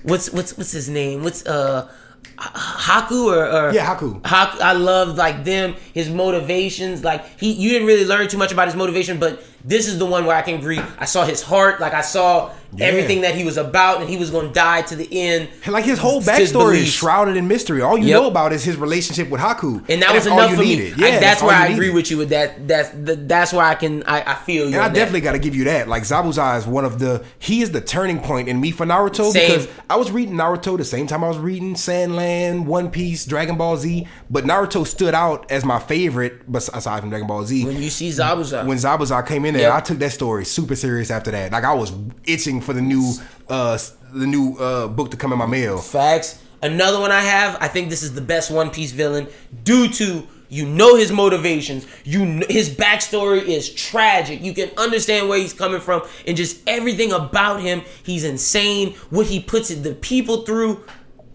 what's what's what's his name? What's uh Haku or, or Yeah, Haku. Haku I love like them, his motivations. Like he you didn't really learn too much about his motivation, but This is the one where I can agree. I saw his heart, like I saw Yeah. everything that he was about, and he was going to die to the end. Like his whole backstory is shrouded in mystery. All you Yep. know about is his relationship with Haku, And that was all enough you for me. needed. I- Yeah, that's all where you I agree with you with that. That's the, that's where I can I, I feel you. And I definitely got to give you that. Like Zabuza is one of the he is the turning point in me for Naruto Same. because I was reading Naruto the same time I was reading Sandland, One Piece, Dragon Ball Z, but Naruto stood out as my favorite, aside from Dragon Ball Z. when you see Zabuza. when Zabuza came in there, Yep. I took that story super serious after that. Like I was itching for the new uh the new uh book to come in my mail. Facts. Another one I have. I think this is the best One Piece villain due to you know his motivations. You kn- his backstory is tragic. You can understand where he's coming from and just everything about him. He's insane. What he puts the people through.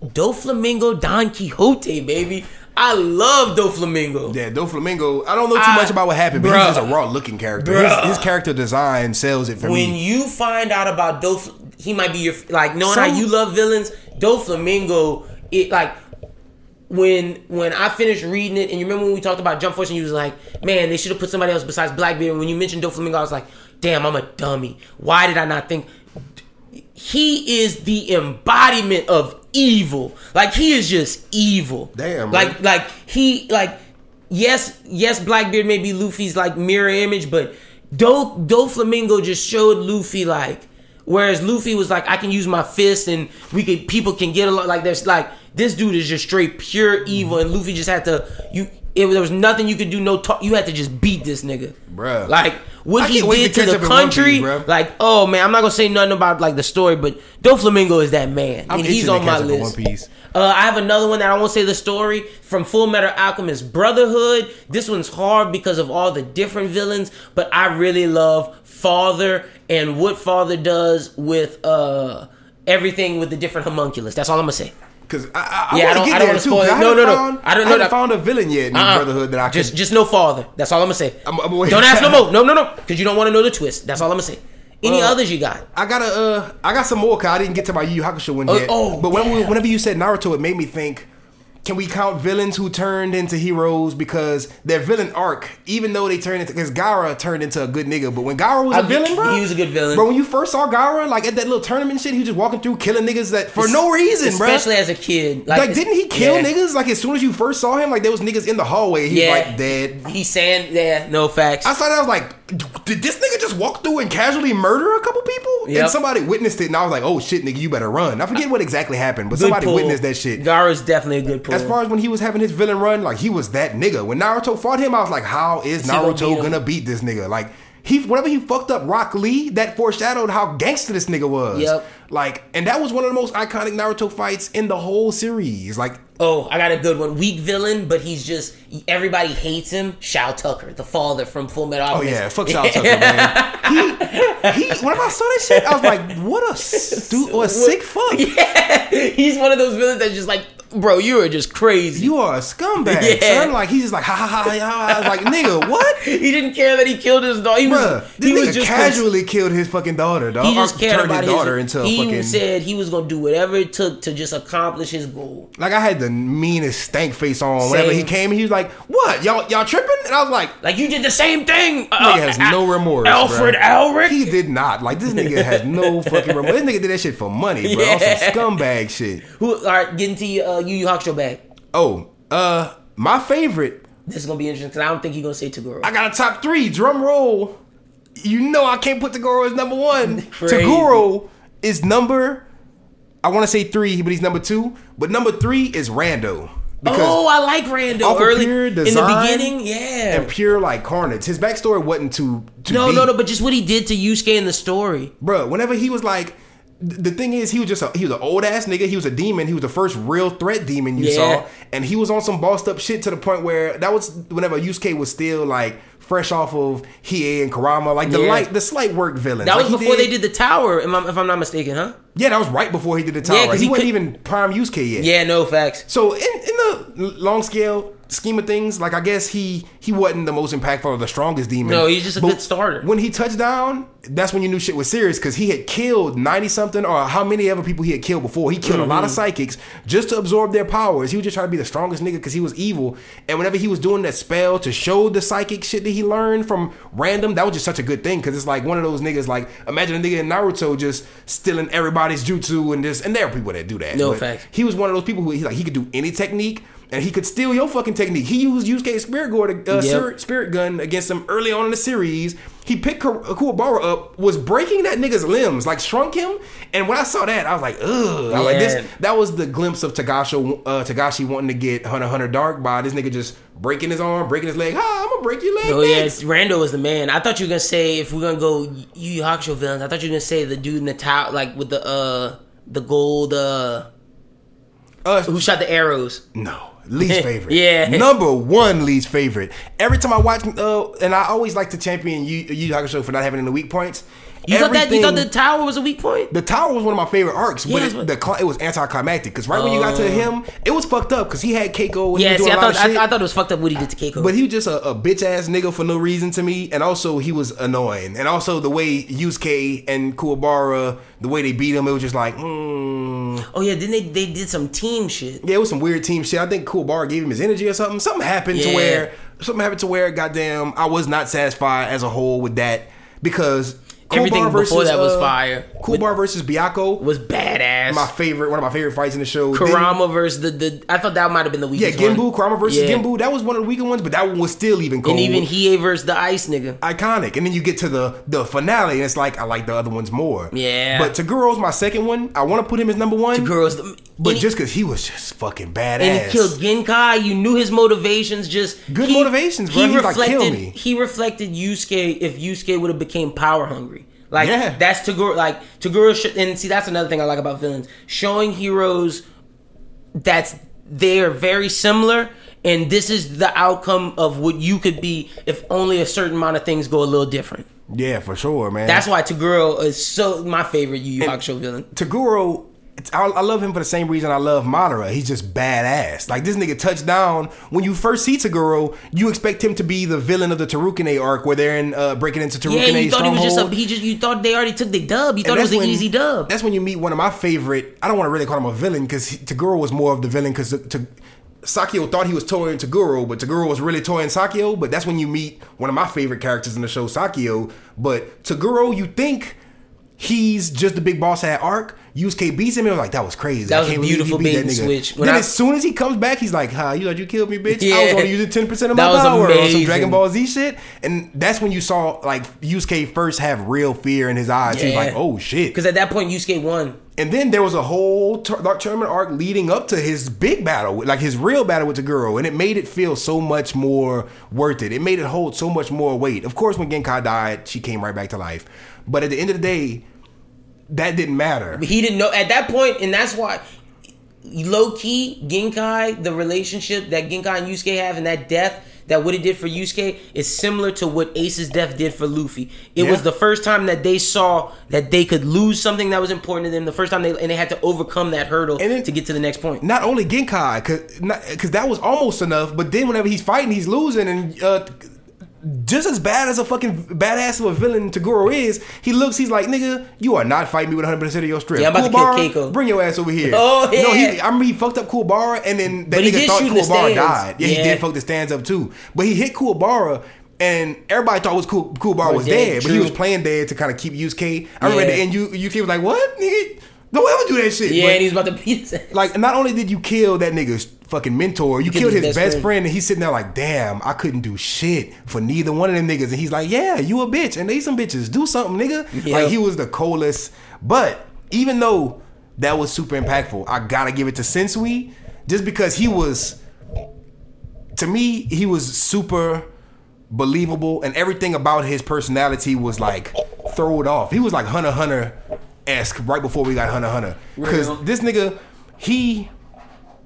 Doflamingo Don Quixote, baby. I love Doflamingo. Yeah, Doflamingo. I don't know too I- much about what happened, but Bruh. he's just a raw looking character. His, his character design sells it for when me. When you find out about Dof, he might be your like knowing Some- how you love villains. Doflamingo, it like when when I finished reading it, and you remember when we talked about Jump Force, and you was like, man, they should have put somebody else besides Blackbeard. And when you mentioned Doflamingo, I was like, damn, I'm a dummy. Why did I not think? He is the embodiment of evil. Like he is just evil. Damn, Like man. like he like yes yes Blackbeard may be Luffy's like mirror image, but Do Doflamingo just showed Luffy like whereas Luffy was like I can use my fist and we could people can get along like there's like this dude is just straight pure evil and Luffy just had to you it, there was nothing you could do no talk you had to just beat this nigga Bruh. like what he did to to, the up in One Piece, country bruh. like oh man I'm not gonna say nothing about like the story but Doflamingo is that man I'm and he's on my catch up in list One Piece. uh, I have another one that I won't say the story from Full Metal Alchemist Brotherhood. This one's hard because of all the different villains, but I really love Father and what Father does with uh everything with the different homunculus. That's all I'm gonna say. Because I, I, Yeah, I I don't- want to I get don't there wanna too. spoil 'cause it. I No, haven't no, no. found, I don't know haven't that- found a villain yet in Uh-uh. Brotherhood that I just can. just no Father. That's all I'm gonna say. I'm- I'm don't ask no more. No, no, no, because you don't want to know the twist. That's all I'm gonna say. Any Uh, others you got? I got a, uh, I got some more. Cause I didn't get to my Yu Yu Hakusho one Oh, yet. oh, but when whenever you said Naruto, it made me think. Can we count villains who turned into heroes because their villain arc, even though they turned into, because Gaara turned into a good nigga, but when Gaara was a I'll villain, bro, he was a good villain. Bro, when you first saw Gaara, like at that little tournament shit, he was just walking through killing niggas that for no reason, bro. Especially as a kid. Like, didn't he kill yeah. niggas? Like, as soon as you first saw him, like, there was niggas in the hallway. He Yeah. was like dead. He's saying, yeah, no facts. I saw that. I was like, did this nigga just walk through and casually murder a couple people? Yep. And somebody witnessed it, and I was like, oh shit, nigga, you better run. I forget what exactly happened, but Good somebody pull. witnessed that shit. Gaara's definitely a good pull. As far as when he was having his villain run, like he was that nigga. When Naruto fought him, I was like, how is he gonna Naruto beat gonna beat this nigga? Like he, whenever he fucked up Rock Lee, that foreshadowed how gangster this nigga was. Yep. Like, and that was one of the most iconic Naruto fights in the whole series. Like, oh, I got a good one. Weak villain, but he's just everybody hates him. Shou Tucker, the father from Full Metal oh yeah, fuck Shou Tucker, man. (laughs) He, he, whenever I saw that shit, I was like, what a stu- or a (laughs) sick fuck. (laughs) Yeah, he's one of those villains that's just like, bro, you are just crazy. You are a scumbag, (laughs) Yeah. son. Like he's just like ha ha ha ha. I was like, nigga, (laughs) what? he didn't care that he killed his daughter. He Bruh, was, this he nigga was just casually killed his fucking daughter, dog. He just Or cared turned about his daughter his. into a he fucking. said he was gonna do whatever it took to just accomplish his goal. like I had the meanest stank face on whenever he Same. came. He was like, "What? Y'all y'all tripping?" And I was like, Like you did the same thing. "Nigga uh, has no remorse." Alfred. Elric. He did not. Like this nigga has no fucking remorse. This nigga did that shit for money, bro. On some (laughs) scumbag shit. Who? All right, getting to your uh, Yu Yu Hakusho bag. Oh, uh, my favorite. This is gonna be interesting because I don't think you're gonna say Toguro. I got a top three. Drum roll. You know I can't put Toguro as number one. (laughs) Toguro is number. I want to say three, but he's number two. But number three is Rando. oh, I like Rando early in the beginning. Yeah. and pure like carnage. His backstory wasn't too. too no, deep. no, no. But just what he did to Yusuke in the story. bro. Whenever he was like, the thing is, he was just a, he was an old ass nigga. He was a demon. He was the first real threat demon you Yeah. saw, and he was on some bossed up shit to the point where that was whenever Yusuke was still like fresh off of Hiei and Kurama, like the Yeah. light, the slight work villain. That Like, was before they did the tower, if I'm, if I'm not mistaken, huh? Yeah, that was right before he did the tower. Yeah, he, he wasn't could- even prime Yusuke yet. Yeah, no facts. So in, in the long scale scheme of things, like I guess he he wasn't the most impactful or the strongest demon. No, he's just a But good starter. When he touched down, that's when you knew shit was serious because he had killed ninety something or how many other people he had killed before. He killed a lot Mm-hmm. of psychics just to absorb their powers. He was just trying to be the strongest nigga because he was evil. And whenever he was doing that spell to show the psychic shit that he learned from random, that was just such a good thing because it's like one of those niggas like imagine a nigga in Naruto just stealing everybody's jutsu and this and there are people that do that. No But facts. He was one of those people who he like he could do any technique. And he could steal your fucking technique. He used Yusuke's spirit guard, uh, Yep. spirit, gun against him early on in the series. He picked Ku- Kuwabara up, was breaking that nigga's limbs, like shrunk him. And when I saw that, I was like, ugh. Was like this. That was the glimpse of Togashi, uh, Togashi wanting to get Hunter Hunter Dark by this nigga just breaking his arm, breaking his leg. Ah, I'm gonna break your leg. Oh yeah, next." it's, Rando was the man. I thought you were gonna say if we're gonna go Yu Yu Hakusho villains. I thought you were gonna say the dude in the tower, like with the uh the gold uh Uh, who shot the arrows. No, least (laughs) favorite. Yeah. number one least favorite. Every time I watch, uh, and I always like to champion you, Yu Hakusho for not having any weak points. You thought that you thought the tower was a weak point? The tower was one of my favorite arcs, but Yeah, it, the it was anticlimactic because right when you got to him, it was fucked up because he had Keiko and he Yeah, see, I thought I. I thought it was fucked up what he did to Keiko. but he was just a, a bitch ass nigga for no reason to me, and also he was annoying, and also the way Yusuke and Kuwabara, the way they beat him, it was just like, mm. oh yeah, then they they did some team shit. yeah, it was some weird team shit. I think Kuwabara gave him his energy or something. Something happened to where something happened to where, goddamn, I was not satisfied as a whole with that because Everything before that was uh, fire. Kuwabara versus Byakko Was badass. my favorite, one of my favorite fights in the show. Then- versus the, the I thought that might have been the yeah, weakest one. Kurama versus Yeah. Genbu. That was one of the weaker ones, but that one was still even cool. and even Hiei versus the ice nigga. iconic. And then you get to the the finale, and it's like I like the other ones more. Yeah. But Toguro's my second one. I want to put him as number one. Girls, but and he- just because he was just fucking badass. and he killed Genkai. You knew his motivations. Just Good motivations, bro. He like, kill me. He reflected Yusuke if Yusuke would have became power hungry. Like Yeah. that's Toguro. Like Toguro, sh- and see that's another thing I like about villains. Showing heroes that's they are very similar, and this is the outcome of what you could be if only a certain amount of things go a little different. yeah, for sure, man. That's why Toguro is so my favorite Yu Yu Hakusho villain. Toguro. It's, I, I love him for the same reason I love Madara. He's just badass. Like this nigga touched down. When you first see Toguro, you expect him to be the villain of the Tarukane arc, where they're in uh, breaking into Tarukane Yeah, you thought he was just a stronghold. he just you thought they already took the dub. You thought it was that's an easy dub. That's when you meet one of my favorite. I don't want to really call him a villain because Toguro was more of the villain because to, Sakyo thought he was toying Toguro, but Toguro was really toying Sakyo. But that's when you meet one of my favorite characters in the show, Sakyo. But Toguro, you think he's just the big boss at Arc. Yusuke beats him and I was like, that was crazy. That was a beautiful he beat and switch. When Then I- as soon as he comes back, he's like, "Huh, you thought you killed me, bitch? Yeah, I was Yeah. only using ten percent of my power on some. Dragon Ball Z shit." And that's when you saw like Yusuke first have real fear in his eyes. He was like, "Oh shit!" Because at that point, Yusuke won. And then there was a whole Dark Tournament arc leading up to his big battle, like his real battle with the girl, and it made it feel so much more worth it. It made it hold so much more weight. Of course, when Genkai died, she came right back to life. But at the end of the day, that didn't matter. He didn't know at that point, and that's why low key Genkai, the relationship that Genkai and Yusuke have, and that death. That what it did for Yusuke is similar to what Ace's death did for Luffy. It Yeah. was the first time that they saw that they could lose something that was important to them. The first time they and they had to overcome that hurdle And then- to get to the next point. Not only Genkai, because that was almost enough, but then whenever he's fighting, he's losing, and uh, just as bad as a fucking badass of a villain Toguro is, he looks, he's like, nigga, you are not fighting me with 100% of your strength. Yeah, I'm about to kill Keiko. Bring your ass over here. (laughs) Oh, yeah. No, he. I remember he fucked up Kuwabara, and then that nigga thought Kuwabara died. Yeah, he did fuck the stands up too. But he hit Kuwabara, and everybody thought was Ku- Kuwabara was dead, but he was playing dead to kind of keep Yusuke. I remember at the end, you, Yusuke was like, what? Nigga, don't ever do that shit. Yeah, But- and he's about to (laughs) beat his ass. like not only did you kill that nigga's fucking mentor, you killed his, best, friend. and he's sitting there like, damn, I couldn't do shit for neither one of them niggas. And he's like, yeah, you a bitch, and they some bitches. Do something, nigga. Yeah. Like he was the coldest. But even though that was super impactful, I gotta give it to Sensui, just because he was, to me, he was super believable, and everything about his personality was like throw it off. He was like Hunter Hunter esque right before we got Hunter Hunter, because this nigga, he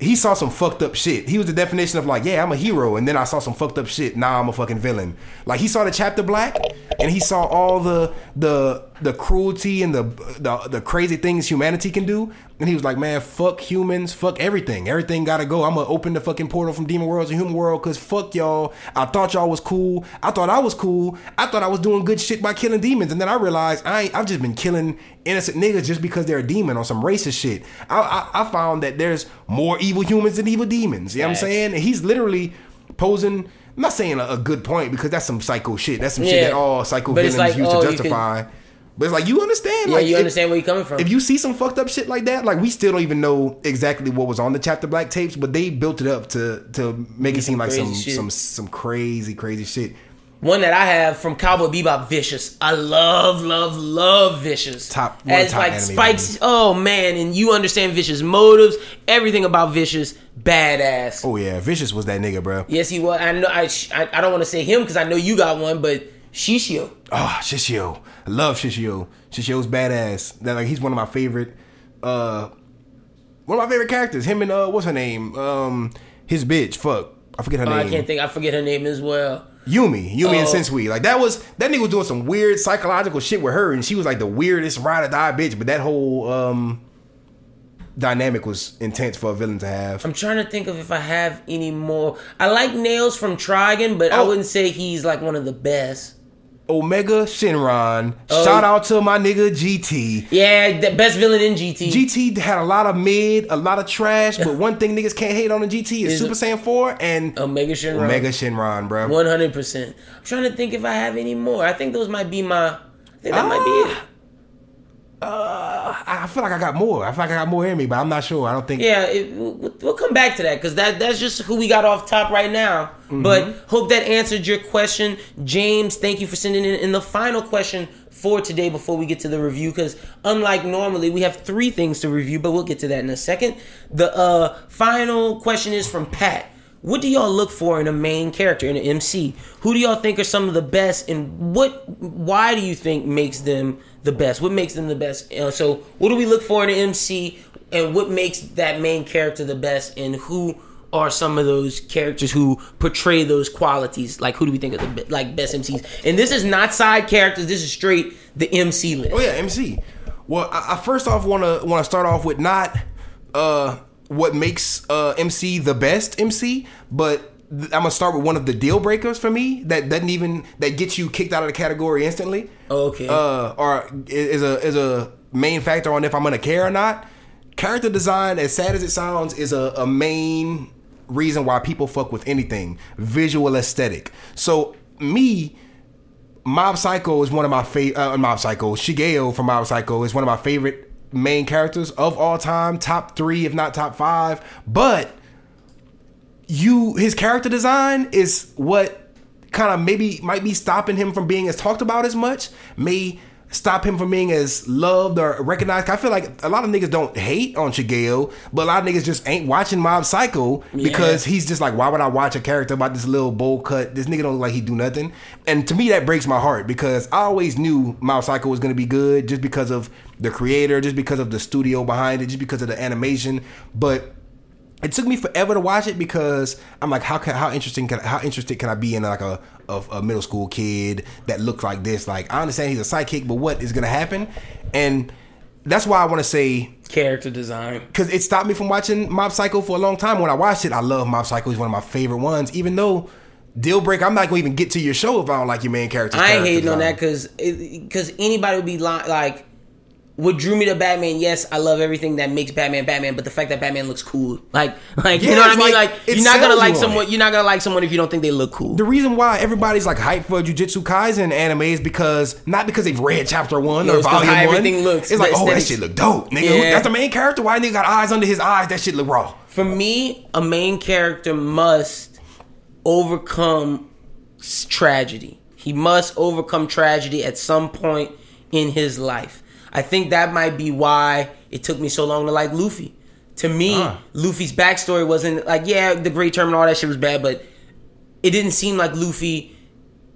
he saw some fucked up shit. He was the definition of like, yeah, I'm a hero, and then I saw some fucked up shit. Now I'm a fucking villain. Like he saw the chapter black, and he saw all the the the cruelty and the, the the crazy things humanity can do. And he was like, man, fuck humans, fuck everything. Everything gotta go. I'm gonna open the fucking portal from demon world to human world because fuck y'all. I thought y'all was cool. I thought I was cool. I thought I was doing good shit by killing demons. And then I realized I ain't, I've just been killing innocent niggas just because they're a demon on some racist shit. I, I, I found that there's more evil humans than evil demons. You know what I'm saying? And he's literally posing. I'm not saying a, a good point because that's some psycho shit. That's some shit that all psycho But villains like, use oh, to justify. But it's like you understand. Yeah, like, you if- understand where you're coming from. if you see some fucked up shit like that, like we still don't even know exactly what was on the chapter black tapes, but they built it up to to make it seem like some shit. some some crazy crazy shit. One that I have from Cowboy Bebop, Vicious. I love, love, love Vicious. Top- one as top like Spike's. Oh man, and you understand Vicious motives, everything about Vicious, badass. Oh yeah, vicious was that nigga, bro. Yes, he was. I know. I I, I don't want to say him because I know you got one, but Shishio. Ah, Shishio, I love Shishio. Shishio's badass. That like he's one of my favorite. uh One of my favorite characters. Him and uh, what's her name? Um, his bitch. Fuck, I forget her Oh, name. I can't think. I forget her name as well. Yumi, Yumi and Oh. Sensui. Like that was that nigga was doing some weird psychological shit with her, and she was like the weirdest ride or die bitch. But that whole um dynamic was intense for a villain to have. I'm trying to think of if I have any more. I like Nails from Trigun, but I Oh. wouldn't say he's like one of the best. Omega Shenron. Oh. Shout out to my nigga GT. Yeah, the best villain in GT. GT had a lot of mid, a lot of trash, but (laughs) one thing niggas can't hate on the GT is Is Super Saiyan 4 and Omega Shenron. Omega Shenron, bro. One hundred percent. I'm trying to think if I have any more. I think those might be my. I think that might be ah, it. Uh, I feel like I got more. I feel like I got more in me, but I'm not sure. I don't think. Yeah, it, we'll, come back to that because that that's just who we got off top right now. But hope that answered your question, James. Thank you for sending in. And the final question for today, before we get to the review, because unlike normally, we have three things to review, but we'll get to that in a second. The uh, final question is from Pat. What do y'all look for in a main character in an MC? Who do y'all think are some of the best, and what? Why do you think makes them the best? What makes them the best? Uh, so, what do we look for in an MC, and what makes that main character the best? And who are some of those characters who portray those qualities? Like, who do we think are the like best MCs? And this is not side characters. This is straight the MC list. Oh yeah, MC. Well, I, I first off want to want to start off with not uh what makes uh MC the best MC, but I'm gonna start with one of the deal breakers for me that doesn't even that gets you kicked out of the category instantly. Okay. Uh, or is a is a main factor on if I'm gonna care or not. Character design, as sad as it sounds, is a, a main reason why people fuck with anything. Visual aesthetic. So me, Mob Psycho is one of my favorite. Uh, Mob Psycho, Shigeo from Mob Psycho is one of my favorite main characters of all time. Top three, if not top five. But you, his character design is what kind of maybe might be stopping him from being as talked about as much. May stop him from being as loved or recognized. I feel like a lot of niggas don't hate on Shigeo, but a lot of niggas just ain't watching Mob Psycho because he's just like, why would I watch a character about this little bowl cut? This nigga don't look like he do nothing. And to me, that breaks my heart because I always knew Mob Psycho was gonna be good just because of the creator, just because of the studio behind it, just because of the animation. But it took me forever to watch it because I'm like, how can, how interesting can how interested can I be in like a of a middle school kid that looks like this? Like I understand he's a psychic, but what is gonna happen? And that's why I want to say Character design. because it stopped me from watching Mob Psycho for a long time. When I watched it, I love Mob Psycho. He's one of my favorite ones. Even though deal breaker, I'm not gonna even get to your show if I don't like your main character. I ain't hating on that because because anybody would be li- like, what drew me to Batman? Yes, I love everything that makes Batman Batman, but the fact that Batman looks cool, like, (laughs) like you know what I mean? like, Like, you're not gonna like someone. it. You're not gonna like someone if you don't think they look cool. The reason why everybody's like hyped for Jujutsu Kaisen anime is because not because they've read chapter one Yeah, or volume one. everything looks, It's like, oh, that shit look dope, nigga. Yeah. That's the main character. Why nigga got eyes under his eyes? That shit look raw. For me, a main character must overcome tragedy. He must overcome tragedy at some point in his life. I think that might be why it took me so long to like Luffy. To me, Ah. Luffy's backstory wasn't like, yeah, the Great Term all that shit was bad, but it didn't seem like Luffy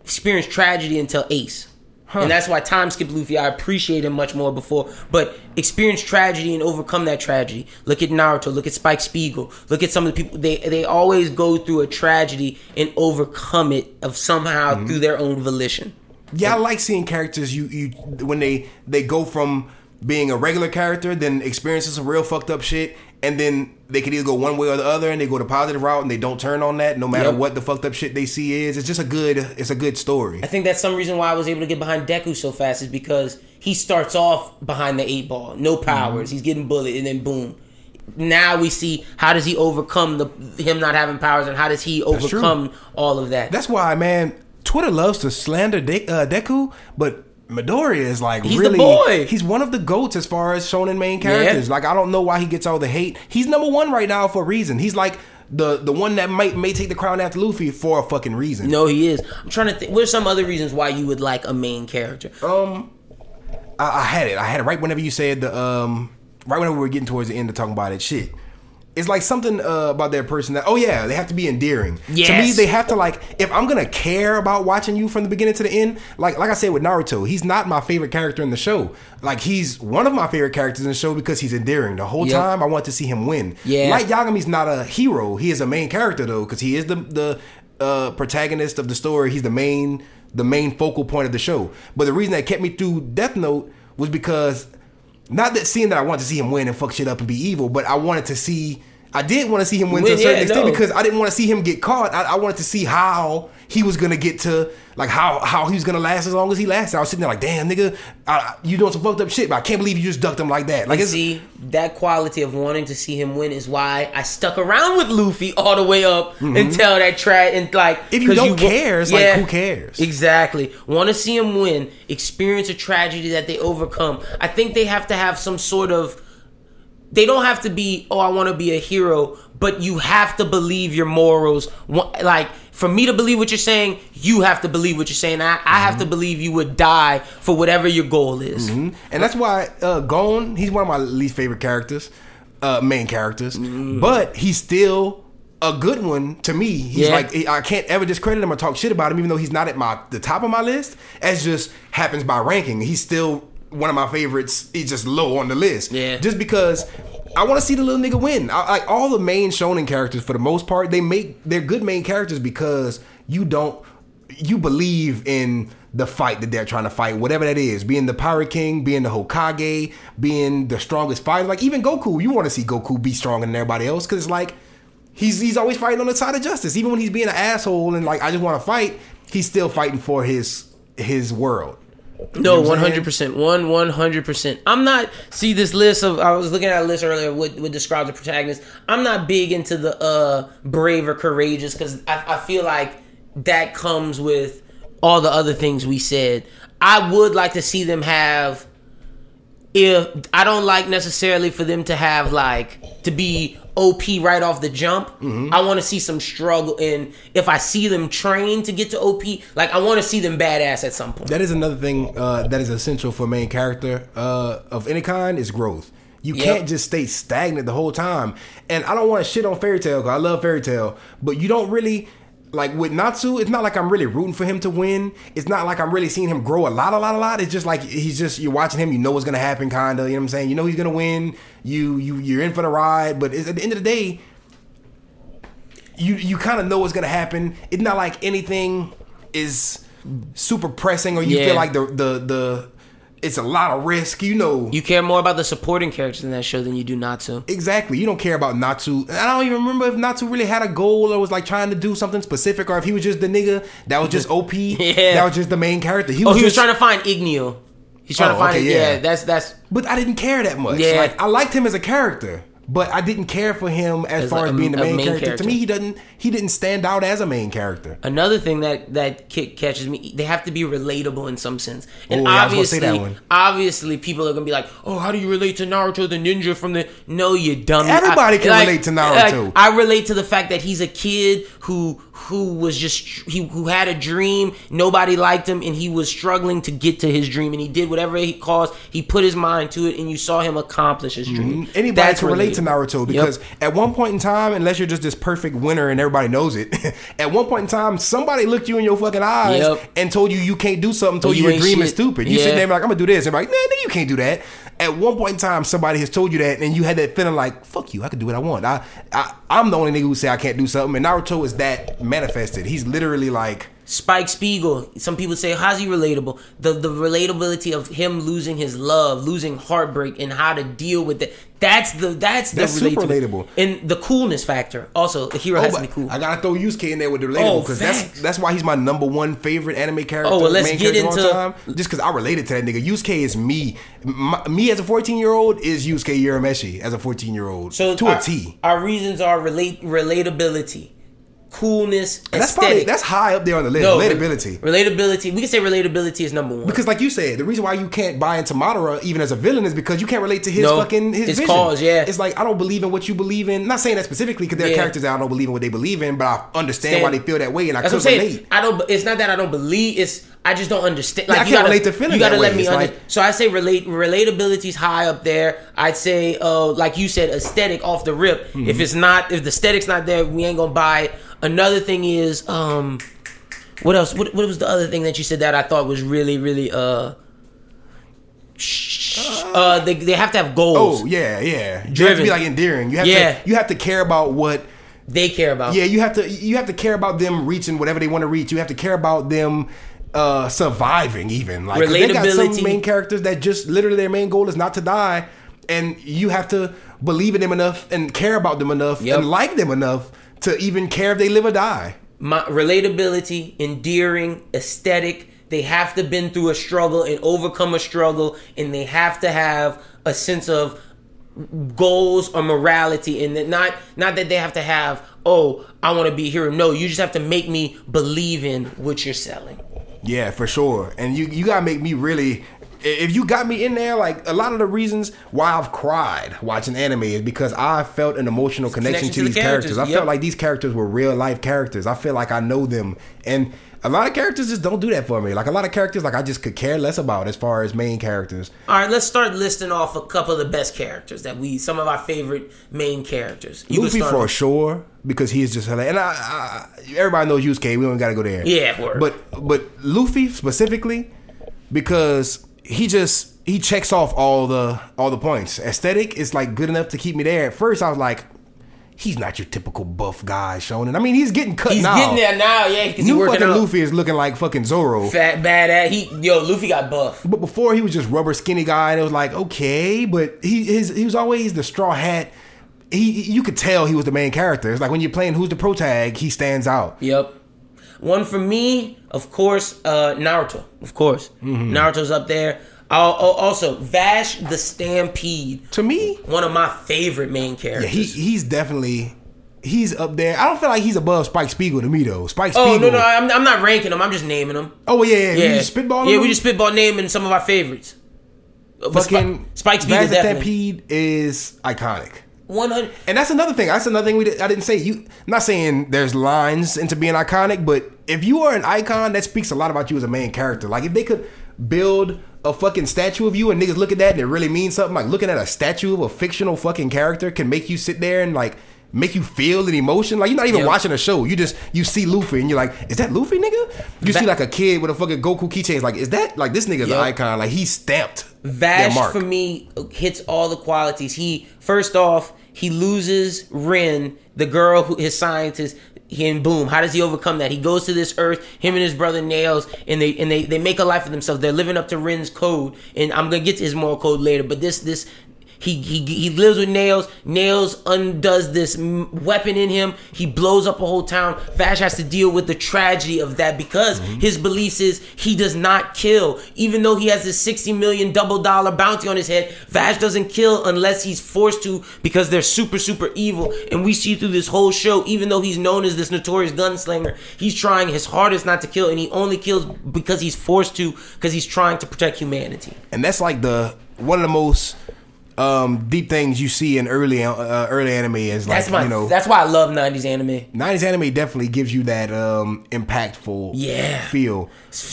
experienced tragedy until Ace. And that's why time skip Luffy. I appreciate him much more before, but experience tragedy and overcome that tragedy. Look at Naruto. Look at Spike Spiegel. Look at some of the people. They they always go through a tragedy and overcome it of somehow through their own volition. Yeah, I like seeing characters you you when they they go from being a regular character, then experiences some real fucked up shit, and then they can either go one way or the other, and they go the positive route, and they don't turn on that, no matter Yep. what the fucked up shit they see is. It's just a good, it's a good story. I think that's some reason why I was able to get behind Deku so fast is because he starts off behind the eight ball, no mm-hmm. powers. He's getting bullied, and then boom. Now we see how does he overcome the him not having powers, and how does he overcome all of that? That's why, man, Twitter loves to slander De- uh, Deku, but Midoriya is like He's really. boy. He's one of the goats as far as shonen main characters. Like I don't know why he gets all the hate. He's number one right now for a reason. He's like the the one that might may take the crown after Luffy for a fucking reason. no, he is. I'm trying to think. What are some other reasons why you would like a main character? Um, I, I had it. I had it right whenever you said the um, right whenever we were getting towards the end of talking about it. Shit. It's like something uh, about their person that oh yeah they have to be endearing. To me they have to like if I'm gonna care about watching you from the beginning to the end like like I said with Naruto he's not my favorite character in the show like he's one of my favorite characters in the show because he's endearing the whole Yep. time I want to see him win. Yeah. like Yagami's not a hero he is a main character though because he is the the uh, protagonist of the story he's the main the main focal point of the show. But the reason that kept me through Death Note was because not that seeing that I wanted to see him win and fuck shit up and be evil, but I wanted to see. I did want to see him win to a certain yeah, extent no. because I didn't want to see him get caught. I, I wanted to see how he was gonna get to like how how he was gonna last as long as he lasted. I was sitting there like, damn nigga, I, you doing some fucked up shit, but I can't believe you just ducked him like that. Like see that quality of wanting to see him win is why I stuck around with Luffy all the way up until that track and like Mm-hmm. If you don't wa- care, it's like, who cares? Exactly. Want to see him win, experience a tragedy that they overcome. I think they have to have some sort of. They don't have to be. Oh, I want to be a hero, but you have to believe your morals. Like for me to believe what you're saying, you have to believe what you're saying. I, I have to Mm-hmm. believe you would die for whatever your goal is. and that's why uh, Gon, he's one of my least favorite characters, uh, main characters, Mm. but he's still a good one to me. He's Yeah. like I can't ever discredit him or talk shit about him, even though he's not at my the top of my list. As just happens by ranking, he's still one of my favorites. is just low on the list. Yeah. just because. I want to see the little nigga win. I, like all the main shonen characters, for the most part, they make they're good main characters because you don't you believe in the fight that they're trying to fight, whatever that is, being the Pirate King, being the Hokage, being the strongest fighter. Like even Goku, you want to see Goku be stronger than everybody else because it's like he's he's always fighting on the side of justice, even when he's being an asshole and like I just want to fight. He's still fighting for his his world. No, one hundred percent, one one hundred percent. I'm not see this list of. I was looking at a list earlier. What would describe the protagonist? I'm not big into the uh brave or courageous because I, I feel like that comes with all the other things we said. I would like to see them have. If I don't like necessarily for them to have like to be OP right off the jump, Mm-hmm. I want to see some struggle. And if I see them train to get to OP, like I want to see them badass at some point. That is another thing uh, that is essential for main character uh, of any kind is growth. You Yep. can't just stay stagnant the whole time. And I don't want to shit on Fairy Tail because I love Fairy Tail, but you don't really like with Natsu. It's not like I'm really rooting for him to win. It's not like I'm really seeing him grow a lot, a lot, a lot. It's just like he's just you're watching him. You know what's gonna happen, kinda. You know what I'm saying? You know he's gonna win. You you you're in for the ride. But at the end of the day, you you kind of know what's gonna happen. It's not like anything is super pressing or you Yeah. feel like the the the it's a lot of risk. You know You care more about the supporting characters in that show than you do Natsu. exactly. You don't care about Natsu. And I don't even remember if Natsu really had a goal or was like trying to do something specific or if he was just the nigga that was just OP. (laughs) Yeah. that was just the main character. He Oh, he was trying to find Igneel. He's trying Oh, to find okay, it. Yeah. yeah. that's that's But I didn't care that much. Yeah. Like I liked him as a character, but I didn't care for him as, As far like as a- being the main, main character. character. To me, he doesn't he didn't stand out as a main character. another thing that that catches me. They have to be relatable in some sense. And Oh, yeah, I was say obviously, that one. obviously, people are gonna be like, "Oh, how do you relate to Naruto, the ninja from the?" No, you dummy. Everybody I- can relate to Naruto. like, I relate to the fact that he's a kid who who was just he who had a dream. Nobody liked him, and he was struggling to get to his dream, and he did whatever he caused. He put his mind to it, and you saw him accomplish his dream. Mm-hmm. Anybody That's can relate to. Naruto Yep. because at one point in time, unless you're just this perfect winner and everybody knows it, (laughs) at one point in time, somebody looked you in your fucking eyes Yep. and told you you can't do something, told You you your dream is shit. stupid. You Yeah. sitting there like, I'm gonna do this, and like, nah, nigga, you can't do that. At one point in time, somebody has told you that, and you had that feeling like, fuck you, I can do what I want. I, I I'm the only nigga who say I can't do something, and Naruto is that manifested. He's literally like. Spike Spiegel. Some people say, how's he relatable? The the relatability of him losing his love, losing heartbreak, and how to deal with it. That's the that's the That's super relatable. And the coolness factor. Also, the hero Oh, has to be cool. I gotta throw Yusuke in there with the Oh, relatable because that's that's why he's my number one favorite anime character. Oh, well, let's get into- time. Just because I related to that nigga. Yusuke is me. My, me as a fourteen year old is Yusuke Urameshi as a fourteen year old. So to our, a T. Our reasons are relate relatability, coolness, And that's probably that's high up there on the list. No, relatability. Relatability. We can say relatability is number one. Because, like you said, the reason why you can't buy into Madara even as a villain is because you can't relate to his No, fucking his his vision. cause, yeah. it's like I don't believe in what you believe in. Not saying that specifically because there are Yeah. characters that I don't believe in what they believe in, but I understand why they feel that way, and I That's could I'm relate. I don't. It's not that I don't believe. It's I just don't understand. Like I you gotta, relate to feeling You gotta let way. me It's under. like- so I say relate relatability is high up there. I'd say, uh, like you said, aesthetic off the rip. Mm-hmm. If it's not, if the aesthetic's not there, we ain't gonna buy it. Another thing is, um, what else? What, what was the other thing that you said that I thought was really, really, uh, uh, they they have to have goals. Oh yeah, yeah. You have to be like endearing. You have Yeah. to you have to care about what. They care about. Yeah, you have to you have to care about them reaching whatever they want to reach. You have to care about them uh surviving even like they got some main characters that just literally their main goal is not to die and you have to believe in them enough and care about them enough Yep. and like them enough to even care if they live or die my relatability, endearing, aesthetic. They have to been through a struggle and overcome a struggle, and they have to have a sense of goals or morality, and that not not that they have to have. Oh, I want to be a hero. No, you just have to make me believe in what you're selling. Yeah, for sure. And you you gotta make me really. If you got me in there, like a lot of the reasons why I've cried watching anime is because I felt an emotional connection, to, the these characters. characters, I yep. felt like these characters were real life characters. I feel like I know them, and a lot of characters just don't do that for me. Like a lot of characters, like I just could care less about as far as main characters. All right, let's start listing off a couple of the best characters that we, some of our favorite main characters. You Luffy for off. sure because he is just hilarious. And I, I, everybody knows Yusuke. We don't got to go there. Yeah, word. But but Luffy specifically because he just he checks off all the all the points. Aesthetic is like good enough to keep me there. At first, I was like, he's not your typical buff guy, Shonen. I mean, he's getting cut now. He's now. getting there now, yeah, New fucking. Luffy is looking like fucking Zoro. Fat, bad ass. He, yo, Luffy got buff. But before he was just rubber skinny guy, and it was like okay, but he his he was always the straw hat. He you could tell he was the main character. It's like when you're playing who's the pro tag, he stands out. Yep. One for me, of course, uh, Naruto. Of course, Mm-hmm. Naruto's up there. Also, Vash the Stampede, To me, one of my favorite main yeah, characters. he he's definitely he's up there. I don't feel like he's above Spike Spiegel to me though. Spike Spiegel. oh no, no, I'm, I'm not ranking them. I'm just naming them. Oh yeah, yeah. Yeah, We just spitballing. Yeah, him? we just spitball naming some of our favorites. But fucking Spike, Spike Spiegel definitely. Stampede is iconic. One hundred. And that's another thing. That's another thing we did, I didn't say. You I'm not saying there's lines into being iconic, but if you are an icon, that speaks a lot about you as a main character. Like if they could build a fucking statue of you and niggas look at that and it really means something. Like looking at a statue of a fictional fucking character can make you sit there and like make you feel an emotion. Like you're not even Yep. watching a show. You just you see Luffy and you're like, is that Luffy, nigga? You Va- see like a kid with a fucking Goku keychain. Like, is that like this nigga's Yep. an icon? Like he's stamped. Vash for me hits all the qualities. He first off, he loses Rin, the girl who his scientist. And boom, how does he overcome that? He goes to this earth, him and his brother Nails, and they and they, they make a life for themselves. They're living up to Rin's code, and I'm gonna get to his moral code later. But this this he he he lives with Nails. Nails undoes this weapon in him. He blows up a whole town. Vash has to deal with the tragedy of that because mm-hmm. his beliefs is he does not kill. Even though he has this sixty million double dollar bounty on his head, Vash doesn't kill unless he's forced to because they're super super evil. And we see through this whole show, even though he's known as this notorious gunslinger, he's trying his hardest not to kill, and he only kills because he's forced to because he's trying to protect humanity. and that's like the one of the most um, deep things you see in early uh, early anime is like That's my. you know that's why I love '90s anime. 90s anime definitely gives you that um, impactful Yeah. feel.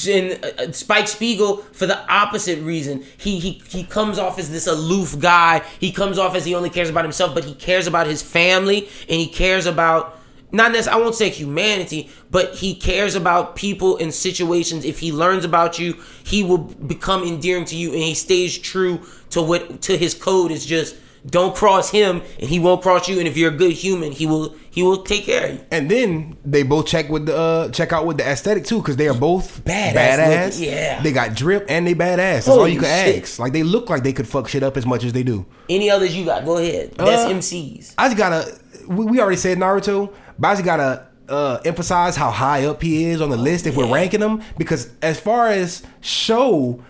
and uh, Spike Spiegel for the opposite reason. He he he comes off as this aloof guy. He comes off as he only cares about himself, but he cares about his family and he cares about not necessarily I won't say humanity, but he cares about people and situations. If he learns about you, he will become endearing to you and he stays true to what to his code is just don't cross him, and he won't cross you. And if you're a good human, he will he will take care of you. And then they both check with the uh, check out with the aesthetic too, because they are both Badass badass. yeah. they got drip and they badass. That's all you can shit. ask. Like they look like they could fuck shit up as much as they do. Any others you got? Go ahead. That's Uh, MCs. I just gotta. We, we already said Naruto, I gotta uh, emphasize how high up he is on the list if we're ranking him. Because as far as show,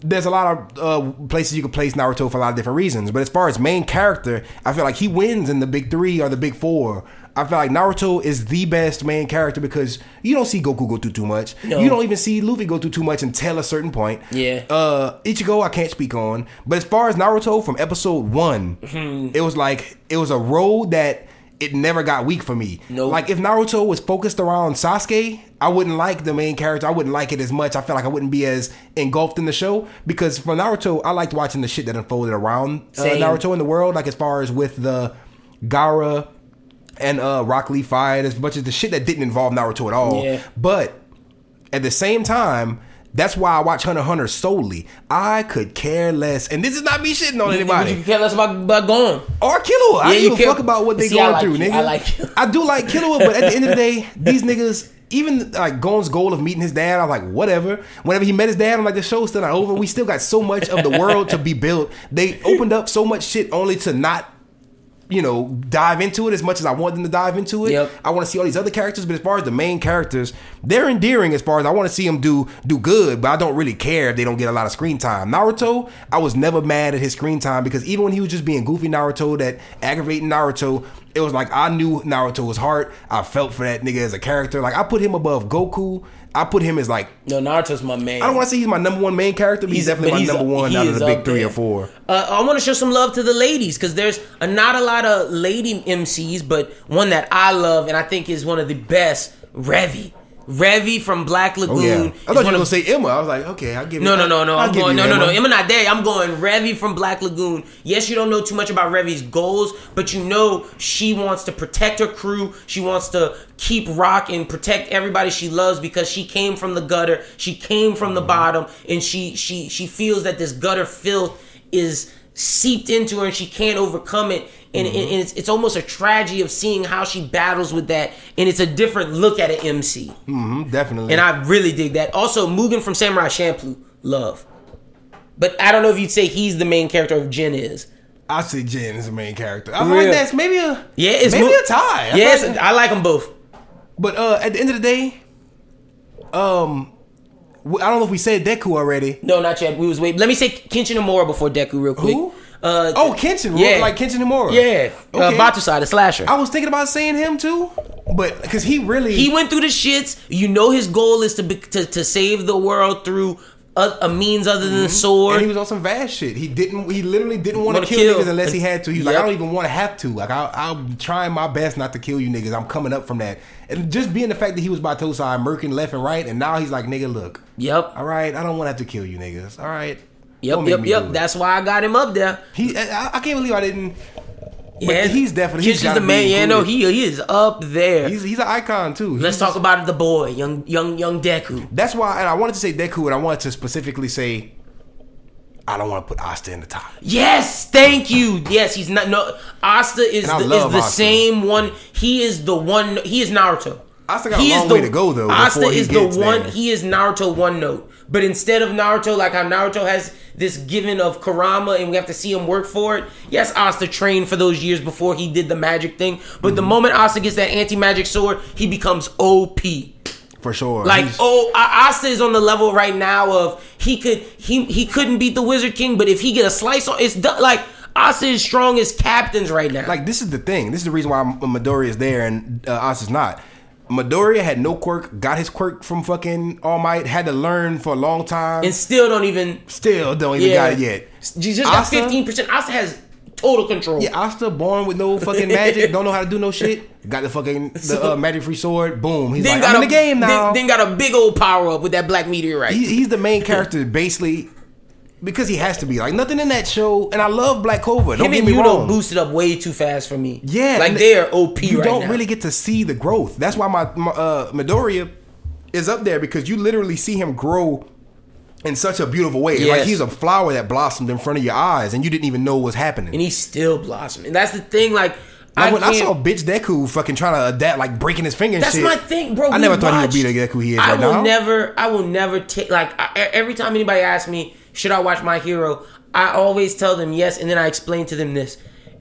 there's a lot of uh, places you can place Naruto for a lot of different reasons. But as far as main character, I feel like he wins in the big three or the big four. I feel like Naruto is the best main character because you don't see Goku go through too much. No. You don't even see Luffy go through too much until a certain point. Yeah. Uh, Ichigo, I can't speak on. But as far as Naruto from episode one, Hmm. it was like it was a road that it never got weak for me. Nope. Like if Naruto was focused around Sasuke, I wouldn't like the main character. I wouldn't like it as much. I feel like I wouldn't be as engulfed in the show because for Naruto, I liked watching the shit that unfolded around uh, Naruto in the world. Like as far as with the Gaara and uh, Rock Lee fight, as much as the shit that didn't involve Naruto at all. Yeah. But at the same time, that's why I watch Hunter Hunter solely. I could care less, and this is not me shitting on anybody. You anybody care less about, about going. or Killua. I Yeah, don't you give a fuck about what they (laughs) See, going like through, you. nigga. I like you. I do like Killua, but at the end of the day, (laughs) these niggas. Even like Gon's goal of meeting his dad, I'm like, whatever. Whenever he met his dad, I'm like, the show's still not over. We still got so much of the world to be built. They opened up so much shit only to not you know, dive into it as much as I want them to dive into it. Yep. I want to see all these other characters, but as far as the main characters, they're endearing as far as I want to see them do do good, but I don't really care if they don't get a lot of screen time. Naruto, I was never mad at his screen time because even when he was just being goofy Naruto, that aggravating Naruto, it was like I knew Naruto was hard. I felt for that nigga as a character. Like I put him above Goku. I put him as like No, Naruto's my man. I don't want to say he's my number one main character, but he's, definitely but my number one out of the big three there. or four. Uh, I want to show some love to the ladies because there's a, not a lot of lady MCs, but one that I love and I think is one of the best. Revy, Revy from Black oh, Lagoon. Oh yeah, I thought you were gonna say Emma. I was like, okay, I'll give No, you. no, no, no. I'll I'm going. No, no, no. Emma. Not there. I'm going Revy from Black Lagoon. Yes, you don't know too much about Revy's goals, but you know she wants to protect her crew. She wants to keep rock and protect everybody she loves because she came from the gutter. She came from the mm-hmm. bottom, and she she she feels that this gutter filth is seeped into her, and she can't overcome it. And, and it's, it's almost a tragedy of seeing how she battles with that, and it's a different look at an MC. Mhm, definitely. And I really dig that. Also, Mugen from Samurai Champloo, love. But I don't know if you'd say he's the main character of Jin is. I say Jin is the main character. I like that's maybe a Yeah, it's maybe Mu- a tie. I Yes, like- I like them both. but uh, at the end of the day, um, I don't know if we said Deku already. No, not yet. We was waiting. Let me say Kenshin Himura before Deku real quick. Who? Uh, Oh, Kenshin, Yeah. like Kenshin Himura. yeah, uh, Okay. Battosai, the slasher. I was thinking about saying him too, but because he really he went through the shits. You know his goal is to be, to, to save the world through a, a means other than the sword. Mm-hmm. and he was on some vast shit. He didn't. He literally didn't want to kill, kill. niggas unless he had to. He's like, I don't even want to have to. Like, I, I'm trying my best not to kill you niggas. I'm coming up from that, and just being the fact that he was Battosai, murking left and right, and now he's like, nigga, look, yep, all right, I don't want to have to kill you niggas. All right, yep, yep, yep. That's why I got him up there. He, I, I can't believe I didn't. Yeah, he's definitely- he's the man. Yeah, no, he he is up there. He's he's an icon too. Let's He's- talk about the boy, young young young Deku. That's why, and I wanted to say Deku, and I wanted to specifically say, I don't want to put Asta in the top. Yes, thank you. Yes, he's not. No, Asta is the, is the Asta. same one. He is the one. He is Naruto. Asta got a He is long way to go, though, Asta is the one. there. He is Naruto one note. But instead of Naruto, like how Naruto has this given of Kurama, and we have to see him work for it. Yes, Asta trained for those years before he did the magic thing. But Mm-hmm. the moment Asta gets that anti magic sword, he becomes OP. For sure. Like He's- oh, A- Asta is on the level right now of he could he he couldn't beat the Wizard King, but if he get a slice on, it's done. Like Asta is strong as captains right now. like this is the thing. This is the reason why Midoriya is there and uh, Asta's not. Midoriya had no quirk, got his quirk from fucking All Might, had to learn for a long time. and still don't even Still don't even yeah. got it yet. You just got Asta? fifteen percent. Asta has total control. Yeah, Asta born with no fucking magic, (laughs) don't know how to do no shit. Got the fucking the uh, magic free sword. Boom. He's then like, got I'm a in the game now. Then, then got a big old power up with that black meteorite. he, he's the main character basically because he has to be. Like nothing in that show, and I love Black Clover. Don't Him get me Yuno wrong. boosted up way too fast for me. Yeah, like they're OP You right don't now. really get to see the growth. That's why my, my uh, Midoriya is up there because you literally see him grow in such a beautiful way. Like he's a flower that blossomed in front of your eyes, and you didn't even know what was happening. and he's still blossoming. And that's the thing. Like, Like I when I saw Bitch Deku fucking trying to adapt, like breaking his finger That's shit. my thing, bro. I never thought he would be watched- the Deku he is I right will now. never, I will never take like I, every time anybody asks me, should I watch My Hero? I always tell them yes, and then I explain to them this.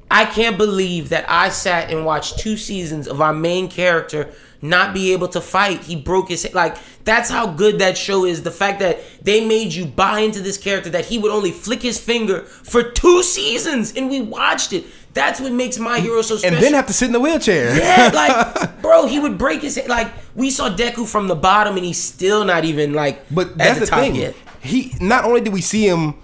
I can't believe that I sat and watched two seasons of our main character not be able to fight. He broke his like. That's how good that show is. The fact that they made you buy into this character that he would only flick his finger for two seasons, and we watched it. That's what makes My Hero so special. and then have to sit in the wheelchair. Yeah, like, (laughs) bro, he would break his head. Like, we saw Deku from the bottom, and he's still not even like But at that's the, the, thing. yet. He not only did we see him,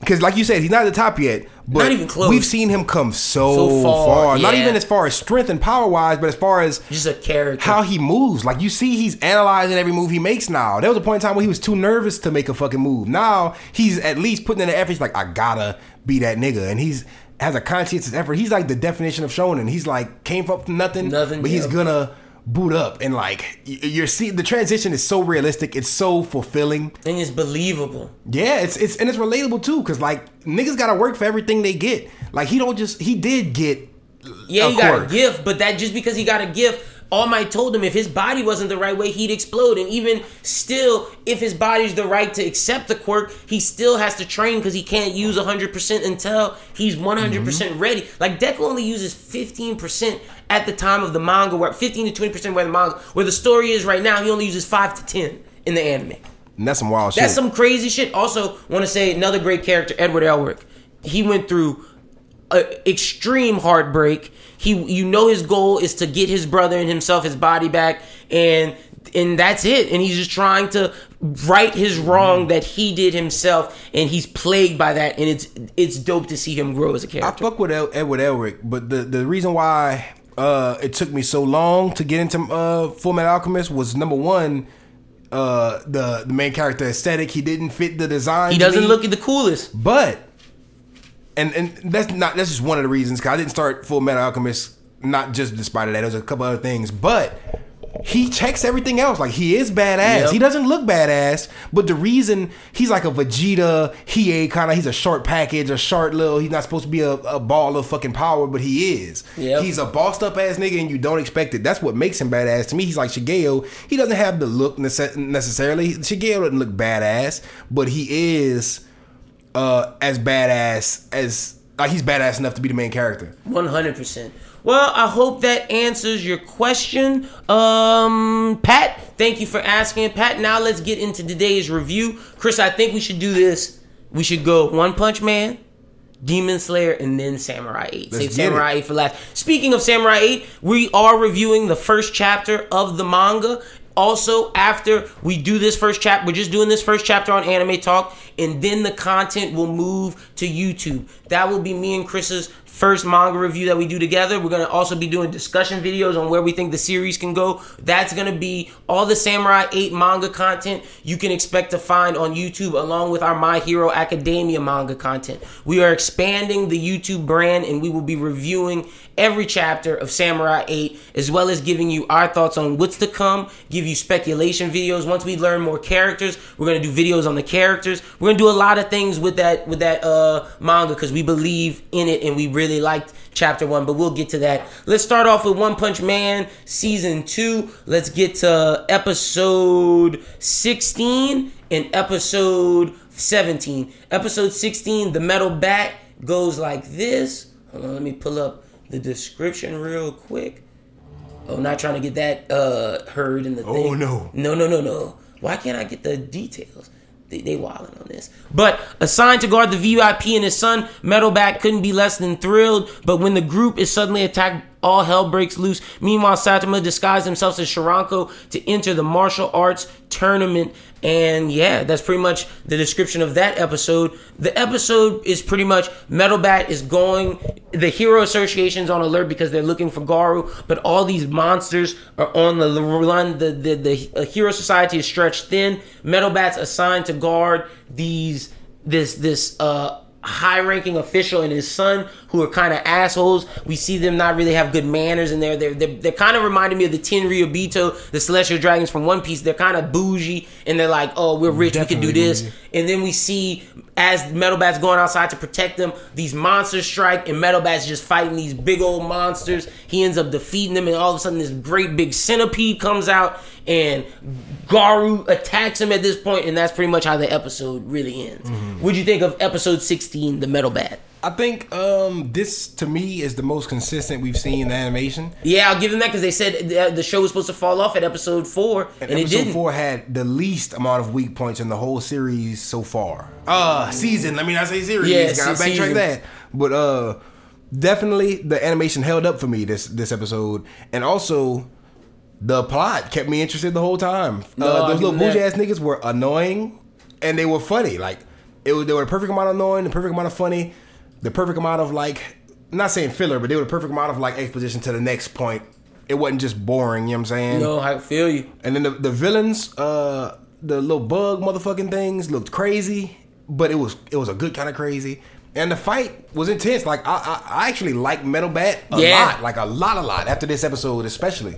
because like you said, he's not at the top yet. But Not even close. we've seen him come so, So far, far. Not even as far as strength and power wise, but as far as Just a character. how he moves. Like you see, he's analyzing every move he makes now. There was a point in time where he was too nervous to make a fucking move. Now he's at least putting in the effort. He's like, I gotta be that nigga, and he's has a conscientious effort. He's like the definition of shonen. He's like came up from nothing, Nothing, but he's gonna boot up and like you're see the transition is so realistic. It's so fulfilling. and it's believable. Yeah, it's it's and it's relatable too, cause like niggas gotta work for everything they get. Like he don't just he did get Yeah, a he got a gift, but that just because he got a gift, All Might told him if his body wasn't the right way, he'd explode. And even still, if his body's the right to accept the quirk, he still has to train because he can't use 100% until he's 100% Mm-hmm. ready. Like, Deku only uses 15% at the time of the manga, where 15 to 20% where the manga, where the story is right now, he only uses 5 to 10 in the anime. and that's some wild shit. That's some crazy shit. Also, want to say another great character, Edward Elric. He went through a extreme heartbreak. He, you know, his goal is to get his brother and himself his body back, and and that's it. And he's just trying to right his wrong that he did himself, and he's plagued by that. And it's it's dope to see him grow as a character. I fuck with El- Edward Elric, but the the reason why uh, it took me so long to get into uh, Full Metal Alchemist was number one, uh, the the main character aesthetic. He didn't fit the design. He doesn't me. look the coolest. but and and that's not that's just one of the reasons. Cause I didn't start Full Metal Alchemist not just despite of that. There's a couple other things, but. He checks everything else. Like he is badass. Yep. He doesn't look badass, but the reason he's like a Vegeta, he a kind of he's a short package, a short little. He's not supposed to be a, a ball of fucking power, but he is. Yep. He's a bossed up ass nigga, and you don't expect it. That's what makes him badass. To me, he's like Shigeo. He doesn't have the look nece- necessarily. Shigeo doesn't look badass, but he is uh as badass as like he's badass enough to be the main character. One hundred percent. Well, I hope that answers your question, um, Pat. Thank you for asking, Pat. Now let's get into today's review, Chris. I think we should do this. We should go One Punch Man, Demon Slayer, and then Samurai Eight. Let's Save Samurai it. Eight for last. Speaking of Samurai Eight, we are reviewing the first chapter of the manga. Also, after we do this first chapter, we're just doing this first chapter on Anime Talk, and then the content will move to YouTube. That will be me and Chris's first manga review that we do together. We're gonna also be doing discussion videos on where we think the series can go. That's gonna be all the Samurai 8 manga content you can expect to find on YouTube, along with our My Hero Academia manga content. We are expanding the YouTube brand, and we will be reviewing every chapter of Samurai 8, as well as giving you our thoughts on what's to come, give you speculation videos. Once we learn more characters, we're gonna do videos on the characters. We're gonna do a lot of things with that with that uh manga because we believe in it and we really liked chapter one, but we'll get to that. Let's start off with One Punch Man season two. Let's get to episode 16 and episode 17. Episode 16, the metal bat goes like this. Hold on, let me pull up the description real quick. Oh, not trying to get that uh heard in the thing. Oh, no. No, no, no, no. Why can't I get the details? They, they wilding on this. But assigned to guard the VIP and his son, Metal Bat couldn't be less than thrilled. But when the group is suddenly attacked, all hell breaks loose. Meanwhile, Saitama disguised himself as Charanko to enter the martial arts tournament. And yeah, that's pretty much the description of that episode. The episode is pretty much Metalbat is going, the Hero Association's on alert because they're looking for Garou, but all these monsters are on the run. The, the, the uh, Hero Society is stretched thin. Metalbat's assigned to guard these, this, this, uh, high ranking official and his son who are kind of assholes. We see them not really have good manners and they're they're they're, they're kind of reminding me of the Tenryubito, the celestial dragons from One Piece. They're kind of bougie and they're like, "Oh, we're rich, we can do this." bougie. And then we see as Metal Bat's going outside to protect them, these monsters strike, and Metal Bat's just fighting these big old monsters. He ends up defeating them, and all of a sudden, this great big centipede comes out, and Garou attacks him at this point, and that's pretty much how the episode really ends. What'd you think of episode 16, the Metal Bat? I think um, this to me is the most consistent we've seen in the animation. Yeah, I'll give them that because they said the, the show was supposed to fall off at episode four, and, it episode four had the least amount of weak points in the whole series so far. Uh season. Let me not say series. Yeah, Gotta se- backtrack that. But uh definitely the animation held up for me this this episode. And also the plot kept me interested the whole time. No, uh, those little bougie ass niggas were annoying and they were funny. Like it was they were the perfect amount of annoying, the perfect amount of funny, the perfect amount of like not saying filler, but they were the perfect amount of like exposition to the next point. It wasn't just boring, you know what I'm saying? No, I feel you. And then the, the villains, uh, the little bug motherfucking things looked crazy, but it was it was a good kind of crazy. And the fight was intense. Like I, I, I actually like Metal Bat a Yeah. lot, like a lot, a lot. After this episode, especially.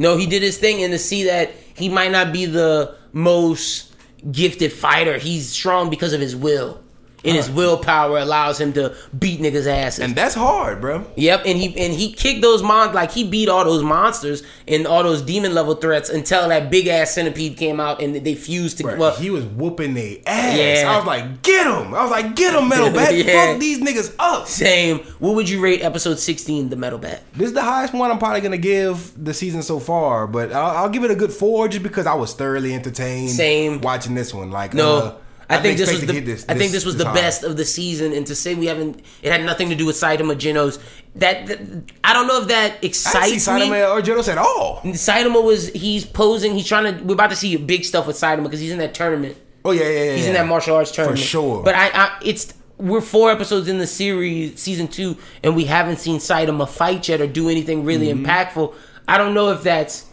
No, he did his thing, and to see that he might not be the most gifted fighter, he's strong because of his will. And his willpower allows him to beat niggas' asses. And that's hard, bro. Yep, and he and he kicked those mon like he beat all those monsters and all those demon level threats until that big ass centipede came out and they fused to well, he was whooping their ass. Yeah. I was like, get him. I was like, get him, Metal (laughs) Bat. Yeah. Fuck these niggas up. same. What would you rate episode sixteen, the metal bat? This is the highest one I'm probably gonna give the season so far, but I'll, I'll give it a good four just because I was thoroughly entertained. Same. watching this one. Like, No. uh, I think this was the get I think this was the best of the season, and to say we haven't, it had nothing to do with Saitama Genos. That, that I don't know if that I didn't excites see me. Saitama or Genos at all. Saitama was he's posing. He's trying to. We're about to see big stuff with Saitama because he's in that tournament. Oh yeah, yeah, yeah. He's in that martial arts tournament for sure. But I, I it's we're four episodes in the series, season two, and we haven't seen Saitama fight yet or do anything really Mm-hmm. impactful. I don't know if that's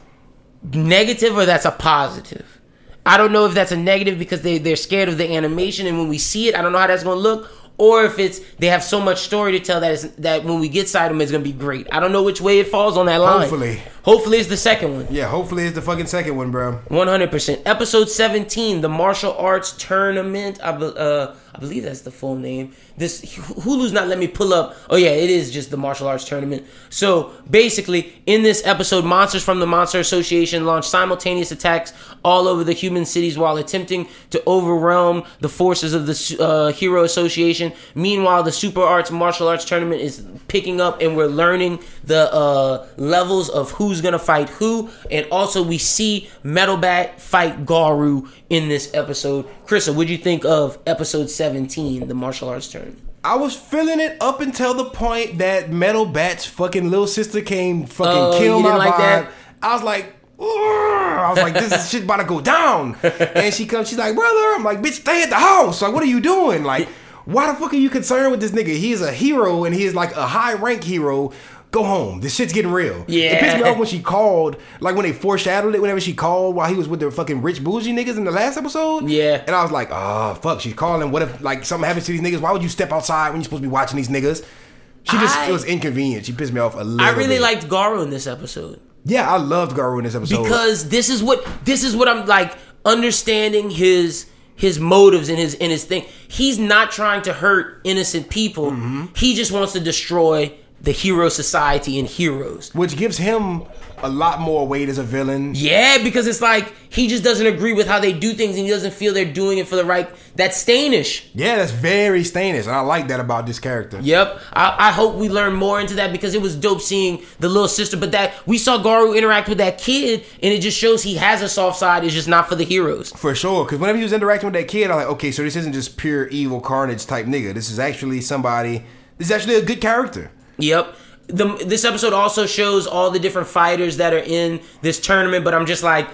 negative or that's a positive. I don't know if that's a negative because they they're scared of the animation, and when we see it, I don't know how that's going to look. Or if it's they have so much story to tell that it's, that when we get Saitama, it's going to be great. I don't know which way it falls on that line. Hopefully. Hopefully it's the second one. Yeah, hopefully it's the fucking second one, bro. One hundred percent. Episode seventeen, the martial arts tournament. I, uh, I believe that's the full name. This Hulu's not let me pull up. Oh yeah, it is just the martial arts tournament. So basically, in this episode, monsters from the Monster Association launch simultaneous attacks all over the human cities while attempting to overwhelm the forces of the uh, Hero Association. Meanwhile, the Super Arts martial arts tournament is picking up, and we're learning the uh, levels of who's gonna fight who, and also we see Metal Bat fight Garou in this episode. Krista, what'd you think of episode seventeen, the martial arts tournament? I was feeling it up until the point that Metal Bat's fucking little sister came fucking Oh, kill my like vibe. that? I was like. I was like, this is shit about to go down. (laughs) And she comes, she's like, brother, I'm like, bitch, stay at the house. Like, what are you doing? Like, why the fuck are you concerned with this nigga? He is a hero and he is like a high rank hero. Go home. This shit's getting real. Yeah. It pissed me off when she (laughs) called, like when they foreshadowed it, whenever she called while he was with the fucking rich bougie niggas in the last episode. Yeah. And I was like, oh, fuck, she's calling. What if, like, something happens to these niggas? Why would you step outside when you're supposed to be watching these niggas? She just, I- it was inconvenient. She pissed me off a little I really bit. liked Garou in this episode. Yeah, I loved Garou in this episode. because this is what this is what I'm like understanding his his motives and his and his thing. He's not trying to hurt innocent people. Mm-hmm. He just wants to destroy the hero society and heroes. which gives him a lot more weight as a villain. Yeah, because it's like he just doesn't agree with how they do things and he doesn't feel they're doing it for the right. That's Stainish. Yeah, that's very Stainish. and I like that about this character. Yep. I, I hope we learn more into that because it was dope seeing the little sister. But that we saw Garou interact with that kid, and it just shows he has a soft side. It's just not for the heroes. For sure, because whenever he was interacting with that kid, I'm like, okay, so this isn't just pure evil carnage type nigga. This is actually somebody. This is actually a good character. Yep. The, this episode also shows all the different fighters that are in this tournament, but I'm just like,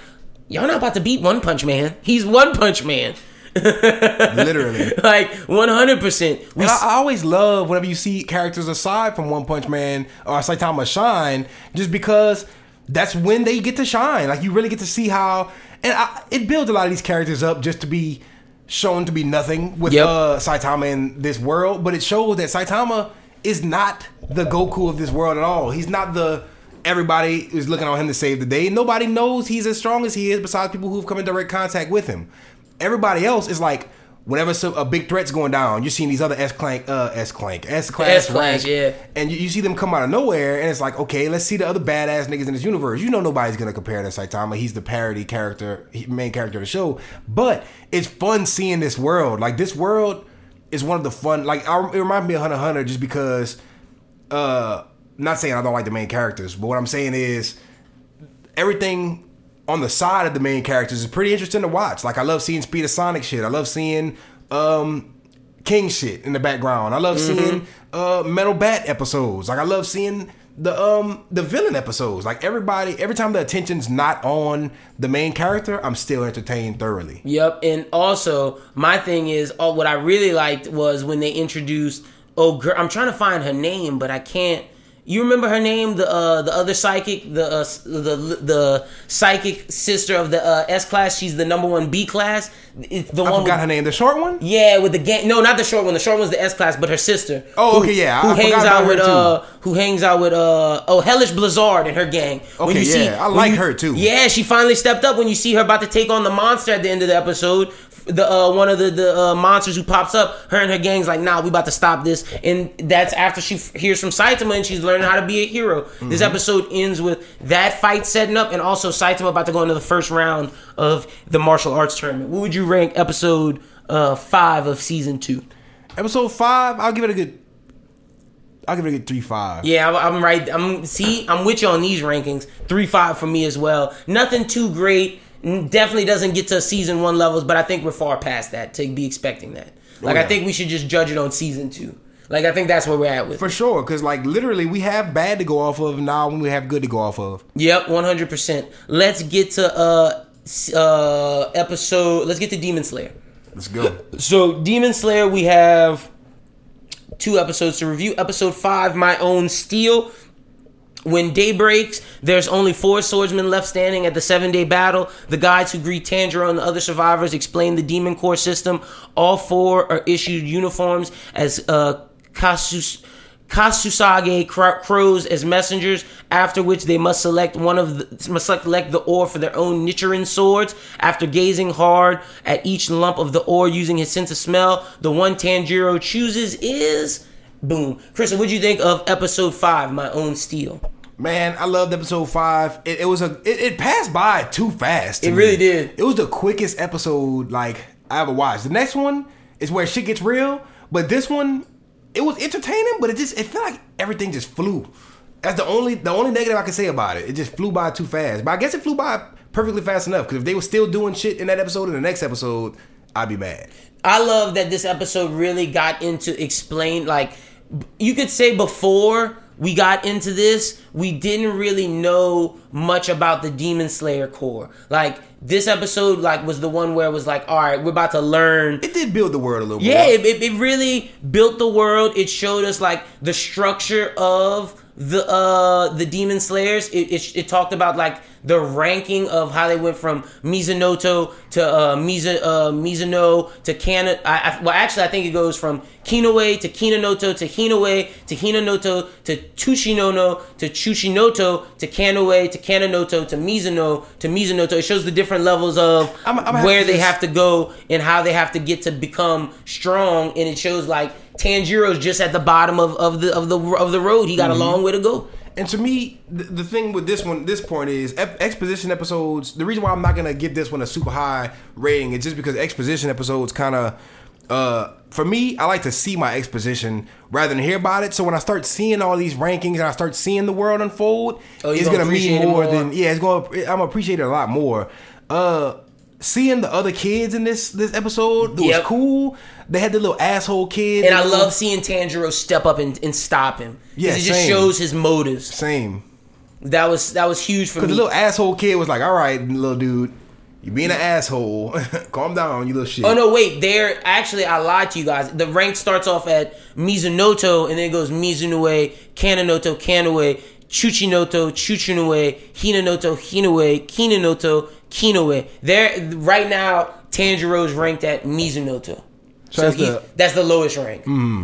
y'all not about to beat One Punch Man. He's One Punch Man. (laughs) Literally. like 100%. We And I, I always love whenever you see characters aside from One Punch Man or Saitama shine, just because that's when they get to shine. Like you really get to see how, and I, it builds a lot of these characters up just to be shown to be nothing with Yep. uh, Saitama in this world, but it shows that Saitama is not the Goku of this world at all. He's not the everybody is looking on him to save the day. Nobody knows he's as strong as he is besides people who've come in direct contact with him. Everybody else is like whenever some, a big threat's going down, you're seeing these other S clank, uh, S clank, S class rank, yeah. and you, you see them come out of nowhere, and it's like, okay, let's see the other badass niggas in this universe. You know, nobody's gonna compare to Saitama. He's the parody character, main character of the show. But it's fun seeing this world. Like this world is one of the fun. Like I, it reminds me of Hunter Hunter, just because. Uh, not saying I don't like the main characters, but what I'm saying is everything on the side of the main characters is pretty interesting to watch. Like I love seeing Speed of Sonic shit. I love seeing um King shit in the background. I love seeing uh Metal Bat episodes. Like I love seeing the um the villain episodes. Like everybody every time the attention's not on the main character, I'm still entertained thoroughly. Yep, and also my thing is, oh, what I really liked was when they introduced. Oh, girl, I'm trying to find her name, but I can't. You remember her name, the uh, the other psychic, the uh, the the psychic sister of the uh, S class. She's the number one B class. It's the I one. forgot with, her name. The short one? Yeah, with the gang. No, not the short one. The short one's the S class, but her sister. Oh, who- okay, yeah, Who I hangs forgot out with uh, who hangs out with uh, oh, Hellish Blizzard and her gang. When Okay, yeah, I like you- her, too. Yeah, she finally stepped up when you see her about to take on the monster at the end of the episode. The uh, one of the the uh, monsters who pops up, her and her gang's like, nah, we about to stop this, and that's after she f- hears from Saitama and she's learning how to be a hero. This Mm-hmm. episode ends with that fight setting up, and also Saitama about to go into the first round of the martial arts tournament. What would you rank episode uh, five of season two? Episode five, I'll give it a good I'll give it a good three five. Yeah, I'm right. I'm see, I'm with you on these rankings. Three five for me as well. Nothing too great. Definitely doesn't get to season one levels, but I think we're far past that to be expecting that. Like I yeah. think we should just judge it on season two. Like I think that's where we're at with. For it. sure, because like literally we have bad to go off of now when we have good to go off of. Yep, one hundred percent. Let's get to uh uh episode. Let's get to Demon Slayer. Let's go. (laughs) So Demon Slayer, we have two episodes to review. Episode five, My Own Steel. When day breaks, there's only four swordsmen left standing at the seven day battle. The guides who greet Tanjiro and the other survivors explain the Demon Corps system. All four are issued uniforms as uh, Kasus. Kasugai crows as messengers, after which they must select one of the, must select the ore for their own Nichirin swords. After gazing hard at each lump of the ore using his sense of smell, the one Tanjiro chooses is boom. Krista, what'd you think of episode five, My Own Steel? Man, I loved episode five. It, it was a it, it passed by too fast. to It me. really did. It was the quickest episode like I ever watched. The next one is where shit gets real, but this one it was entertaining, but it just it felt like everything just flew. That's the only the only negative I can say about it. It just flew by too fast. But I guess it flew by perfectly fast enough because if they were still doing shit in that episode in the next episode, I'd be mad. I love that this episode really got into explain like you could say before we got into this, we didn't really know much about the Demon Slayer Corps. Like this episode like was the one where it was like, all right, we're about to learn It did build the world a little yeah, it, it really built the world. It showed us like the structure of the uh the demon slayers. It, it, it talked about like the ranking of how they went from Mizunoto to uh Mizu uh Mizuno to Kana. I, I, well, actually, I think it goes from Kinoue to Kinanoto to Hinoue to Hinanoto to Tushinono to Chushinoto to Kanoue to Kananoto to Mizuno to Mizunoto. It shows the different levels of I'm- I'm where they have to go and how they have to get to become strong and it shows like Tanjiro's just at the bottom of, of the of the of the road. He got Mm-hmm. a long way to go. And to me, the, the thing with this one, this point is ep- exposition episodes. The reason why I'm not gonna give this one a super high rating is just because exposition episodes kind of, uh, for me, I like to see my exposition rather than hear about it. So when I start seeing all these rankings and I start seeing the world unfold, Oh, it's gonna gonna mean more, more? than yeah. It's going. to I'm gonna appreciate it a lot more. Uh, seeing the other kids in this this episode it Yep. was cool. They had the little asshole kid, And I love seeing Tanjiro step up and, and stop him. Yeah, it just same. shows his motives. same. That was that was huge for me. the little asshole kid was like, "All right, little dude, you being an asshole. (laughs) Calm down, you little shit." Oh no, wait. There actually, I lied to you guys. The rank starts off at Mizunoto, and then it goes Mizunue, Kananoto, Kanoe, Chuchinoto, Chuchinoe, Hinanoto, Hinoue, Kinanoto, Kinoe. There, right now, Tanjiro's ranked at Mizunoto. So So, that's he's, the- Mm. that's the lowest rank.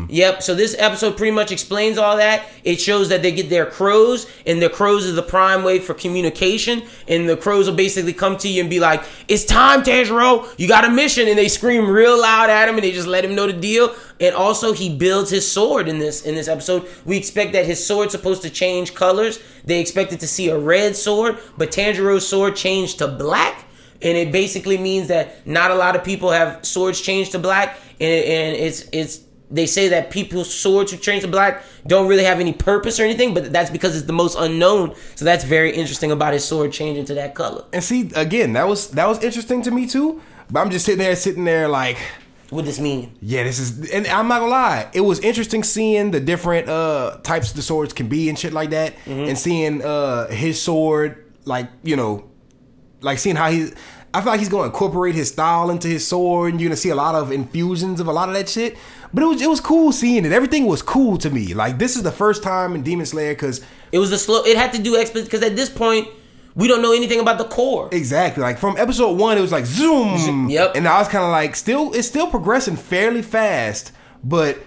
Yep. So this episode pretty much explains all that. It shows that they get their crows, and the crows is the prime way for communication. And the crows will basically come to you and be like, "It's time, Tanjiro. You got a mission." And they scream real loud at him, and they just let him know the deal. And also, he builds his sword in this in this episode. We expect that his sword's supposed to change colors. They expected to see a red sword, but Tanjiro's sword changed to black and it basically means that not a lot of people have swords changed to black and, and it's it's they say that people's swords who change to black don't really have any purpose or anything but that's because it's the most unknown so that's very interesting about his sword changing to that color And see, again, that was that was interesting to me too. But I'm just sitting there, sitting there, like, what does this mean yeah, this is. And I'm not gonna lie, it was interesting seeing the different uh types the swords can be and shit like that, and seeing uh his sword, like you know, like seeing how he. I feel like he's gonna incorporate his style into his sword, and you're gonna see a lot of infusions of a lot of that shit. But it was it was cool seeing it. Everything was cool to me. Like this is the first time in Demon Slayer because it was the slow it had to do expo because at this point we don't know anything about the core Exactly. Like from episode one, it was like zoom. Yep. And I was kind of like, still, it's still progressing fairly fast, but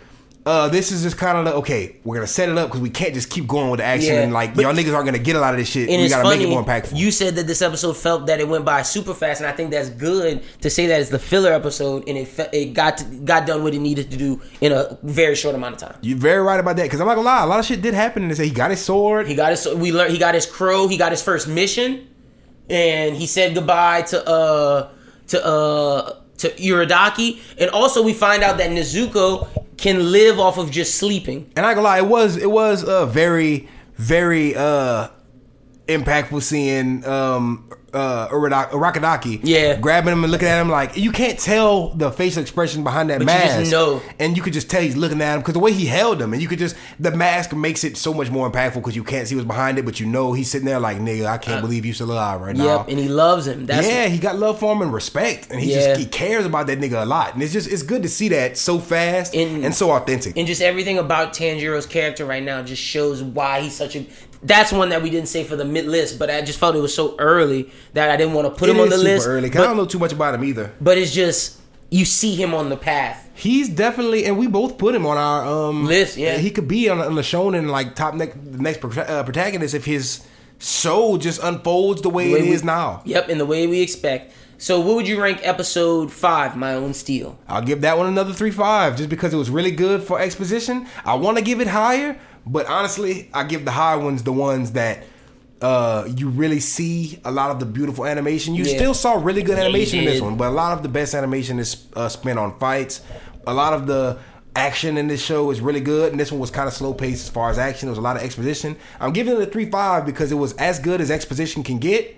uh, this is just kind of like, okay, we're gonna set it up because we can't just keep going with the action Yeah, and like y'all niggas aren't gonna get a lot of this shit. and we gotta funny. make it more impactful. You said that this episode felt that it went by super fast, and I think that's good to say that it's the filler episode, and it fe- it got to, got done what it needed to do in a very short amount of time. You're very right about that because I'm not gonna lie, a lot of shit did happen in this. He got his sword. He got his we learned he got his crow, he got his first mission, and he said goodbye to uh to uh to Urokodaki, and also we find out that Nezuko can live off of just sleeping. and I gonna lie, it was it was uh very very uh impactful seeing um uh Urokodaki Yeah. grabbing him and looking at him like you can't tell the facial expression behind that But mask and you could just tell he's looking at him because the way he held him and you could just the mask makes it so much more impactful because you can't see what's behind it but you know he's sitting there like nigga I can't believe you still alive right now Uh, Yep, and he loves him. That's yeah, he got love for him and respect, and he Yeah. just he cares about that nigga a lot, and it's just it's good to see that so fast And- and so authentic. and just everything about Tanjiro's character right now just shows why he's such a. That's one that we didn't say for the mid list, but I just felt it was so early that I didn't want to put It him on the super list. early. 'cause I don't know too much about him either. but it's just you see him on the path. He's definitely, and we both put him on our um List, yeah. He could be on, on the shonen like top next next prota- uh, protagonist if his soul just unfolds the way, The way it we- is now. Yep, in the way we expect. So, what would you rank episode five, My Own Steel? I'll give that one another three five just because it was really good for exposition. I want to give it higher, but honestly, I give the high ones the ones that uh, you really see a lot of the beautiful animation. You Yeah. still saw really good Yeah, animation in this one, but a lot of the best animation is uh, spent on fights. A lot of the action in this show is really good, and this one was kind of slow paced as far as action. There was a lot of exposition. I'm giving it a three five because it was as good as exposition can get,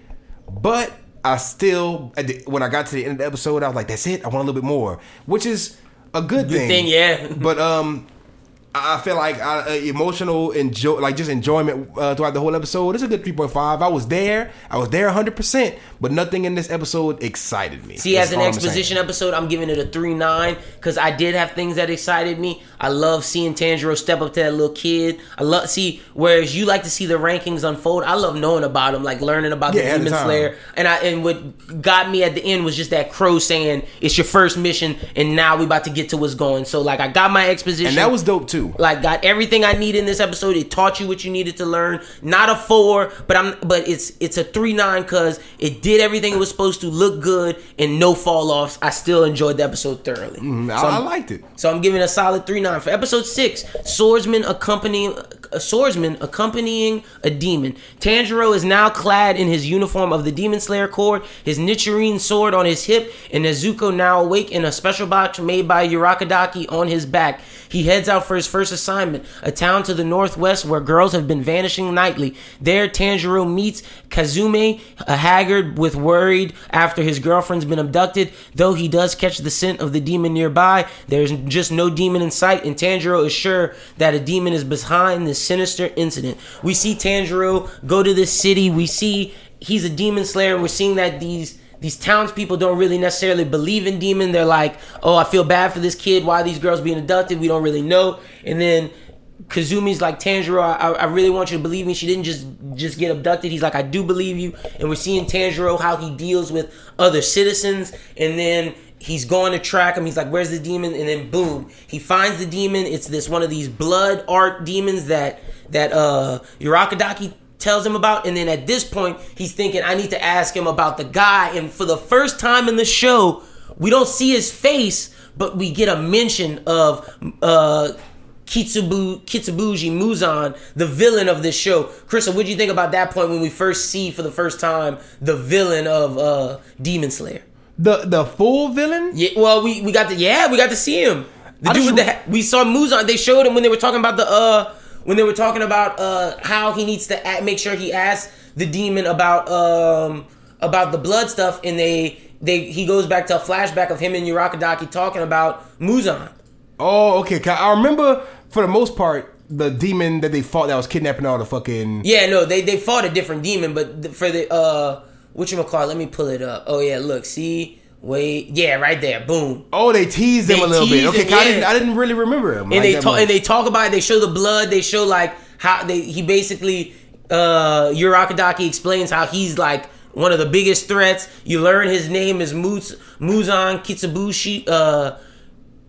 but I still, when I got to the end of the episode, I was like, "That's it. I want a little bit more," which is a good, thing. thing, yeah. but um, I feel like uh, uh, emotional enjoy, like just enjoyment uh, throughout the whole episode. It's a good three point five. I was there. I was there hundred percent. But nothing in this episode excited me. See, That's as an all I'm exposition episode, I'm giving it a 3 9 because I did have things that excited me. I love seeing Tanjiro step up to that little kid. I love, see, whereas you like to see the rankings unfold, I love knowing about them, like learning about Yeah, the at the Demon. Slayer. And I and what got me at the end was just that crow saying, It's your first mission, and now we about to get to what's going. So, like, I got my exposition. and that was dope too. Like got everything I need in this episode. It taught you what you needed to learn. Not a four, but I'm but it's it's a three nine because it did everything it was supposed to. Look good and no fall offs. I still enjoyed the episode thoroughly. Mm, I, So I I'm- liked it. so I'm giving a solid three nine for episode six. Swordsman accompanying a swordsman accompanying a demon. Tanjiro is now clad in his uniform of the Demon Slayer Corps, his Nichirin sword on his hip, and Nezuko now awake in a special box made by Urokodaki on his back. He heads out for his first assignment, a town to the northwest where girls have been vanishing nightly. There, Tanjiro meets Kazumi, a haggard with worried after his girlfriend's been abducted. Though he does catch the scent of the demon nearby, there's just no demon in sight, and Tanjiro is sure that a demon is behind this sinister incident. We see Tanjiro go to this city. We see he's a demon slayer, and we're seeing that these these townspeople don't really necessarily believe in demon. They're like, "Oh, I feel bad for this kid. Why are these girls being abducted? We don't really know." And then Kazumi's like Tanjiro, I, I really want you to believe me. She didn't just just get abducted. He's like, I do believe you. And we're seeing Tanjiro how he deals with other citizens, and then he's going to track him. He's like, "Where's the demon?" And then boom, he finds the demon. It's this one of these blood art demons that that uh Urokodaki tells him about. And then at this point, he's thinking, I need to ask him about the guy. And for the first time in the show, we don't see his face, but we get a mention of uh Kitsubu Kitsubuji Muzan, the villain of this show. Krista, what do you think about that point when we first see for the first time the villain of uh Demon Slayer? The the full villain? Yeah, well, we, we got to yeah, we got to see him. The I dude with the we saw Muzan. They showed him when they were talking about the uh when they were talking about uh how he needs to make sure he asks the demon about um about the blood stuff, and they they he goes back to a flashback of him and Urokodaki talking about Muzan. Oh, okay. I remember for the most part the demon that they fought that was kidnapping all the fucking Yeah, no, they they fought a different demon, but for the uh what you call let me pull it up. Oh yeah, look, see, wait, yeah, right there, boom. Oh, they teased him They a little bit. Okay, him, 'cause I didn't I didn't really remember him. and like they talk and they talk about it. They show the blood. They show like how they he basically uh Urokodaki explains how he's like one of the biggest threats. You learn his name is Muz, Muzan Kitsubushi uh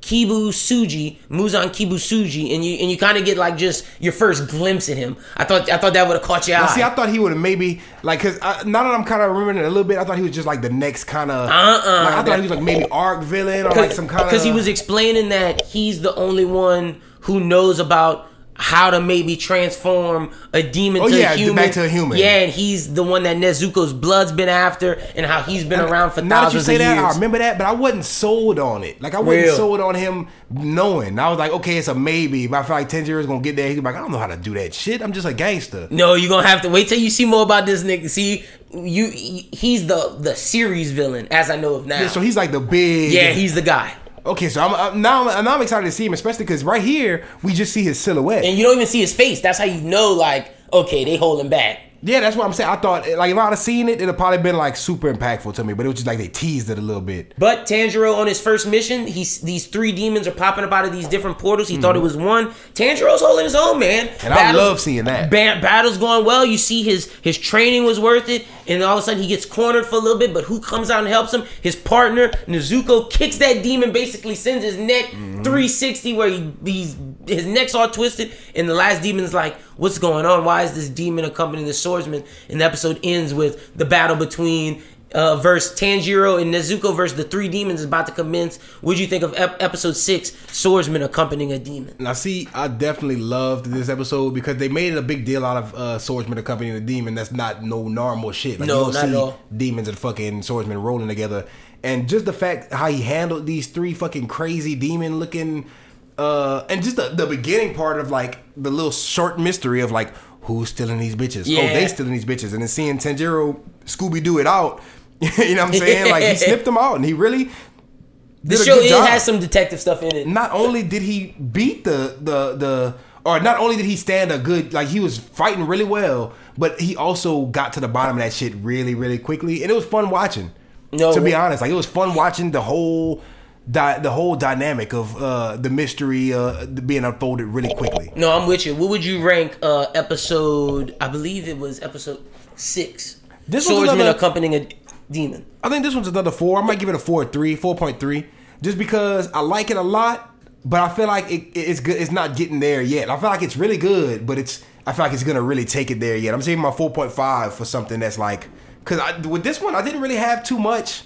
Kibu Suji, Muzan Kibu Suji, and you and you kind of get like just your first glimpse at him. I thought I thought that would have caught your Now, eye. see, I thought he would have maybe like because uh, now that I'm kind of remembering it a little bit, I thought he was just like the next kind of. Uh-uh. Like, I uh-uh. thought he was like maybe arc villain or like some kind of. because he was explaining that he's the only one who knows about how to maybe transform a demon Oh, to yeah, a human. back to a human. Yeah, and he's the one that Nezuko's blood's been after, and how he's been around for Now that you thousands say of that, I remember that, but I wasn't sold on it. Like I wasn't Real. sold on him knowing. I was like, okay, it's a maybe, but I feel like Tanjiro is gonna get there. He's like, I don't know how to do that shit. I'm just a gangster. no, you're gonna have to wait till you see more about this nigga. See, you he's the the series villain, as I know of now. Yeah, so he's like the big. yeah, he's the guy. Okay, so I'm, I'm now I'm, now I'm excited to see him, especially because right here we just see his silhouette. And you don't even see his face. That's how you know, like, okay, they holding back. Yeah, that's what I'm saying. I thought like if I'd have seen it, it'd have probably been like super impactful to me, but it was just like they teased it a little bit. But Tanjiro on his first mission, he's these three demons are popping up out of these different portals. He thought it was one. Tanjiro's holding his own, man. Mm-hmm. And I love seeing that. Ba- battle's going well. You see his his training was worth it, and all of a sudden he gets cornered for a little bit. But who comes out and helps him? His partner Nezuko kicks that demon, basically sends his neck Mm-hmm. 360 where he, he's his neck's all twisted. And the last demon's like, "What's going on? Why is this demon accompanying the swordsman?" And the episode ends with the battle between uh, verse Tanjiro and Nezuko versus the three demons is about to commence. What'd you think of ep- episode six, Swordsman accompanying a demon? Now, see, I definitely loved this episode because they made it a big deal out of uh, swordsman accompanying a demon. That's not no normal shit. Like, No, you don't not see all. demons and fucking swordsmen rolling together. And just the fact how he handled these three fucking crazy demon looking, uh, and just the, the beginning part of like the little short mystery of like who's stealing these bitches. Oh, Yeah. they stealing these bitches, and then seeing Tanjiro Scooby Doo it out. (laughs) you know what I'm saying? (laughs) Like he snipped them out, and he really. A show it has some detective stuff in it. not only did he beat the the the or not only did he stand a good like he was fighting really well, but he also got to the bottom of that shit really really quickly, and it was fun watching. No. to be honest, like it was fun watching the whole. Di- the whole dynamic of uh, the mystery uh, being unfolded really quickly. No, I'm with you. What would you rank uh episode? I believe it was episode six. This was Swordsman another- accompanying a demon. I think this one's another four. I might give it a four three, four point three, just because I like it a lot, but I feel like it, it's good. It's not getting there yet. I feel like it's really good, but it's I feel like it's gonna really take it there yet. I'm saving my four point five for something that's like because with this one I didn't really have too much,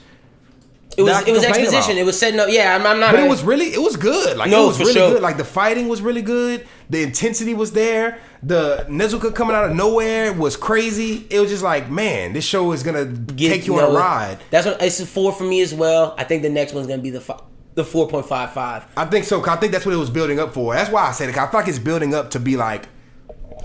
It was that I can it was exposition. about. It was setting up. Yeah, I'm, I'm not. but it was really it was good. Like No, it was really sure. good. Like the fighting was really good. The intensity was there. The Nezuko coming out of nowhere was crazy. It was just like man, this show is gonna Get- take you on a ride. That's what it's a four for me as well. I think the next one's gonna be the fi- the four point five five. I think so. I think that's what it was building up for. That's why I said it. I feel like it's building up to be like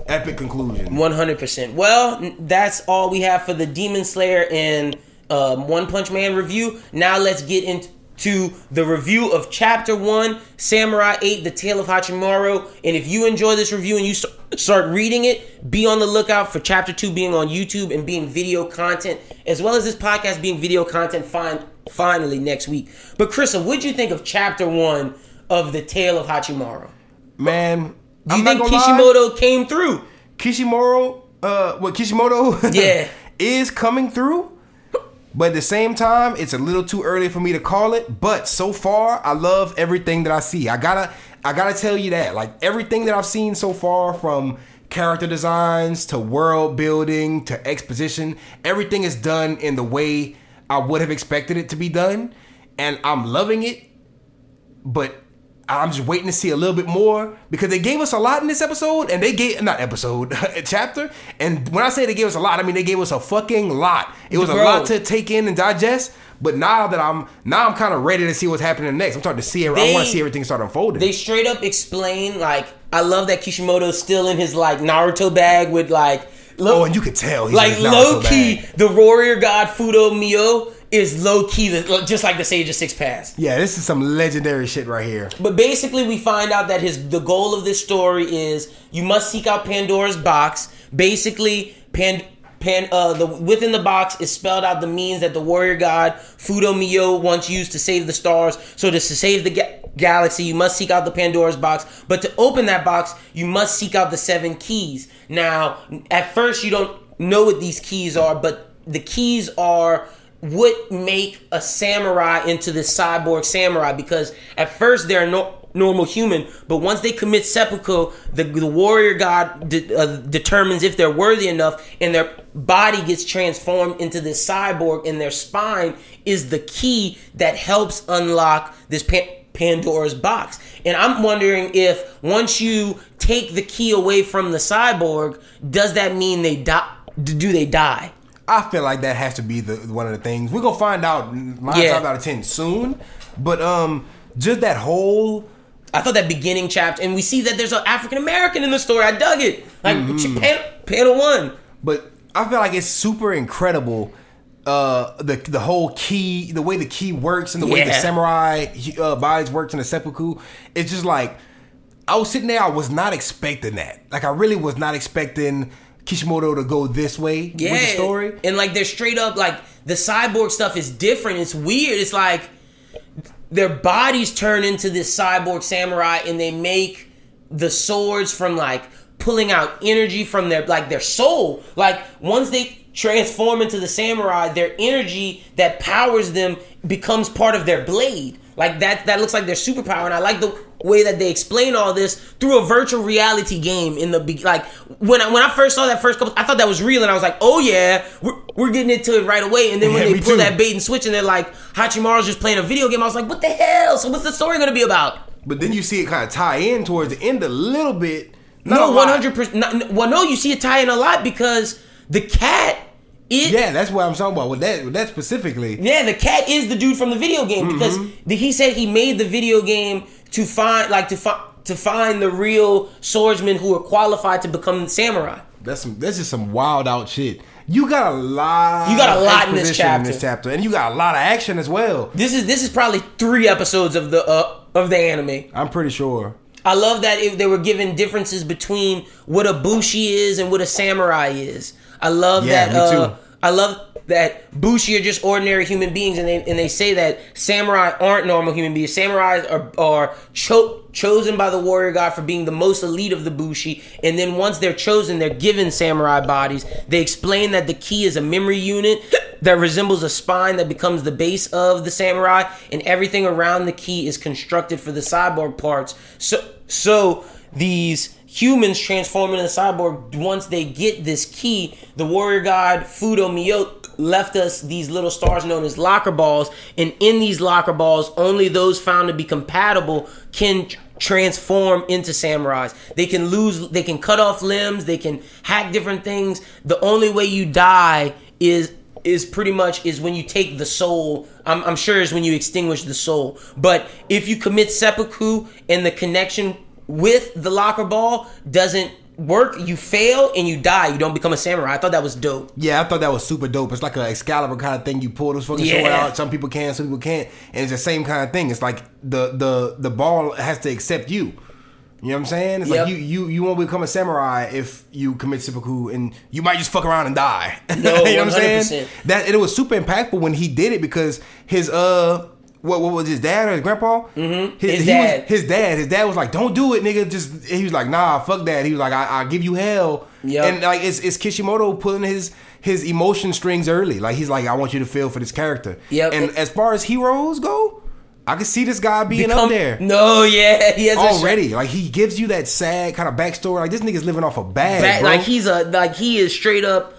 epic conclusion. One hundred percent. Well, that's all we have for the Demon Slayer and um, One Punch Man review. Now let's get into the review of Chapter One, Samurai Eight: The Tale of Hachimaru. And if you enjoy this review and you start reading it, be on the lookout for Chapter Two being on YouTube and being video content, as well as this podcast being video content. Fine, finally next week. But Krista, what'd you think of Chapter One of The Tale of Hachimaru? Man, Do you I'm think gonna lie. Kishimoto came through? Kishimoto, uh, what Kishimoto, (laughs) Yeah. is coming through. But at the same time, it's a little too early for me to call it. But so far, I love everything that I see. I gotta, I gotta tell you that, like everything that I've seen so far, from character designs to world building to exposition, everything is done in the way I would have expected it to be done, and I'm loving it but I'm just waiting to see a little bit more because they gave us a lot in this episode, and they gave not episode (laughs) chapter. And when I say they gave us a lot, I mean they gave us a fucking lot. It was a lot to take in and digest. But now that I'm now I'm kind of ready to see what's happening next. I'm starting to see. I want to see everything start unfolding. They straight up explain like I love that Kishimoto's still in his like Naruto bag with like low, oh, and you could tell he's like low key bag. the warrior god Fudo Mio is low key the, just like the Sage of Six Paths. Yeah, this is some legendary shit right here. But basically, we find out that his the goal of this story is you must seek out Pandora's box. Basically, Pan. Pan, uh, the within the box is spelled out the means that the warrior god Fudo Mio once used to save the stars. So to save the ga- galaxy, you must seek out the Pandora's box. But to open that box, you must seek out the seven keys. Now, at first, you don't know what these keys are, but the keys are what make a samurai into this cyborg samurai because at first they're no normal human, but once they commit seppuku, the, the warrior god de- uh, determines if they're worthy enough, and their body gets transformed into this cyborg, and their spine is the key that helps unlock this Pan- Pandora's box. And I'm wondering if once you take the key away from the cyborg, does that mean they die? Do they die? I feel like that has to be the one of the things we're gonna find out nine Yeah. times out of ten soon. But um, just that whole I thought that beginning chapter, and we see that there's an African American in the story. I dug it. Like pan, panel one. But I feel like it's super incredible. Uh, the the whole key, the way the key works, and the way the samurai uh, bodies works in the seppuku, it's just like I was sitting there. I was not expecting that. Like I really was not expecting Kishimoto to go this way Yeah. with the story. And like they're straight up like the cyborg stuff is different. It's weird. It's like their bodies turn into this cyborg samurai and they make the swords from like pulling out energy from their like their soul. Like once they transform into the samurai, their energy that powers them becomes part of their blade. Like that that looks like their superpower and I like the way that they explain all this through a virtual reality game in the be- like when I, when I first saw that first couple I thought that was real and I was like oh yeah we're, we're getting into it right away and then when Yeah, they pull too. that bait and switch and they're like Hachimaru's just playing a video game I was like what the hell so what's the story gonna be about But then you see it kind of tie in towards the end a little bit. No one hundred percent well no you see it tie in a lot because the cat it Yeah, that's what I'm talking about. With that, with that specifically. Yeah, the cat is the dude from the video game because mm-hmm. the, he said he made the video game to find like to find to find the real swordsmen who are qualified to become samurai. That's some. That's just some wild out shit. You got a lot. You got a lot in this chapter. chapter, and you got a lot of action as well. This is this is probably three episodes of the uh, of the anime. I'm pretty sure. I love that if they were given differences between what a bushi is and what a samurai is. I love Yeah, that. uh. I love that bushi are just ordinary human beings, and they and they say that samurai aren't normal human beings. Samurais are are cho- chosen by the warrior god for being the most elite of the bushi, and then once they're chosen, they're given samurai bodies. They explain that the key is a memory unit that resembles a spine that becomes the base of the samurai, and everything around the key is constructed for the cyborg parts. So so these humans transform into cyborg once they get this key. The warrior god Fudo Mio left us these little stars known as locker balls, and in these locker balls, only those found to be compatible can transform into samurais. They can lose, they can cut off limbs, they can hack different things. The only way you die is is pretty much is when you take the soul. I'm, I'm sure is when you extinguish the soul. But if you commit seppuku and the connection with the locker ball doesn't work, you fail and you die. You don't become a samurai. I thought that was dope. Yeah, I thought that was super dope. It's like an Excalibur kind of thing. You pull this fucking sword out. Some people can, some people can't, and it's the same kind of thing. It's like the the the ball has to accept you. You know what I'm saying? It's Yep. like you you you won't become a samurai if you commit seppuku, and you might just fuck around and die. (laughs) No, you know what I'm saying? That it was super impactful when he did it because his uh what, what was his dad or his grandpa? Mm-hmm. His he dad. Was, his dad. His dad was like, "Don't do it, nigga." Just he was like, "Nah, fuck that." He was like, "I, I'll give you hell." Yep. And like it's it's Kishimoto pulling his his emotion strings early. Like he's like, "I want you to feel for this character." Yep. And as far as heroes go, I can see this guy being up there No, yeah, (laughs) he has already. Like he gives you that sad kind of backstory. Like this nigga's living off a bag, Back, bro. like he's a like he is straight up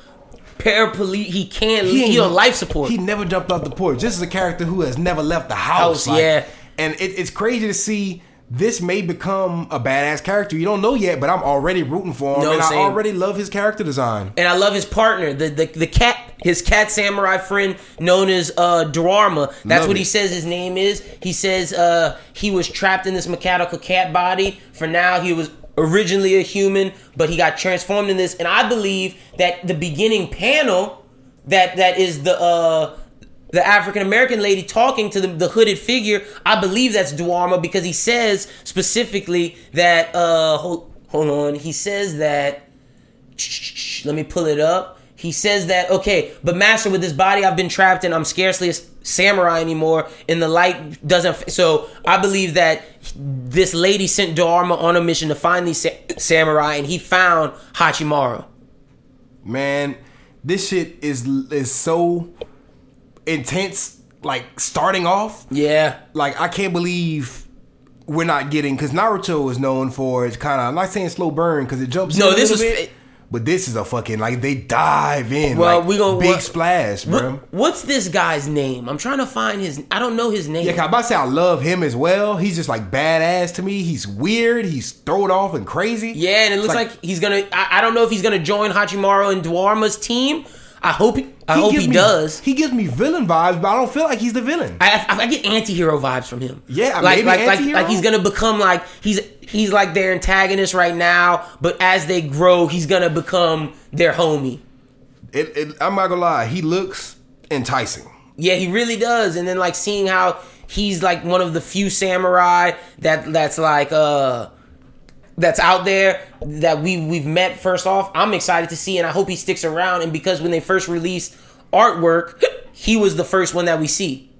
paraplegic. He can't. He, he on life support. He never jumped off the porch. This is a character who has never left the house. House, yeah. And it, it's crazy to see this may become a badass character. You don't know yet, but I'm already rooting for him, No, and same. I already love his character design. and I love his partner, the the, the cat, his cat samurai friend known as uh Daruma. That's Love what it. he says his name is. He says uh he was trapped in this mechanical cat body. For now, he was originally a human, but he got transformed in this. And I believe that the beginning panel that that is the uh the African American lady talking to the, the hooded figure, I believe that's Daruma because he says specifically that uh hold, hold on, he says that let me pull it up. He says that okay, but master, with this body I've been trapped in, I'm scarcely a samurai anymore. And the light doesn't. f- So I believe that this lady sent Daruma on a mission to find these sa- samurai, and he found Hachimaru. Man, this shit is is so intense. Like starting off, Yeah, like I can't believe we're not getting because Naruto is known for its kind of. I'm not saying slow burn because it jumps. No, this was bit, but this is a fucking like they dive in. Well, like, we gonna- big what- splash, bro. What, what's this guy's name? I'm trying to find his. I don't know his name. Yeah, I'm about to say I love him as well. He's just like badass to me. He's weird. He's thrown off and crazy. Yeah, and it It's looks like, he's gonna. I, I don't know if he's gonna join Hachimaru and Daruma's team. I hope he. I hope he me- does. He gives me villain vibes, but I don't feel like he's the villain. I, I, I get anti-hero vibes from him. Yeah, like maybe like like, like he's gonna become like he's he's like their antagonist right now, but as they grow, he's gonna become their homie. It, it, I'm not gonna lie. He looks enticing. Yeah, he really does. And then like seeing how he's like one of the few samurai that that's like uh that's out there that we we've met first off. I'm excited to see and I hope he sticks around and because when they first released artwork, (gasps) he was the first one that we see.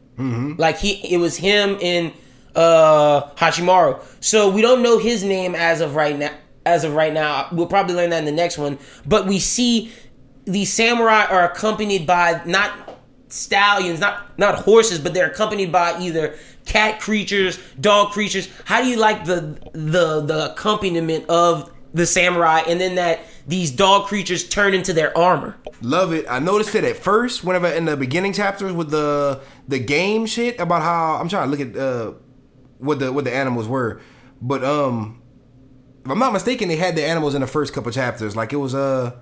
Like he it was him and uh Hachimaru. So we don't know his name as of right now as of right now. We'll probably learn that in the next one. But we see these samurai are accompanied by not stallions, not not horses, but they're accompanied by either cat creatures, dog creatures. How do you like the the the accompaniment of the samurai and then that these dog creatures turn into their armor? Love it. I noticed it at first, whenever in the beginning chapters with the the game shit about how I'm trying to look at uh what the what the animals were, but um, if I'm not mistaken, they had the animals in the first couple chapters. Like it was uh,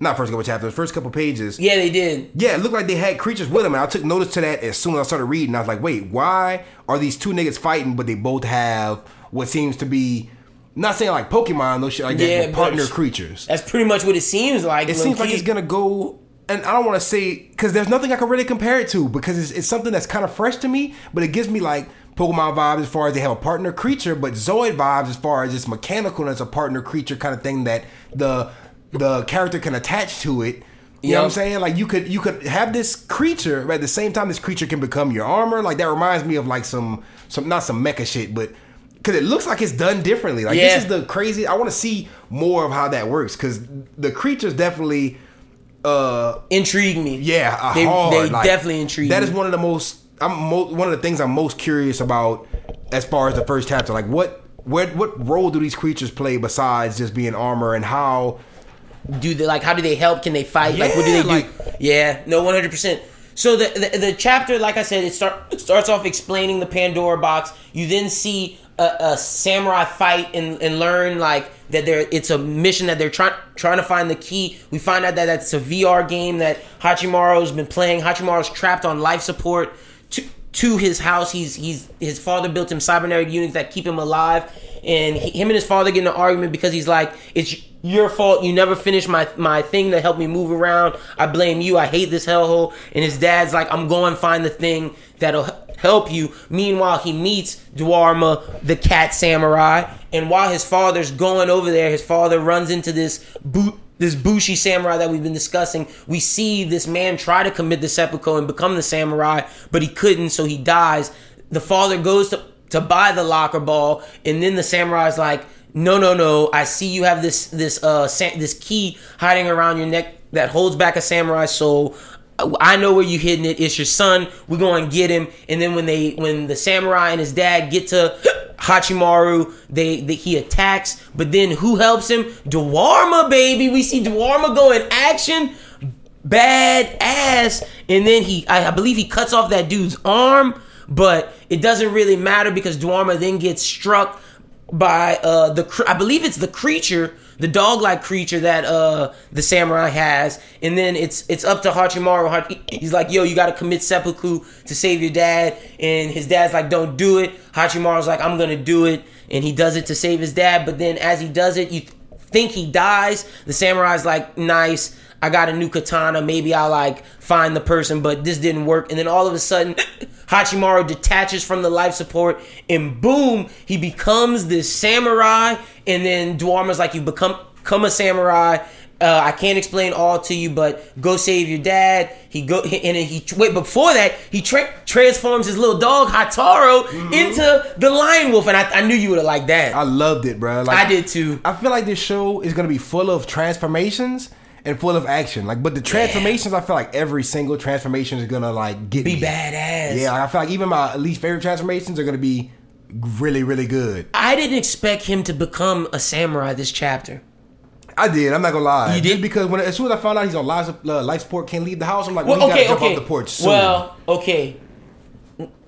not first couple chapters, first couple pages. Yeah, they did. Yeah, it looked like they had creatures with them, and I took notice to that as soon as I started reading. I was like, wait, why are these two niggas fighting, but they both have what seems to be not saying like Pokemon, those shit like that, Yeah, but- partner creatures. That's pretty much what it seems like. It seems like low-key. it's gonna go, and I don't want to say because there's nothing I can really compare it to because it's, it's something that's kind of fresh to me, but it gives me like Pokemon vibes as far as they have a partner creature, but Zoid vibes as far as it's mechanical and it's a partner creature kind of thing that the the character can attach to it. You know what I'm saying? Like you could you could have this creature, but at the same time this creature can become your armor. Like that reminds me of like some some not some mecha shit, but because it looks like it's done differently. Like Yeah. this is the crazy. I want to see more of how that works because the creatures definitely uh intrigue me. yeah a they, hard, they like, definitely intrigue. That is one of the most I'm mo- one of the things I'm most curious about as far as the first chapter. Like what where what role do these creatures play besides just being armor and how do they like how do they help? Can they fight? Like what do they do? like- yeah no 100% so the, the the chapter like i said it start starts off explaining the pandora box. You then see a, a samurai fight and, and learn like that there it's a mission that they're trying trying to find the key. We find out that that's a vr game that hachimaru's been playing. Hachimaru's trapped on life support to, to his house. He's he's his father built him cybernetic units that keep him alive. And he, him and his father get in an argument because he's like it's your fault. You never finished my my thing that helped me move around. I blame you. I hate this hellhole. And his dad's like i'm going to find the thing that'll help you. Meanwhile he meets daruma the cat samurai. And while his father's going over there his father runs into this boot this Bushi samurai that we've been discussing, we see this man try to commit the seppuku and become the samurai, but he couldn't, so he dies. The father goes to to buy the locker ball, and then the samurai's like, "No, no, no! I see you have this this uh sa- this key hiding around your neck that holds back a samurai soul." I know where you hidden it. It's your son. We're going to get him. And then when they, when the samurai and his dad get to (gasps) Hachimaru, they, he attacks. But then who helps him? Daruma, baby. We see Daruma go in action, bad ass. And then he, I, I believe he cuts off that dude's arm. But it doesn't really matter because Daruma then gets struck by uh the I believe it's the creature, the dog-like creature that uh the samurai has, and then it's it's up to Hachimaru. He's like, "Yo, you got to commit seppuku to save your dad," and his dad's like, "Don't do it." Hachimaru's like, "I'm gonna do it," and he does it to save his dad. But then as he does it, you th- think he dies. The samurai's like, "Nice." I got a new katana. Maybe I'll like find the person, but this didn't work. And then all of a sudden, (laughs) Hachimaru detaches from the life support, and boom, he becomes this samurai. And then Daruma's like, "You become become a samurai." Uh, I can't explain all to you, but go save your dad. He go and then he wait. Before that, he tra- transforms his little dog Hayataro into the lion wolf, and I, I knew you would have liked that. I loved it, bro. Like, I did too. I feel like this show is gonna be full of transformations and full of action. Like, but the transformations, I feel like every single transformation is gonna like get Be me. badass. Yeah, like, I feel like even my least favorite transformations are gonna be really, really good. I didn't expect him to become a samurai this chapter. I did. I'm not gonna lie. You Just did? because when as soon as I found out he's on life, uh, life support, can't leave the house. I'm like, well, Well, okay, gotta jump okay. off the porch soon. Well, okay.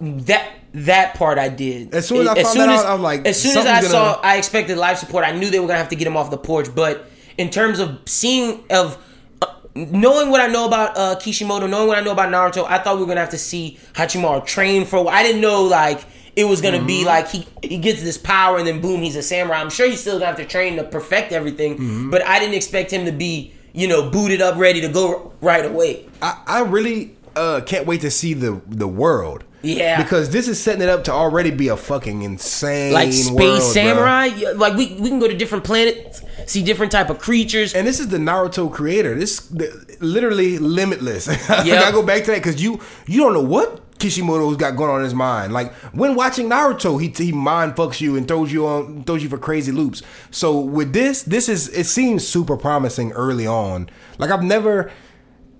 That that part I did. As soon as I found that out, I was like, as soon as I saw, gonna- I expected life support. I knew they were gonna have to get him off the porch. But in terms of seeing of uh, knowing what I know about uh, Kishimoto, knowing what I know about Naruto, I thought we were gonna have to see Hachimaru train for. a while. I didn't know like it was gonna be Mm-hmm. like he he gets this power and then boom, he's a samurai. I'm sure he's still gonna have to train to perfect everything. Mm-hmm. But I didn't expect him to be you know booted up, ready to go right away. I, I really uh, can't wait to see the the world. Yeah. because this is setting it up to already be a fucking insane like space world, samurai Yeah, like we, we can go to different planets see different type of creatures And this is the Naruto creator. This literally limitless. (laughs) I Yep. gotta go back to that because you you don't know what Kishimoto's got going on in his mind. Like when watching Naruto, he he mind fucks you and throws you on throws you for crazy loops. So with this, this is it seems super promising early on. Like I've never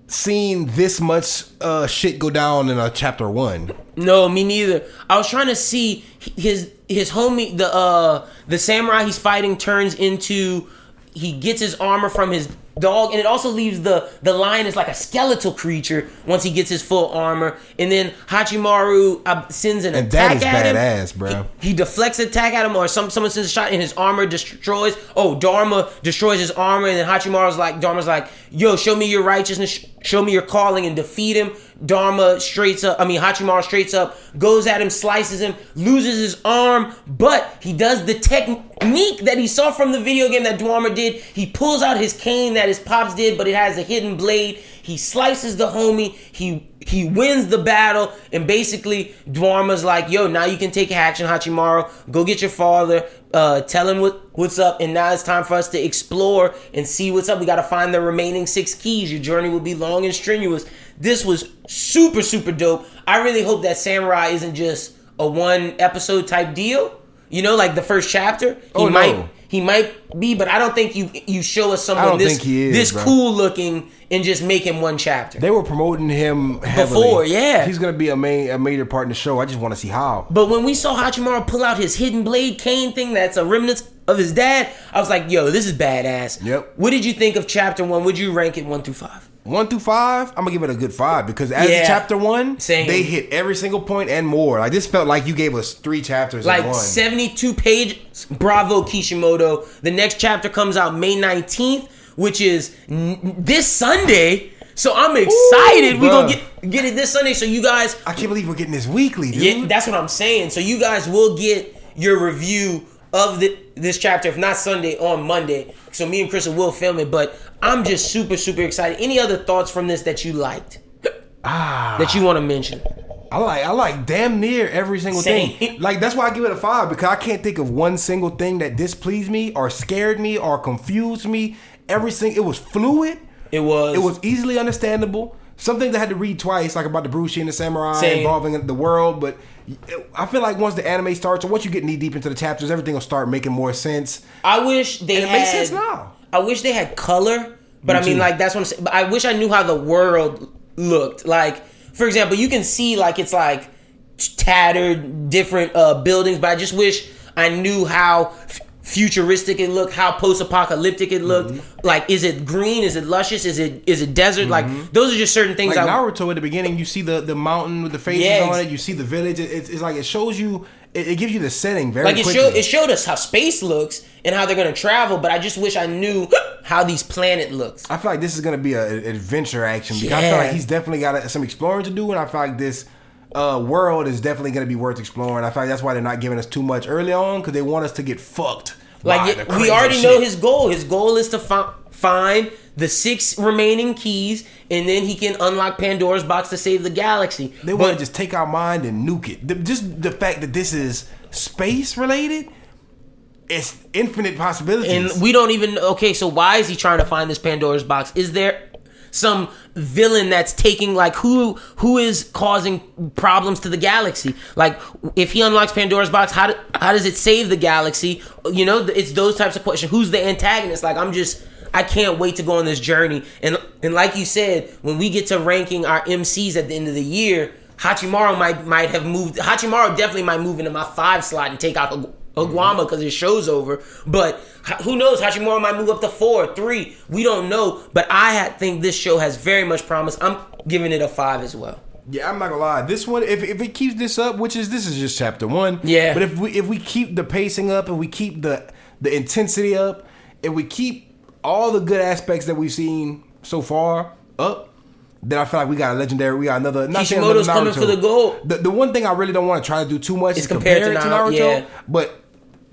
seen this much uh shit go down in a chapter one. no me neither i was trying to see his his homie the uh the samurai he's fighting turns into he gets his armor from his dog and it also leaves the the lion is like a skeletal creature once he gets his full armor and then hachimaru uh, sends an And attack is at him badass, bro. He deflects an attack at him, or some someone sends a shot, and his armor destroys. Oh, Daruma destroys his armor, and then Hachimaru's like, Daruma's like, "Yo, show me your righteousness, show me your calling, and defeat him." Daruma straights up. I mean, Hachimaru straights up, goes at him, slices him, loses his arm, but he does the technique that he saw from the video game that Daruma did. He pulls out his cane that his pops did, but it has a hidden blade. He slices the homie. He he wins the battle, and basically Daruma's like, "Yo, now you can take action, Hachimaru. Go get your father. Uh, tell him what what's up. And now it's time for us to explore and see what's up. We got to find the remaining six keys. Your journey will be long and strenuous. This was super super dope. I really hope that Samurai isn't just a one episode type deal. You know, like the first chapter. He Oh, no. He might be, but I don't think you you show us someone this is, this bro. cool looking and just make him one chapter. They were promoting him heavily. Before, yeah. He's gonna be a main a major part in the show. I just want to see how. But when we saw Hachimaru pull out his hidden blade cane thing that's a remnant of his dad, I was like, yo, this is badass. Yep. What did you think of chapter one? Would you rank it one through five? One through five, I'm gonna give it a good five because as Yeah. chapter one, Same. they hit every single point and more. I just felt like you gave us three chapters Like in one. 72 pages. Bravo, Kishimoto. The next chapter comes out May 19th, which is n- this Sunday. So I'm excited. we gonna get get it this Sunday. So you guys I can't believe we're getting this weekly, dude. Yeah, that's what I'm saying. So you guys will get your review of the, this chapter, if not Sunday, on Monday. So me and Chris will film it. But I'm just super, super excited. Any other thoughts from this that you liked? ah, That you want to mention? I like I like damn near every single Same. thing. (laughs) Like that's why I give it a five because I can't think of one single thing that displeased me or scared me or confused me. Every single it was fluid. It was. It was easily understandable. Some things I had to read twice, like about the Brucey and the samurai Same. involving the world. But I feel like once the anime starts, or once you get knee deep into the chapters, everything will start making more sense. I wish they And it had. makes sense now. I wish they had color, but Me I mean, too. like that's what I'm saying. But I wish I knew how the world looked. Like, for example, you can see like it's like tattered, different uh, buildings, but I just wish I knew how futuristic it looked, how post-apocalyptic it looked. Mm-hmm. Like, is it green? Is it luscious? Is it is it desert? Like, those are just certain things. Like I, Naruto at the beginning, you see the the mountain with the faces Yeah, on it. You see the village. It, it's, it's like it shows you. It, it gives you the setting very like it quickly. showed it showed us how space looks and how they're gonna travel, but I just wish I knew (gasps) how these planet looks. I feel like this is gonna be a- an adventure action because I feel like he's definitely got a, some exploring to do, and I feel like this uh, world is definitely gonna be worth exploring. I feel like that's why they're not giving us too much early on because they want us to get fucked. Like it- we already shit. know his goal. His goal is to fi- find the six remaining keys, and then he can unlock Pandora's box to save the galaxy. They want to just take our mind and nuke it. The- just the fact that this is space related, it's infinite possibilities. and we don't even okay. So why is he trying to find this Pandora's box? Is there some villain that's taking like who who is causing problems to the galaxy? Like if he unlocks Pandora's box, how do, how does it save the galaxy? You know, it's those types of questions. Who's the antagonist? Like I'm just. I can't wait to go on this journey. And and like you said, when we get to ranking our MCs at the end of the year, Hachimaru might might have moved. Hachimaru definitely might move into my five slot and take out Aguama because his show's over. But who knows? Hachimaru might move up to four, three. We don't know. But I think this show has very much promise. I'm giving it a five as well. Yeah, I'm not gonna lie. This one, if, if it keeps this up, which is this is just chapter one. Yeah. But if we if we keep the pacing up and we keep the the intensity up, and we keep all the good aspects that we've seen so far up, then I feel like we got a legendary. We got another. Not Kishimoto's another coming for the gold. The, the one thing I really don't want to try to do too much It's is compare it to to Naruto, Naruto, yeah. but.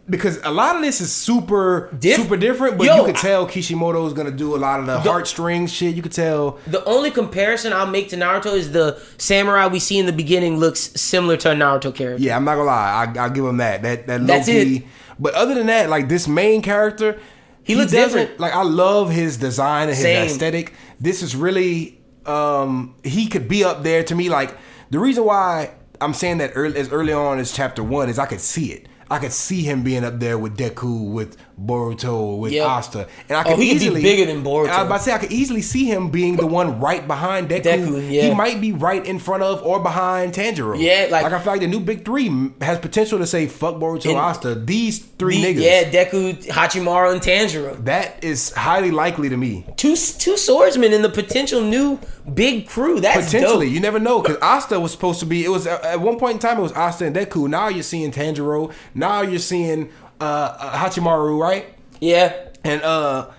Because a lot of this is super, Diff- super different, but Yo, you could tell Kishimoto is gonna do a lot of the, heartstrings shit. You could tell The only comparison I'll make to Naruto is the samurai we see in the beginning looks similar to a Naruto character. Yeah, I'm not gonna lie. I, I'll give him that. That that That's low key. it. But other than that, like this main character, he, looks different. Like I love his design and his Same. aesthetic. This is really um he could be up there to me. Like the reason why I'm saying that early, as early on as chapter one is I could see it. I could see him being up there with Deku, with Boruto, with Yep. Asta, and I Oh, could he could be easily bigger than Boruto. I was about to say I could easily see him being the one right behind Deku. Deku, yeah. He might be right in front of or behind Tanjiro. Yeah, like- like I feel like the new big three has potential to say fuck Boruto, And- Asta. These three The- niggas. Yeah, Deku, Hachimaru, and Tanjiro. That is highly likely to me. Two two swordsmen in the potential new big crew. That's Potentially, dope. you never know because Asta was supposed to be. It was at one point in time it was Asta and Deku. Now you're seeing Tanjiro. Now you're seeing uh, uh, Hachimaru, right? Yeah. And uh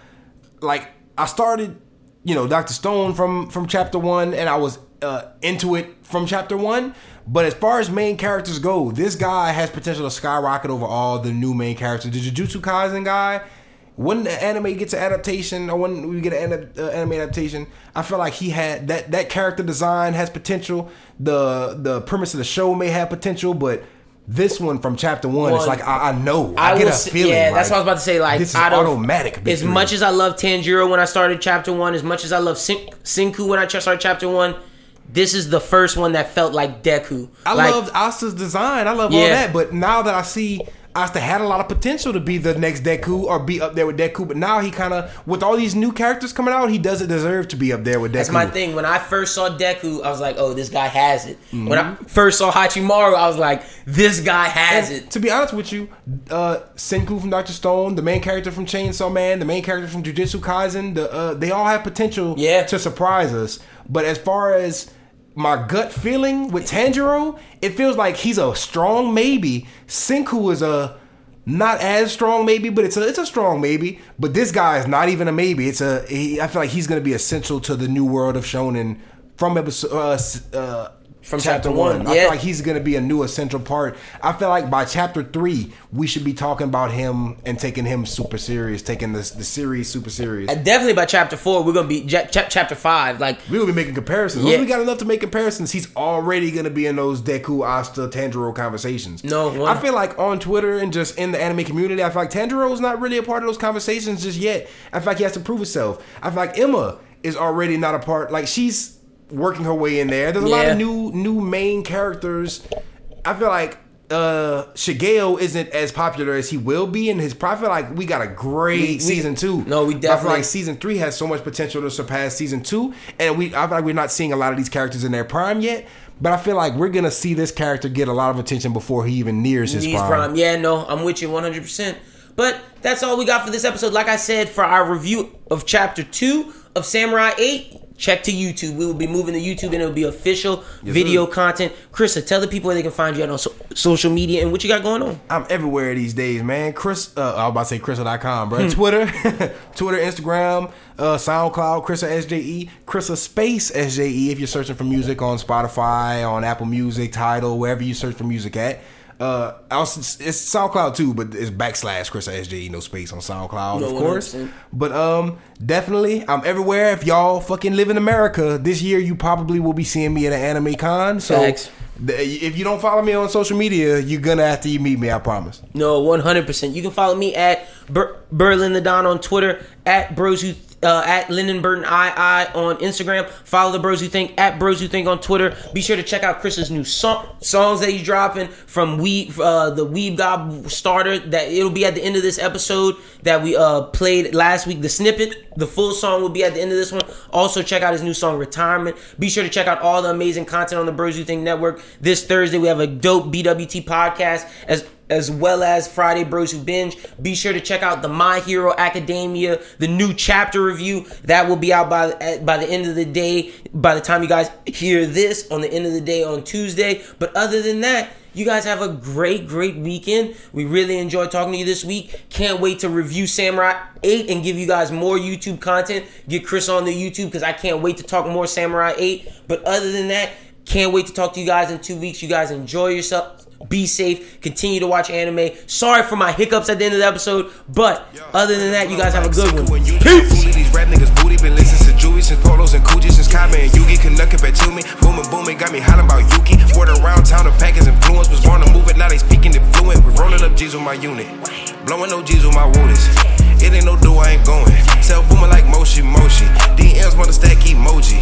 like I started, you know, Doctor Stone from from chapter one, and I was uh into it from chapter one. But as far as main characters go, this guy has potential to skyrocket over all the new main characters. The Jujutsu Kaisen guy, when the anime gets an adaptation or when we get an uh, anime adaptation, I feel like he had that that character design has potential. The the premise of the show may have potential, but this one from chapter one, it's like I, I know. I, get a say- feeling. Yeah, that's what I was about to say. Like, this is of- automatic. big As much as I love Tanjiro when I started chapter one, as much as I love Sin- Senku when I started chapter one, this is the first one that felt like Deku. I like, loved Asta's design. I love all that. But now that I see Asta had a lot of potential to be the next Deku or be up there with Deku, but now he kind of, with all these new characters coming out, he doesn't deserve to be up there with Deku. That's my thing. When I first saw Deku, I was like, "Oh, this guy has it." When Mm-hmm. I first saw Hachimaru, I was like, "This guy has And it." To be honest with you, uh, Senku from Doctor Stone, the main character from Chainsaw Man, the main character from Jujutsu Kaisen, the uh, they all have potential Yeah. to surprise us. But as far as my gut feeling with Tanjiro, it feels like he's a strong maybe. Senku is a not as strong maybe, but it's a it's a strong maybe. But this guy is not even a maybe. It's a he, I feel like he's gonna be essential to the new world of shonen from episode uh, uh, From chapter, chapter one. one, I yeah. feel like he's gonna be a new essential part. I feel like by chapter three, we should be talking about him and taking him super serious, taking this the series super serious. And definitely by chapter four, we're gonna be ja- cha- chapter five. Like we will be making comparisons. Once Yeah. we got enough to make comparisons, he's already gonna be in those Deku, Asta, Tanjiro conversations. No, one- I feel like on Twitter and just in the anime community, I feel like Tanjiro's not really a part of those conversations just yet. I feel like he has to prove himself. I feel like Emma is already not a part. Like she's working her way in there. There's a lot of new new main characters. I feel like uh Shigeo isn't as popular as he will be in his I feel like we got a great We- we- season two. No, we But I feel definitely- like season three has so much potential to surpass season two, and we I feel like we're not seeing a lot of these characters in their prime yet. But I feel like we're gonna see this character get a lot of attention before he even nears his prime. prime. Yeah, no, I'm with you 100%. But that's all we got for this episode. Like I said, for our review of chapter two of Samurai 8, check to YouTube. We will be moving to YouTube and it'll be official video content. Krista, tell the people where they can find you at on so- social media and what you got going on. I'm everywhere these days, man. Chris, uh, I was about to say Chrissa.com, bro. Twitter, (laughs) Twitter, Instagram, uh, SoundCloud, Chrissa SJE, Chrissa Space SJE. If you're searching for music on Spotify, on Apple Music, Title, wherever you search for music at. Uh, also, it's SoundCloud too, but it's backslash Chrissa SJE, no space on SoundCloud, No, of course. 100%. But um, definitely, I'm everywhere. If y'all fucking live in America this year, you probably will be seeing me at an anime con. So. If you don't follow me on social media, you're gonna after you meet me. I promise. No, 100%. You can follow me at Ber- Berlin the Don on Twitter, at Bros Who uh, at Lyndon Burton II on Instagram. Follow the Bros Who Think at Bros Who Think on Twitter. Be sure to check out Chris's new song songs that he's dropping from Weeb, uh, the Weeb God starter. That it'll be at the end of this episode that we uh played last week. The snippet, the full song will be at the end of this one. Also check out his new song Retirement. Be sure to check out all the amazing content on the Bros Who Think Network. This Thursday we have a dope BWT podcast as as well as Friday Bros Who Binge. Be sure to check out the My Hero Academia, the new chapter review that will be out by by the end of the day. By the time you guys hear this, on the end of the day on Tuesday. But other than that. You guys have a great, great weekend. We really enjoyed talking to you this week. Can't wait to review Samurai 8 and give you guys more YouTube content. Get Chris on the YouTube because I can't wait to talk more Samurai 8. But other than that, can't wait to talk to you guys in two weeks. You guys enjoy yourself. Be safe. Continue to watch anime. Sorry for my hiccups at the end of the episode, but other than that, you guys have a good one. Peace. Since Polos and since and Yugi to me. Got me about Yuki. Word around town, the influence was born to move it. Now they it fluent. We up G's with my unit, no G's with my. It ain't no do, I ain't going. Sell like Moshi Moshi. DMs wanna stack emoji.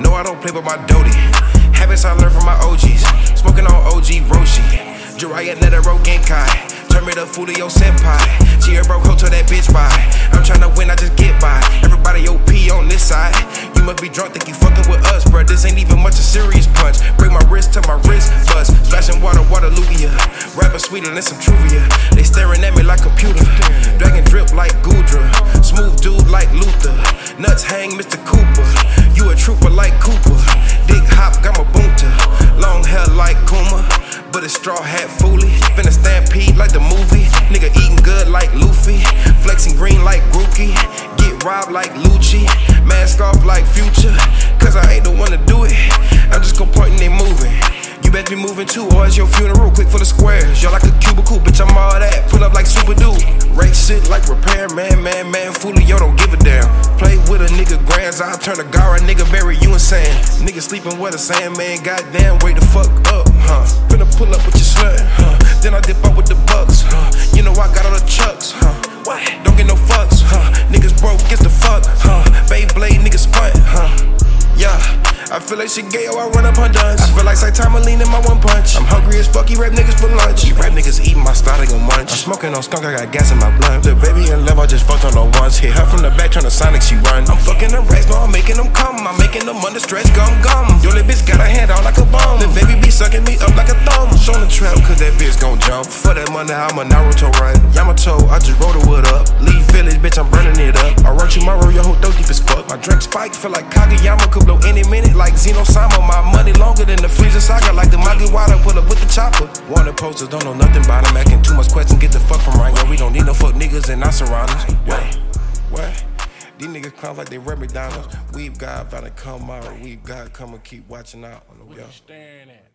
No, I don't play with my. Habits I learned from my OGs. Smoking on OG Roshi. Jiraiya Netero Genkai. Turn me to Fulio Senpai. She a broke hoe to that bitch by. I'm trying to win, I just get by. Everybody OP on this side. You must be drunk, think you fucking with us, bruh. This ain't even much a serious punch. Break my wrist till my wrist bust. Splashing water, water Lugia. Rapping sweeter than some Truvia. They staring at me like computer. Dragon drip like Goodra. Smooth dude like Luther. Nuts hang Mr. Cooper. You a trooper like Cooper. Dick hop, got my boonta. Long hair like Kuma. But a straw hat foolie. Finna stampede like the movie. Nigga eating good like Luffy. Flexing green like Grookey. Get robbed like Lucci. Mask off like Future. Cause I ain't the one to do it. I'm just gon' point and they moving. You better be moving too, or it's your funeral. Quick full of squares. You're like a cubicle, bitch. I'm all that. Pull up like Super Dude. Rate shit like repair, man, man, man. Fully, yo, don't give a damn. Play with a nigga grands. I'll turn a Gaara nigga, bury you in sand. Nigga sleeping with a sand, man. Goddamn, wait the fuck up, huh? Finna pull up with your slut, huh? Then I dip out with the bucks, huh? You know I got all the chucks, huh? What? Don't get no fucks, huh? Niggas broke, get the fuck, huh? Beyblade, niggas spun, huh? Yeah, I feel like Shigeo, I run up on duns. I feel like Saitama lean in my one punch. I'm hungry as fuck, you rap niggas for lunch. You rap niggas eating my starting on munch. I'm smoking on skunk, I got gas in my blunt. The baby in love, I just fucked on her once. Hit her from the back, the Sonic, she run. I'm fucking them racks, no, I'm making them come. I'm making them under stress, gum gum. Yo, little bitch got a hand out like a bum. The baby be sucking me up like a thumb. Show the trap, cause that bitch gon' jump. For that money, I'm a Naruto run. Yamato, I just roll the wood up. Leave village, bitch, I'm burning it up. I run tomorrow, your whole throat deep as fuck. My drink spike, feel like Kageyama could blow any minute like Zeno-sama. My money longer than the Frieza saga, like the Magiwara, pull up with the chopper. Wanted posters, don't know nothing about them. Asking too much questions, get the fuck from right. Yo, we don't need no fuck niggas in our surroundings. us. What? What? These niggas clowns like they rub McDonald's. We've got about to come out. We've got come and keep watching out. I don't know